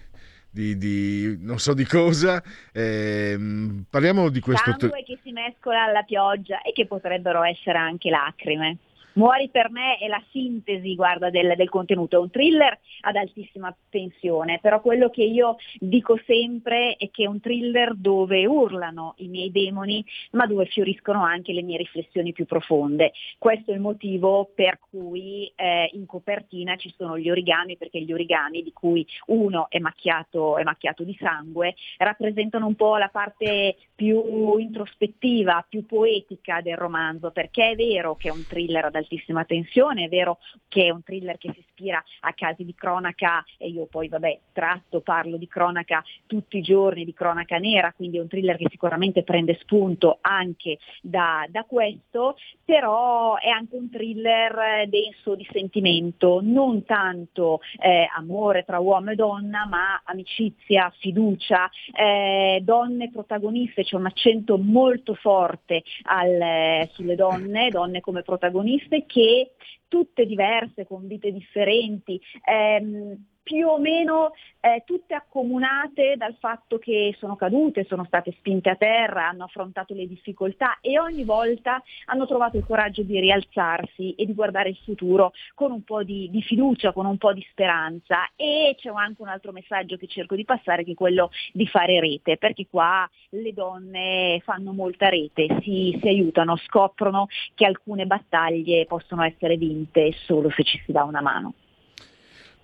di, di- non so di cosa. Ehm, parliamo di questo... Sangue che si mescola alla pioggia e che potrebbero essere anche lacrime. Muori per me è la sintesi, guarda, del, del contenuto, è un thriller ad altissima tensione, però quello che io dico sempre è che è un thriller dove urlano i miei demoni, ma dove fioriscono anche le mie riflessioni più profonde. Questo è il motivo per cui eh, in copertina ci sono gli origami, perché gli origami, di cui uno è macchiato, è macchiato di sangue, rappresentano un po' la parte più introspettiva, più poetica del romanzo, perché è vero che è un thriller ad altissima tensione, è vero che è un thriller che si ispira a casi di cronaca e io poi vabbè tratto, parlo di cronaca tutti i giorni, di cronaca nera, quindi è un thriller che sicuramente prende spunto anche da, da questo, però è anche un thriller eh, denso di sentimento, non tanto eh, amore tra uomo e donna, ma amicizia, fiducia, eh, donne protagoniste, c'è un accento molto forte al- eh, sulle donne, donne come protagoniste che tutte diverse, con vite differenti, ehm, più o meno eh, tutte accomunate dal fatto che sono cadute, sono state spinte a terra, hanno affrontato le difficoltà e ogni volta hanno trovato il coraggio di rialzarsi e di guardare il futuro con un po' di, di fiducia, con un po' di speranza. E c'è anche un altro messaggio che cerco di passare che è quello di fare rete, perché qua le donne fanno molta rete, si, si aiutano, scoprono che alcune battaglie possono essere vinte solo se ci si dà una mano.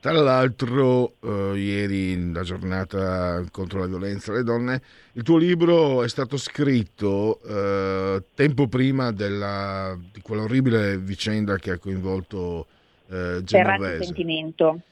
Tra l'altro, eh, ieri, la giornata contro la violenza alle donne, il tuo libro è stato scritto eh, tempo prima della, di quell'orribile vicenda che ha coinvolto eh, Genovese. sentimento.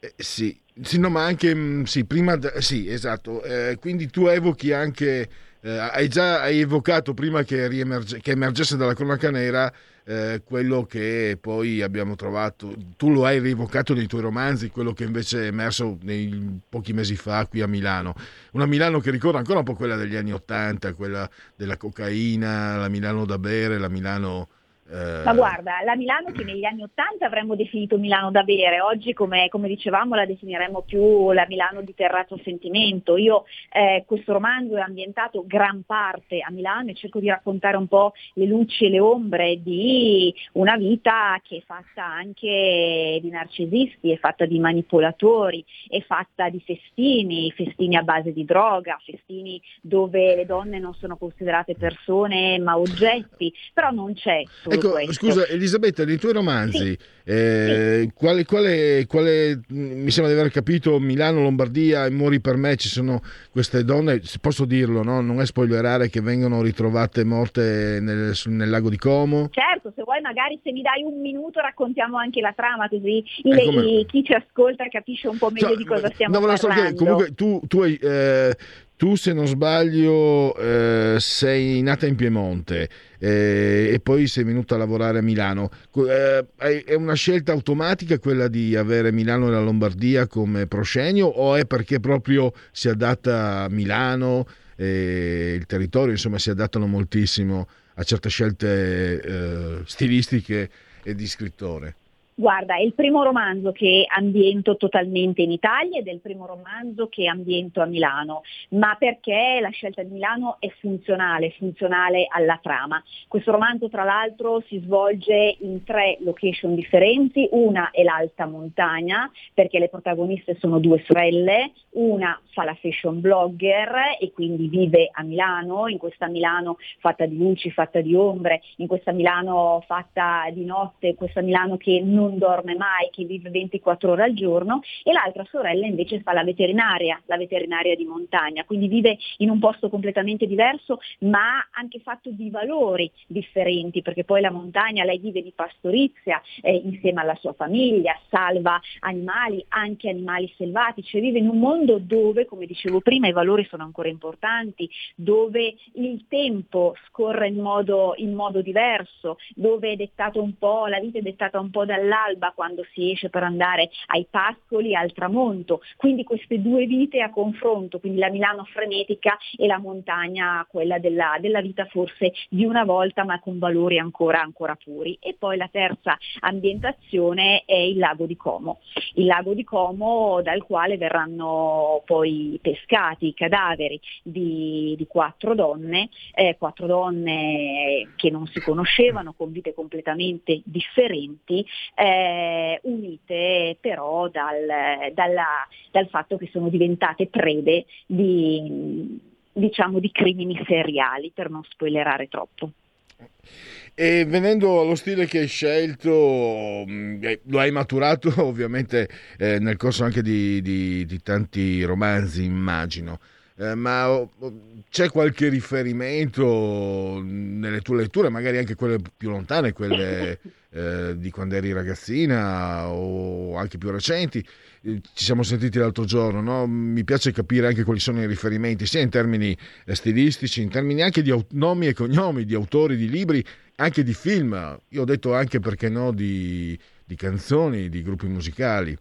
Eh, sì. sì, no, ma anche mh, sì, prima, de- sì, esatto. Eh, quindi tu evochi anche, eh, hai già hai evocato prima che, riemerge- che emergesse dalla cronaca nera eh, quello che poi abbiamo trovato, tu lo hai rievocato nei tuoi romanzi, quello che invece è emerso nei, pochi mesi fa qui a Milano. Una Milano che ricorda ancora un po' quella degli anni Ottanta, quella della cocaina, la Milano da bere, la Milano... eh, Ma guarda, la Milano che negli anni Ottanta avremmo definito Milano da bere, oggi come, come dicevamo la definiremmo più la Milano di terrazzo sentimento. Io eh, questo romanzo è ambientato gran parte a Milano e cerco di raccontare un po' le luci e le ombre di una vita che è fatta anche di narcisisti, è fatta di manipolatori, è fatta di festini, festini a base di droga, festini dove le donne non sono considerate persone ma oggetti, però non c'è solo Ecco, scusa Elisabetta, nei tuoi romanzi, eh, quale, quale- quale- mi sembra di aver capito, Milano, Lombardia e Muori per me, ci sono queste donne, posso dirlo, no? non è spoilerare, che vengono ritrovate morte nel, sul- nel lago di Como? Certo, se vuoi magari se mi dai un minuto raccontiamo anche la trama così il- Eh, come- chi ci ascolta capisce un po' meglio di cosa stiamo No, parlando. chiedere, comunque tu, tu hai, eh, tu, se non sbaglio, eh, sei nata in Piemonte eh, e poi sei venuta a lavorare a Milano. Eh, è una scelta automatica quella di avere Milano e la Lombardia come proscenio o è perché proprio si adatta a Milano e il territorio, insomma, si adattano moltissimo a certe scelte eh, stilistiche e di scrittore? Guarda, è il primo romanzo che ambiento totalmente in Italia ed è il primo romanzo che ambiento a Milano, ma perché la scelta di Milano è funzionale, funzionale alla trama. Questo romanzo tra l'altro si svolge in tre location differenti, una è l'alta montagna perché le protagoniste sono due sorelle, una fa la fashion blogger e quindi vive a Milano, in questa Milano fatta di luci, fatta di ombre, in questa Milano fatta di notte, questa Milano che non dorme mai, che vive 24 ore al giorno e l'altra sorella invece fa la veterinaria, la veterinaria di montagna, quindi vive in un posto completamente diverso ma anche fatto di valori differenti perché poi la montagna lei vive di pastorizia eh, insieme alla sua famiglia, salva animali, anche animali selvatici, vive in un mondo dove, come dicevo prima, i valori sono ancora importanti, dove il tempo scorre in modo, in modo diverso, dove è dettato un po', la vita è dettata un po' dall'alba quando si esce per andare ai pascoli, al tramonto, quindi queste due vite a confronto, quindi la Milano frenetica e la montagna, quella della, della vita forse di una volta ma con valori ancora, ancora puri. E poi la terza ambientazione è il lago di Como, il lago di Como dal quale verranno poi pescati i cadaveri di, di quattro donne, eh, quattro donne che non si conoscevano, con vite completamente differenti, eh, unite però dal, dalla- dal fatto che sono diventate prede di, diciamo, di crimini seriali, per non spoilerare troppo. E venendo allo stile che hai scelto, mh, eh, lo hai maturato ovviamente eh, nel corso anche di, di- di tanti romanzi, immagino. Eh, ma oh, oh, c'è qualche riferimento nelle tue letture, magari anche quelle più lontane, quelle eh, di quando eri ragazzina o anche più recenti? Eh, Ci siamo sentiti l'altro giorno, no? mi piace capire anche quali sono i riferimenti, sia in termini eh, stilistici, in termini anche di nomi e cognomi, di autori di libri, anche di film. Io ho detto anche perché no di, di canzoni, di gruppi musicali.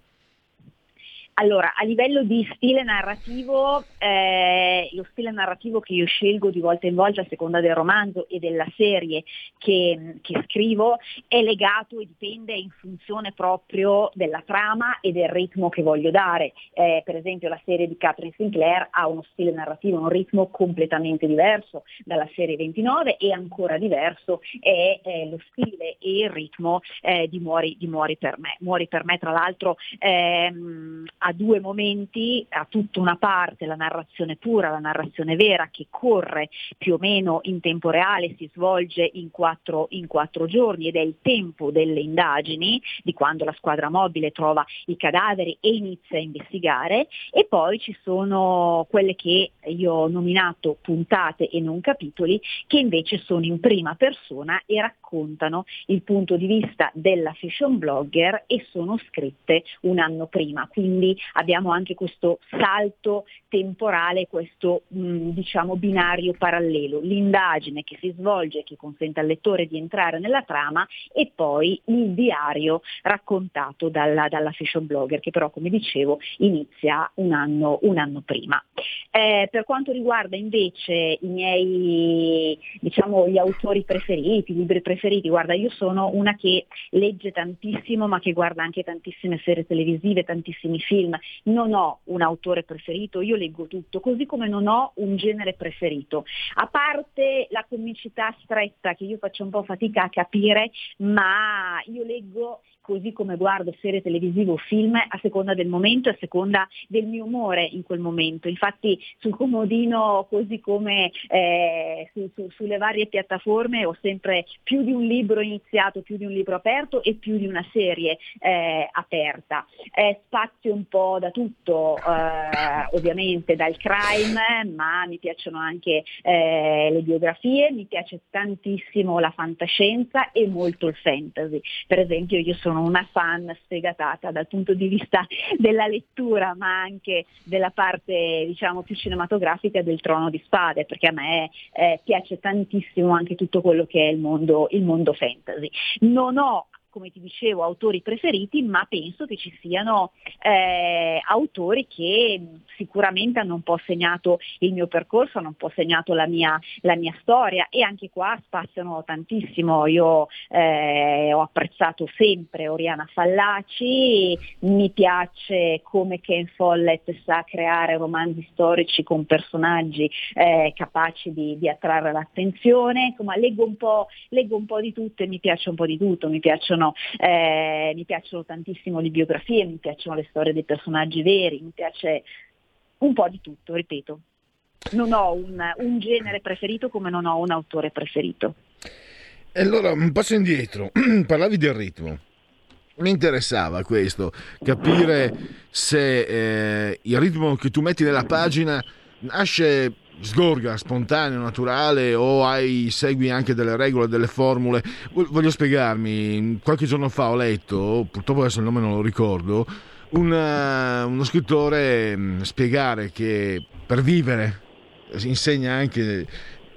Allora, a livello di stile narrativo, eh, lo stile narrativo che io scelgo di volta in volta a seconda del romanzo e della serie che, che scrivo è legato e dipende in funzione proprio della trama e del ritmo che voglio dare. Eh, per esempio la serie di Catherine Sinclair ha uno stile narrativo, un ritmo completamente diverso dalla serie 29 e ancora diverso è eh, lo stile e il ritmo eh, di, Muori, di Muori per me. Muori per me tra l'altro ehm, ha due momenti, ha tutta una parte, la narrazione pura, la narrazione vera che corre più o meno in tempo reale, si svolge in quattro, in quattro giorni ed è il tempo delle indagini, di quando la squadra mobile trova i cadaveri e inizia a investigare e poi ci sono quelle che io ho nominato puntate e non capitoli che invece sono in prima persona e raccontano il punto di vista della fashion blogger e sono scritte un anno prima. Quindi abbiamo anche questo salto temporale, questo mh, diciamo binario parallelo, l'indagine che si svolge, che consente al lettore di entrare nella trama e poi il diario raccontato dalla, dalla fashion blogger che però come dicevo inizia un anno, un anno prima. Eh, per quanto riguarda invece i miei, diciamo, gli autori preferiti, i libri preferiti, guarda, io sono una che legge tantissimo ma che guarda anche tantissime serie televisive, tantissimi film. Non ho un autore preferito, io leggo tutto, così come non ho un genere preferito. A parte la comicità stretta che io faccio un po' fatica a capire, ma io leggo così come guardo serie televisive o film a seconda del momento, a seconda del mio umore in quel momento. Infatti sul comodino, così come eh, su, su, sulle varie piattaforme, ho sempre più di un libro iniziato, più di un libro aperto e più di una serie eh, aperta. Eh, spazio un po' da tutto, eh, ovviamente dal crime, ma mi piacciono anche eh, le biografie, mi piace tantissimo la fantascienza e molto il fantasy. Per esempio io sono sono una fan sfegatata dal punto di vista della lettura, ma anche della parte diciamo più cinematografica del Trono di Spade, perché a me eh, piace tantissimo anche tutto quello che è il mondo, il mondo fantasy. Non ho come ti dicevo, autori preferiti, ma penso che ci siano eh, autori che sicuramente hanno un po' segnato il mio percorso, hanno un po' segnato la mia, la mia storia e anche qua spaziano tantissimo. Io eh, ho apprezzato sempre Oriana Fallaci, mi piace come Ken Follett sa creare romanzi storici con personaggi eh, capaci di, di, attrarre l'attenzione, insomma leggo un, po', leggo un po' di tutto e mi piace un po' di tutto, mi piacciono piacciono, eh, mi piacciono tantissimo le biografie, mi piacciono le storie dei personaggi veri, mi piace un po' di tutto, ripeto. Non ho un, un genere preferito come non ho un autore preferito. E allora un passo indietro, parlavi del ritmo. Mi interessava questo, capire se eh, il ritmo che tu metti nella pagina nasce sgorga, spontaneo, naturale o hai, segui anche delle regole, delle formule? Voglio spiegarmi, qualche giorno fa ho letto, purtroppo adesso il nome non lo ricordo, una, uno scrittore mm, spiegare che per vivere insegna anche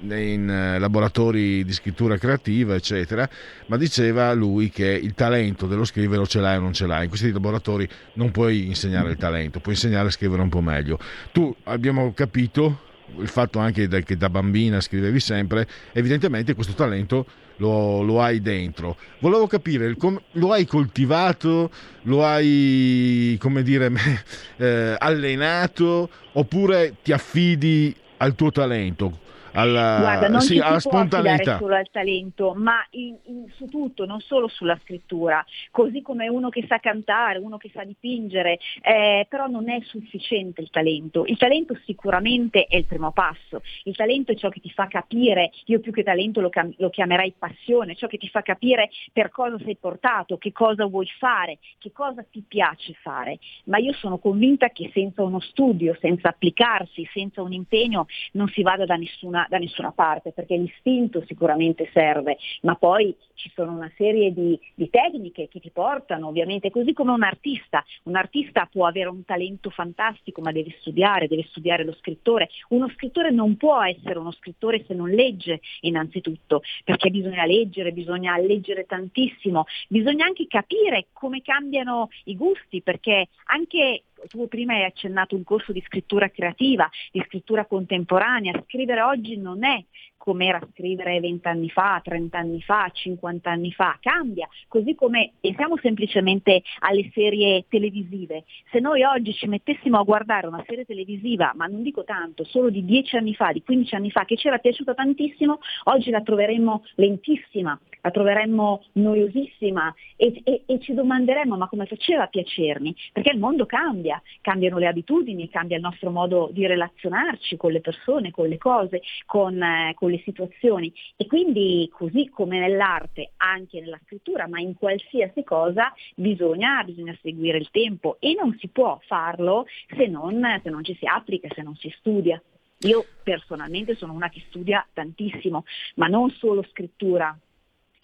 in eh, laboratori di scrittura creativa, eccetera, ma diceva lui che il talento dello scrivere o ce l'hai o non ce l'hai. In questi laboratori non puoi insegnare il talento, puoi insegnare a scrivere un po' meglio. Tu abbiamo capito il fatto anche che da bambina scrivevi sempre, evidentemente questo talento lo, lo hai dentro. Volevo capire, lo hai coltivato, lo hai, come dire, eh, allenato oppure ti affidi al tuo talento? Alla, Guarda, non sì, alla spontaneità. solo al talento, ma in, in, su tutto, non solo sulla scrittura, così come uno che sa cantare, uno che sa dipingere, eh, però non è sufficiente il talento. Il talento sicuramente è il primo passo, il talento è ciò che ti fa capire, io più che talento lo, lo chiamerei passione, ciò che ti fa capire per cosa sei portato, che cosa vuoi fare, che cosa ti piace fare, ma io sono convinta che senza uno studio, senza applicarsi, senza un impegno non si vada da nessuna da nessuna parte, perché l'istinto sicuramente serve, ma poi ci sono una serie di, di tecniche che ti portano, ovviamente, così come un artista. Un artista può avere un talento fantastico, ma deve studiare, deve studiare lo scrittore. Uno scrittore non può essere uno scrittore se non legge innanzitutto, perché bisogna leggere, bisogna leggere tantissimo, bisogna anche capire come cambiano i gusti, perché anche tu prima hai accennato un corso di scrittura creativa, di scrittura contemporanea, scrivere oggi non è come era scrivere vent'anni fa, trent'anni fa, cinquant'anni fa, cambia, così come pensiamo semplicemente alle serie televisive. Se noi oggi ci mettessimo a guardare una serie televisiva, ma non dico tanto, solo di dieci anni fa, di quindici anni fa, che ci era piaciuta tantissimo, oggi la troveremmo lentissima, la troveremmo noiosissima e, e, e ci domanderemmo ma come faceva a piacermi? Perché il mondo cambia, cambiano le abitudini, cambia il nostro modo di relazionarci con le persone, con le cose, con, eh, con le situazioni. E quindi così come nell'arte, anche nella scrittura, ma in qualsiasi cosa bisogna, bisogna seguire il tempo. E non si può farlo se non, se non ci si applica, se non si studia. Io personalmente sono una che studia tantissimo, ma non solo scrittura,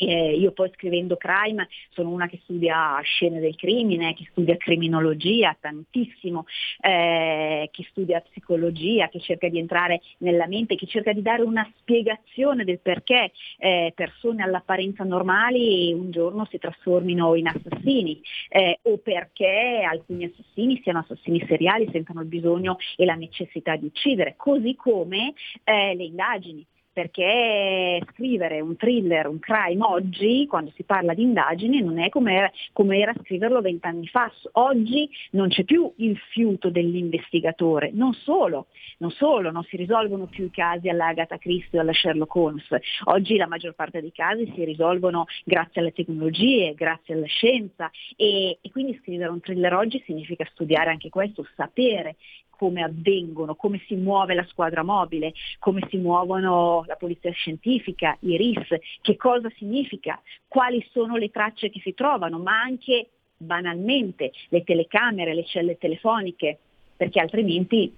eh, io poi scrivendo crime sono una che studia scene del crimine, che studia criminologia tantissimo, eh, che studia psicologia, che cerca di entrare nella mente, che cerca di dare una spiegazione del perché eh, persone all'apparenza normali un giorno si trasformino in assassini eh, o perché alcuni assassini siano assassini seriali, sentano il bisogno e la necessità di uccidere, così come eh, le indagini perché scrivere un thriller, un crime oggi, quando si parla di indagini, non è come era, come era scriverlo vent'anni fa. Oggi non c'è più il fiuto dell'investigatore, non solo, non solo, non si risolvono più i casi alla Agatha Christie o alla Sherlock Holmes. Oggi la maggior parte dei casi si risolvono grazie alle tecnologie, grazie alla scienza e, e quindi scrivere un thriller oggi significa studiare anche questo, sapere come avvengono, come si muove la squadra mobile, come si muovono la polizia scientifica, i RIS, che cosa significa, quali sono le tracce che si trovano, ma anche banalmente le telecamere, le celle telefoniche, perché altrimenti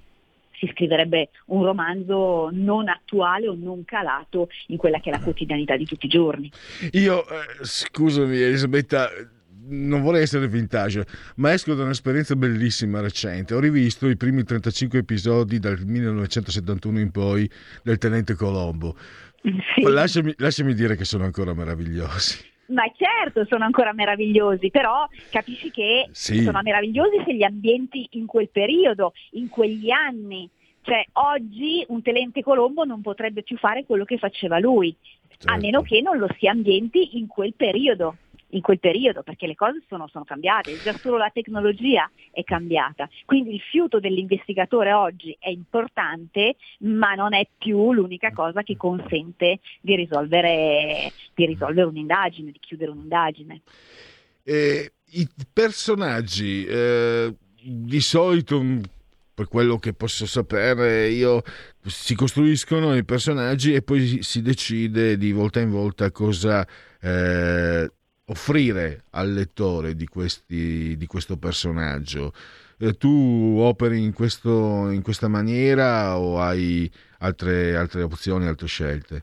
si scriverebbe un romanzo non attuale o non calato in quella che è la quotidianità di tutti i giorni. Io, eh, scusami Elisabetta, non vorrei essere vintage, ma esco da un'esperienza bellissima recente. Ho rivisto i primi 35 episodi dal 1971 in poi del Tenente Colombo. Sì. Lasciami, lasciami dire che sono ancora meravigliosi. Ma certo, sono ancora meravigliosi, però capisci che Sì. sono meravigliosi se li ambienti in quel periodo, in quegli anni. Cioè, oggi un Tenente Colombo non potrebbe più fare quello che faceva lui, a meno che non lo si ambienti in quel periodo in quel periodo, perché le cose sono, sono cambiate, già solo la tecnologia è cambiata. Quindi il fiuto dell'investigatore oggi è importante, ma non è più l'unica cosa che consente di risolvere, di risolvere un'indagine, di chiudere un'indagine. Eh, I personaggi, eh, di solito, mh, per quello che posso sapere, io si costruiscono i personaggi e poi si decide di volta in volta cosa eh, offrire al lettore di, questi, di questo personaggio. Eh, tu operi in, questo, in questa maniera o hai altre, altre opzioni, altre scelte?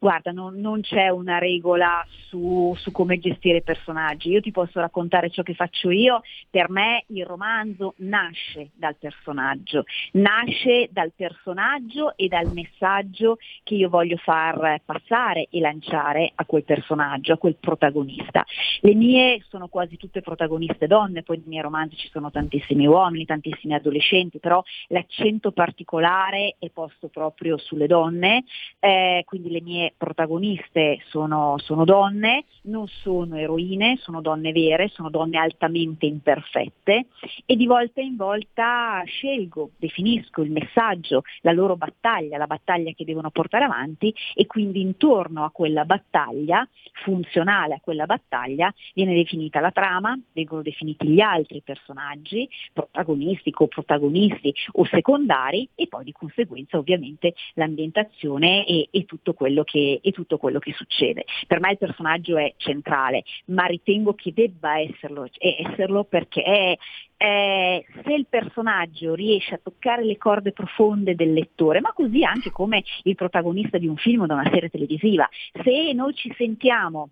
Guarda, non, non c'è una regola su, su come gestire i personaggi. Io ti posso raccontare ciò che faccio io. Per me il romanzo nasce dal personaggio, nasce dal personaggio e dal messaggio che io voglio far passare e lanciare a quel personaggio, a quel protagonista. Le mie sono quasi tutte protagoniste donne, poi nei miei romanzi ci sono tantissimi uomini, tantissimi adolescenti, però l'accento particolare è posto proprio sulle donne, eh, quindi le mie protagoniste sono, sono donne, non sono eroine, sono donne vere, sono donne altamente imperfette e di volta in volta scelgo, definisco il messaggio, la loro battaglia, la battaglia che devono portare avanti e quindi intorno a quella battaglia, funzionale a quella battaglia, viene definita la trama, vengono definiti gli altri personaggi, protagonisti, coprotagonisti o secondari e poi di conseguenza ovviamente l'ambientazione e, e tutto quello che, e tutto quello che succede. Per me il personaggio è centrale, ma ritengo che debba esserlo, esserlo perché eh, se il personaggio riesce a toccare le corde profonde del lettore, ma così anche come il protagonista di un film o di una serie televisiva, se noi ci sentiamo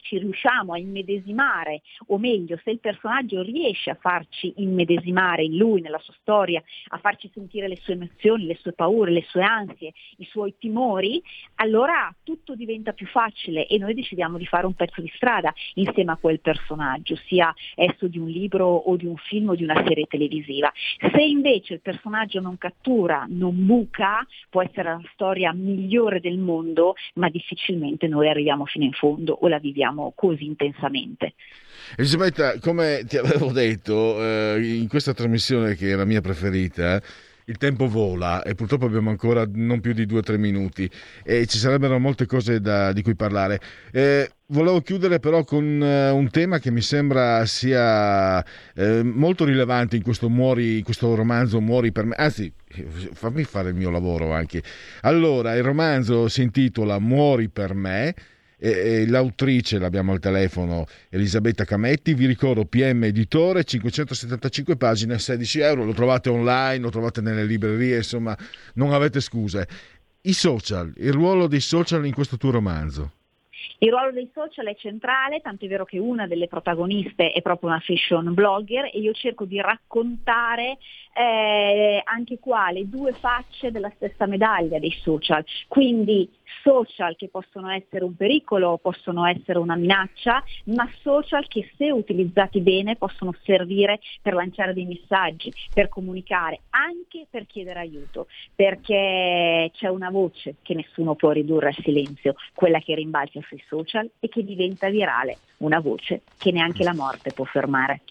ci riusciamo a immedesimare, o meglio, se il personaggio riesce a farci immedesimare in lui, nella sua storia, a farci sentire le sue emozioni, le sue paure, le sue ansie, i suoi timori, allora tutto diventa più facile e noi decidiamo di fare un pezzo di strada insieme a quel personaggio, sia esso di un libro o di un film o di una serie televisiva. Se invece il personaggio non cattura, non buca, può essere la storia migliore del mondo, ma difficilmente noi arriviamo fino in fondo o la viviamo così intensamente. Elisabetta, come ti avevo detto eh, in questa trasmissione che è la mia preferita, il tempo vola e purtroppo abbiamo ancora non più di due o tre minuti e ci sarebbero molte cose da, di cui parlare. Eh, volevo chiudere però con uh, un tema che mi sembra sia eh, molto rilevante in questo, muori, questo romanzo Muori per me, anzi fammi fare il mio lavoro anche. Allora, il romanzo si intitola Muori per me e, e l'autrice l'abbiamo al telefono Elisabetta Cametti vi ricordo PM Editore 575 pagine 16 euro lo trovate online lo trovate nelle librerie insomma non avete scuse. I social il ruolo dei social in questo tuo romanzo? Il ruolo dei social è centrale, tanto è vero che una delle protagoniste è proprio una fashion blogger e io cerco di raccontare eh, anche qua le due facce della stessa medaglia dei social. Quindi social che possono essere un pericolo, possono essere una minaccia, ma social che se utilizzati bene possono servire per lanciare dei messaggi, per comunicare, anche per chiedere aiuto, perché c'è una voce che nessuno può ridurre al silenzio, quella che rimbalza sui social e che diventa virale, una voce che neanche la morte può fermare.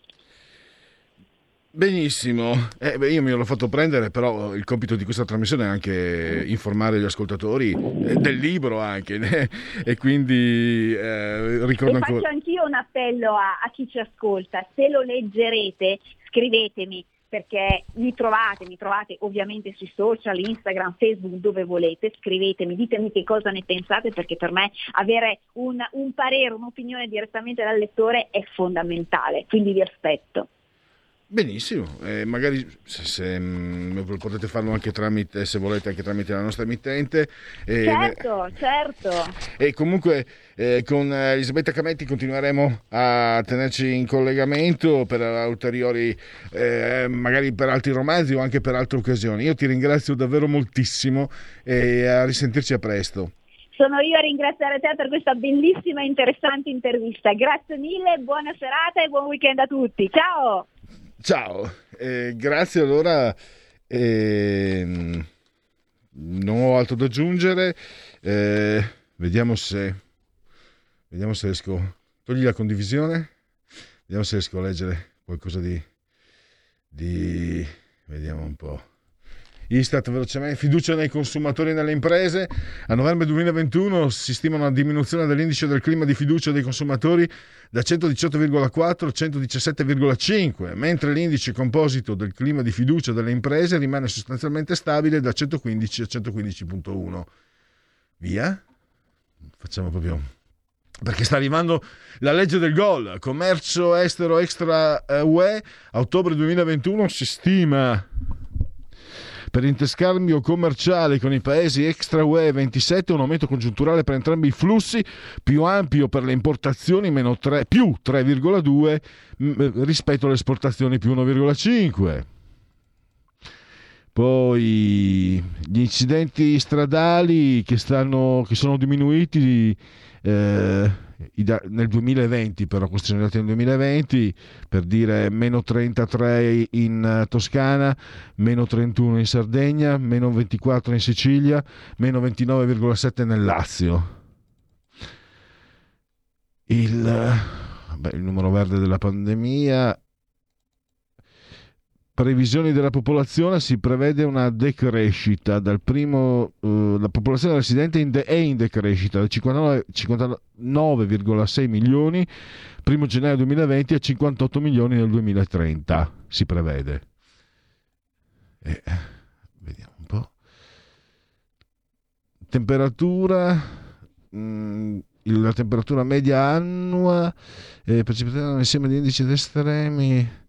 Benissimo, eh, beh, io mi ero fatto prendere, però il compito di questa trasmissione è anche informare gli ascoltatori eh, del libro anche, eh, e quindi eh, ricordo e ancora... Faccio anch'io un appello a, a chi ci ascolta, se lo leggerete scrivetemi perché mi trovate, mi trovate ovviamente sui social, Instagram, Facebook, dove volete, scrivetemi, ditemi che cosa ne pensate perché per me avere un, un parere, un'opinione direttamente dal lettore è fondamentale, quindi vi aspetto. Benissimo, eh, magari se, se, mh, potete farlo anche tramite, se volete, anche tramite la nostra emittente. Eh, certo, certo. E comunque eh, con Elisabetta Cametti continueremo a tenerci in collegamento per ulteriori, eh, magari per altri romanzi o anche per altre occasioni. Io ti ringrazio davvero moltissimo e a risentirci a presto. Sono io a ringraziare te per questa bellissima e interessante intervista. Grazie mille, buona serata e buon weekend a tutti. Ciao! Ciao, eh, grazie allora. Eh, non ho altro da aggiungere. Eh, vediamo se. Vediamo se riesco. Togli la condivisione. Vediamo se riesco a leggere qualcosa di. di vediamo un po'. Istat velocemente, fiducia nei consumatori e nelle imprese. A novembre 2021 si stima una diminuzione dell'indice del clima di fiducia dei consumatori da 118,4 a 117,5, mentre l'indice composito del clima di fiducia delle imprese rimane sostanzialmente stabile da 115 a 115,1. Via? Facciamo proprio perché sta arrivando la legge del gol, commercio estero extra UE, a ottobre 2021 si stima per interscambio commerciale con i paesi extra UE 27 un aumento congiunturale per entrambi i flussi più ampio per le importazioni meno 3, più 3,2 rispetto alle esportazioni più 1,5 poi gli incidenti stradali che, stanno, che sono diminuiti eh, nel 2020 però questi sono dati nel 2020 per dire meno 33 in Toscana meno 31 in Sardegna meno 24 in Sicilia meno 29,7 nel Lazio. Il, beh, il numero verde della pandemia previsioni della popolazione si prevede una decrescita. Dal primo eh, la popolazione residente in de- è in decrescita da 59, 59,6 milioni primo gennaio 2020 a 58 milioni nel 2030 si prevede. Eh, vediamo un po' temperatura mh, mm, la temperatura media annua eh, precipitazione insieme di indici estremi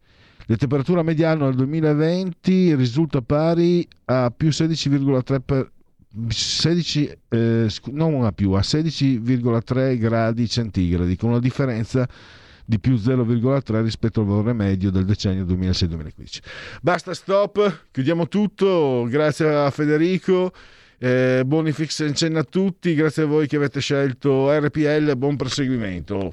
la temperatura media annuale del 2020 risulta pari a più 16,3 per, 16, eh, non a più, a 16,3 gradi centigradi, con una differenza di più 0,3 rispetto al valore medio del decennio 2006-2015. Basta, stop, chiudiamo tutto, grazie a Federico. Eh, buoni fix in cenno a tutti, grazie a voi che avete scelto RPL, buon proseguimento.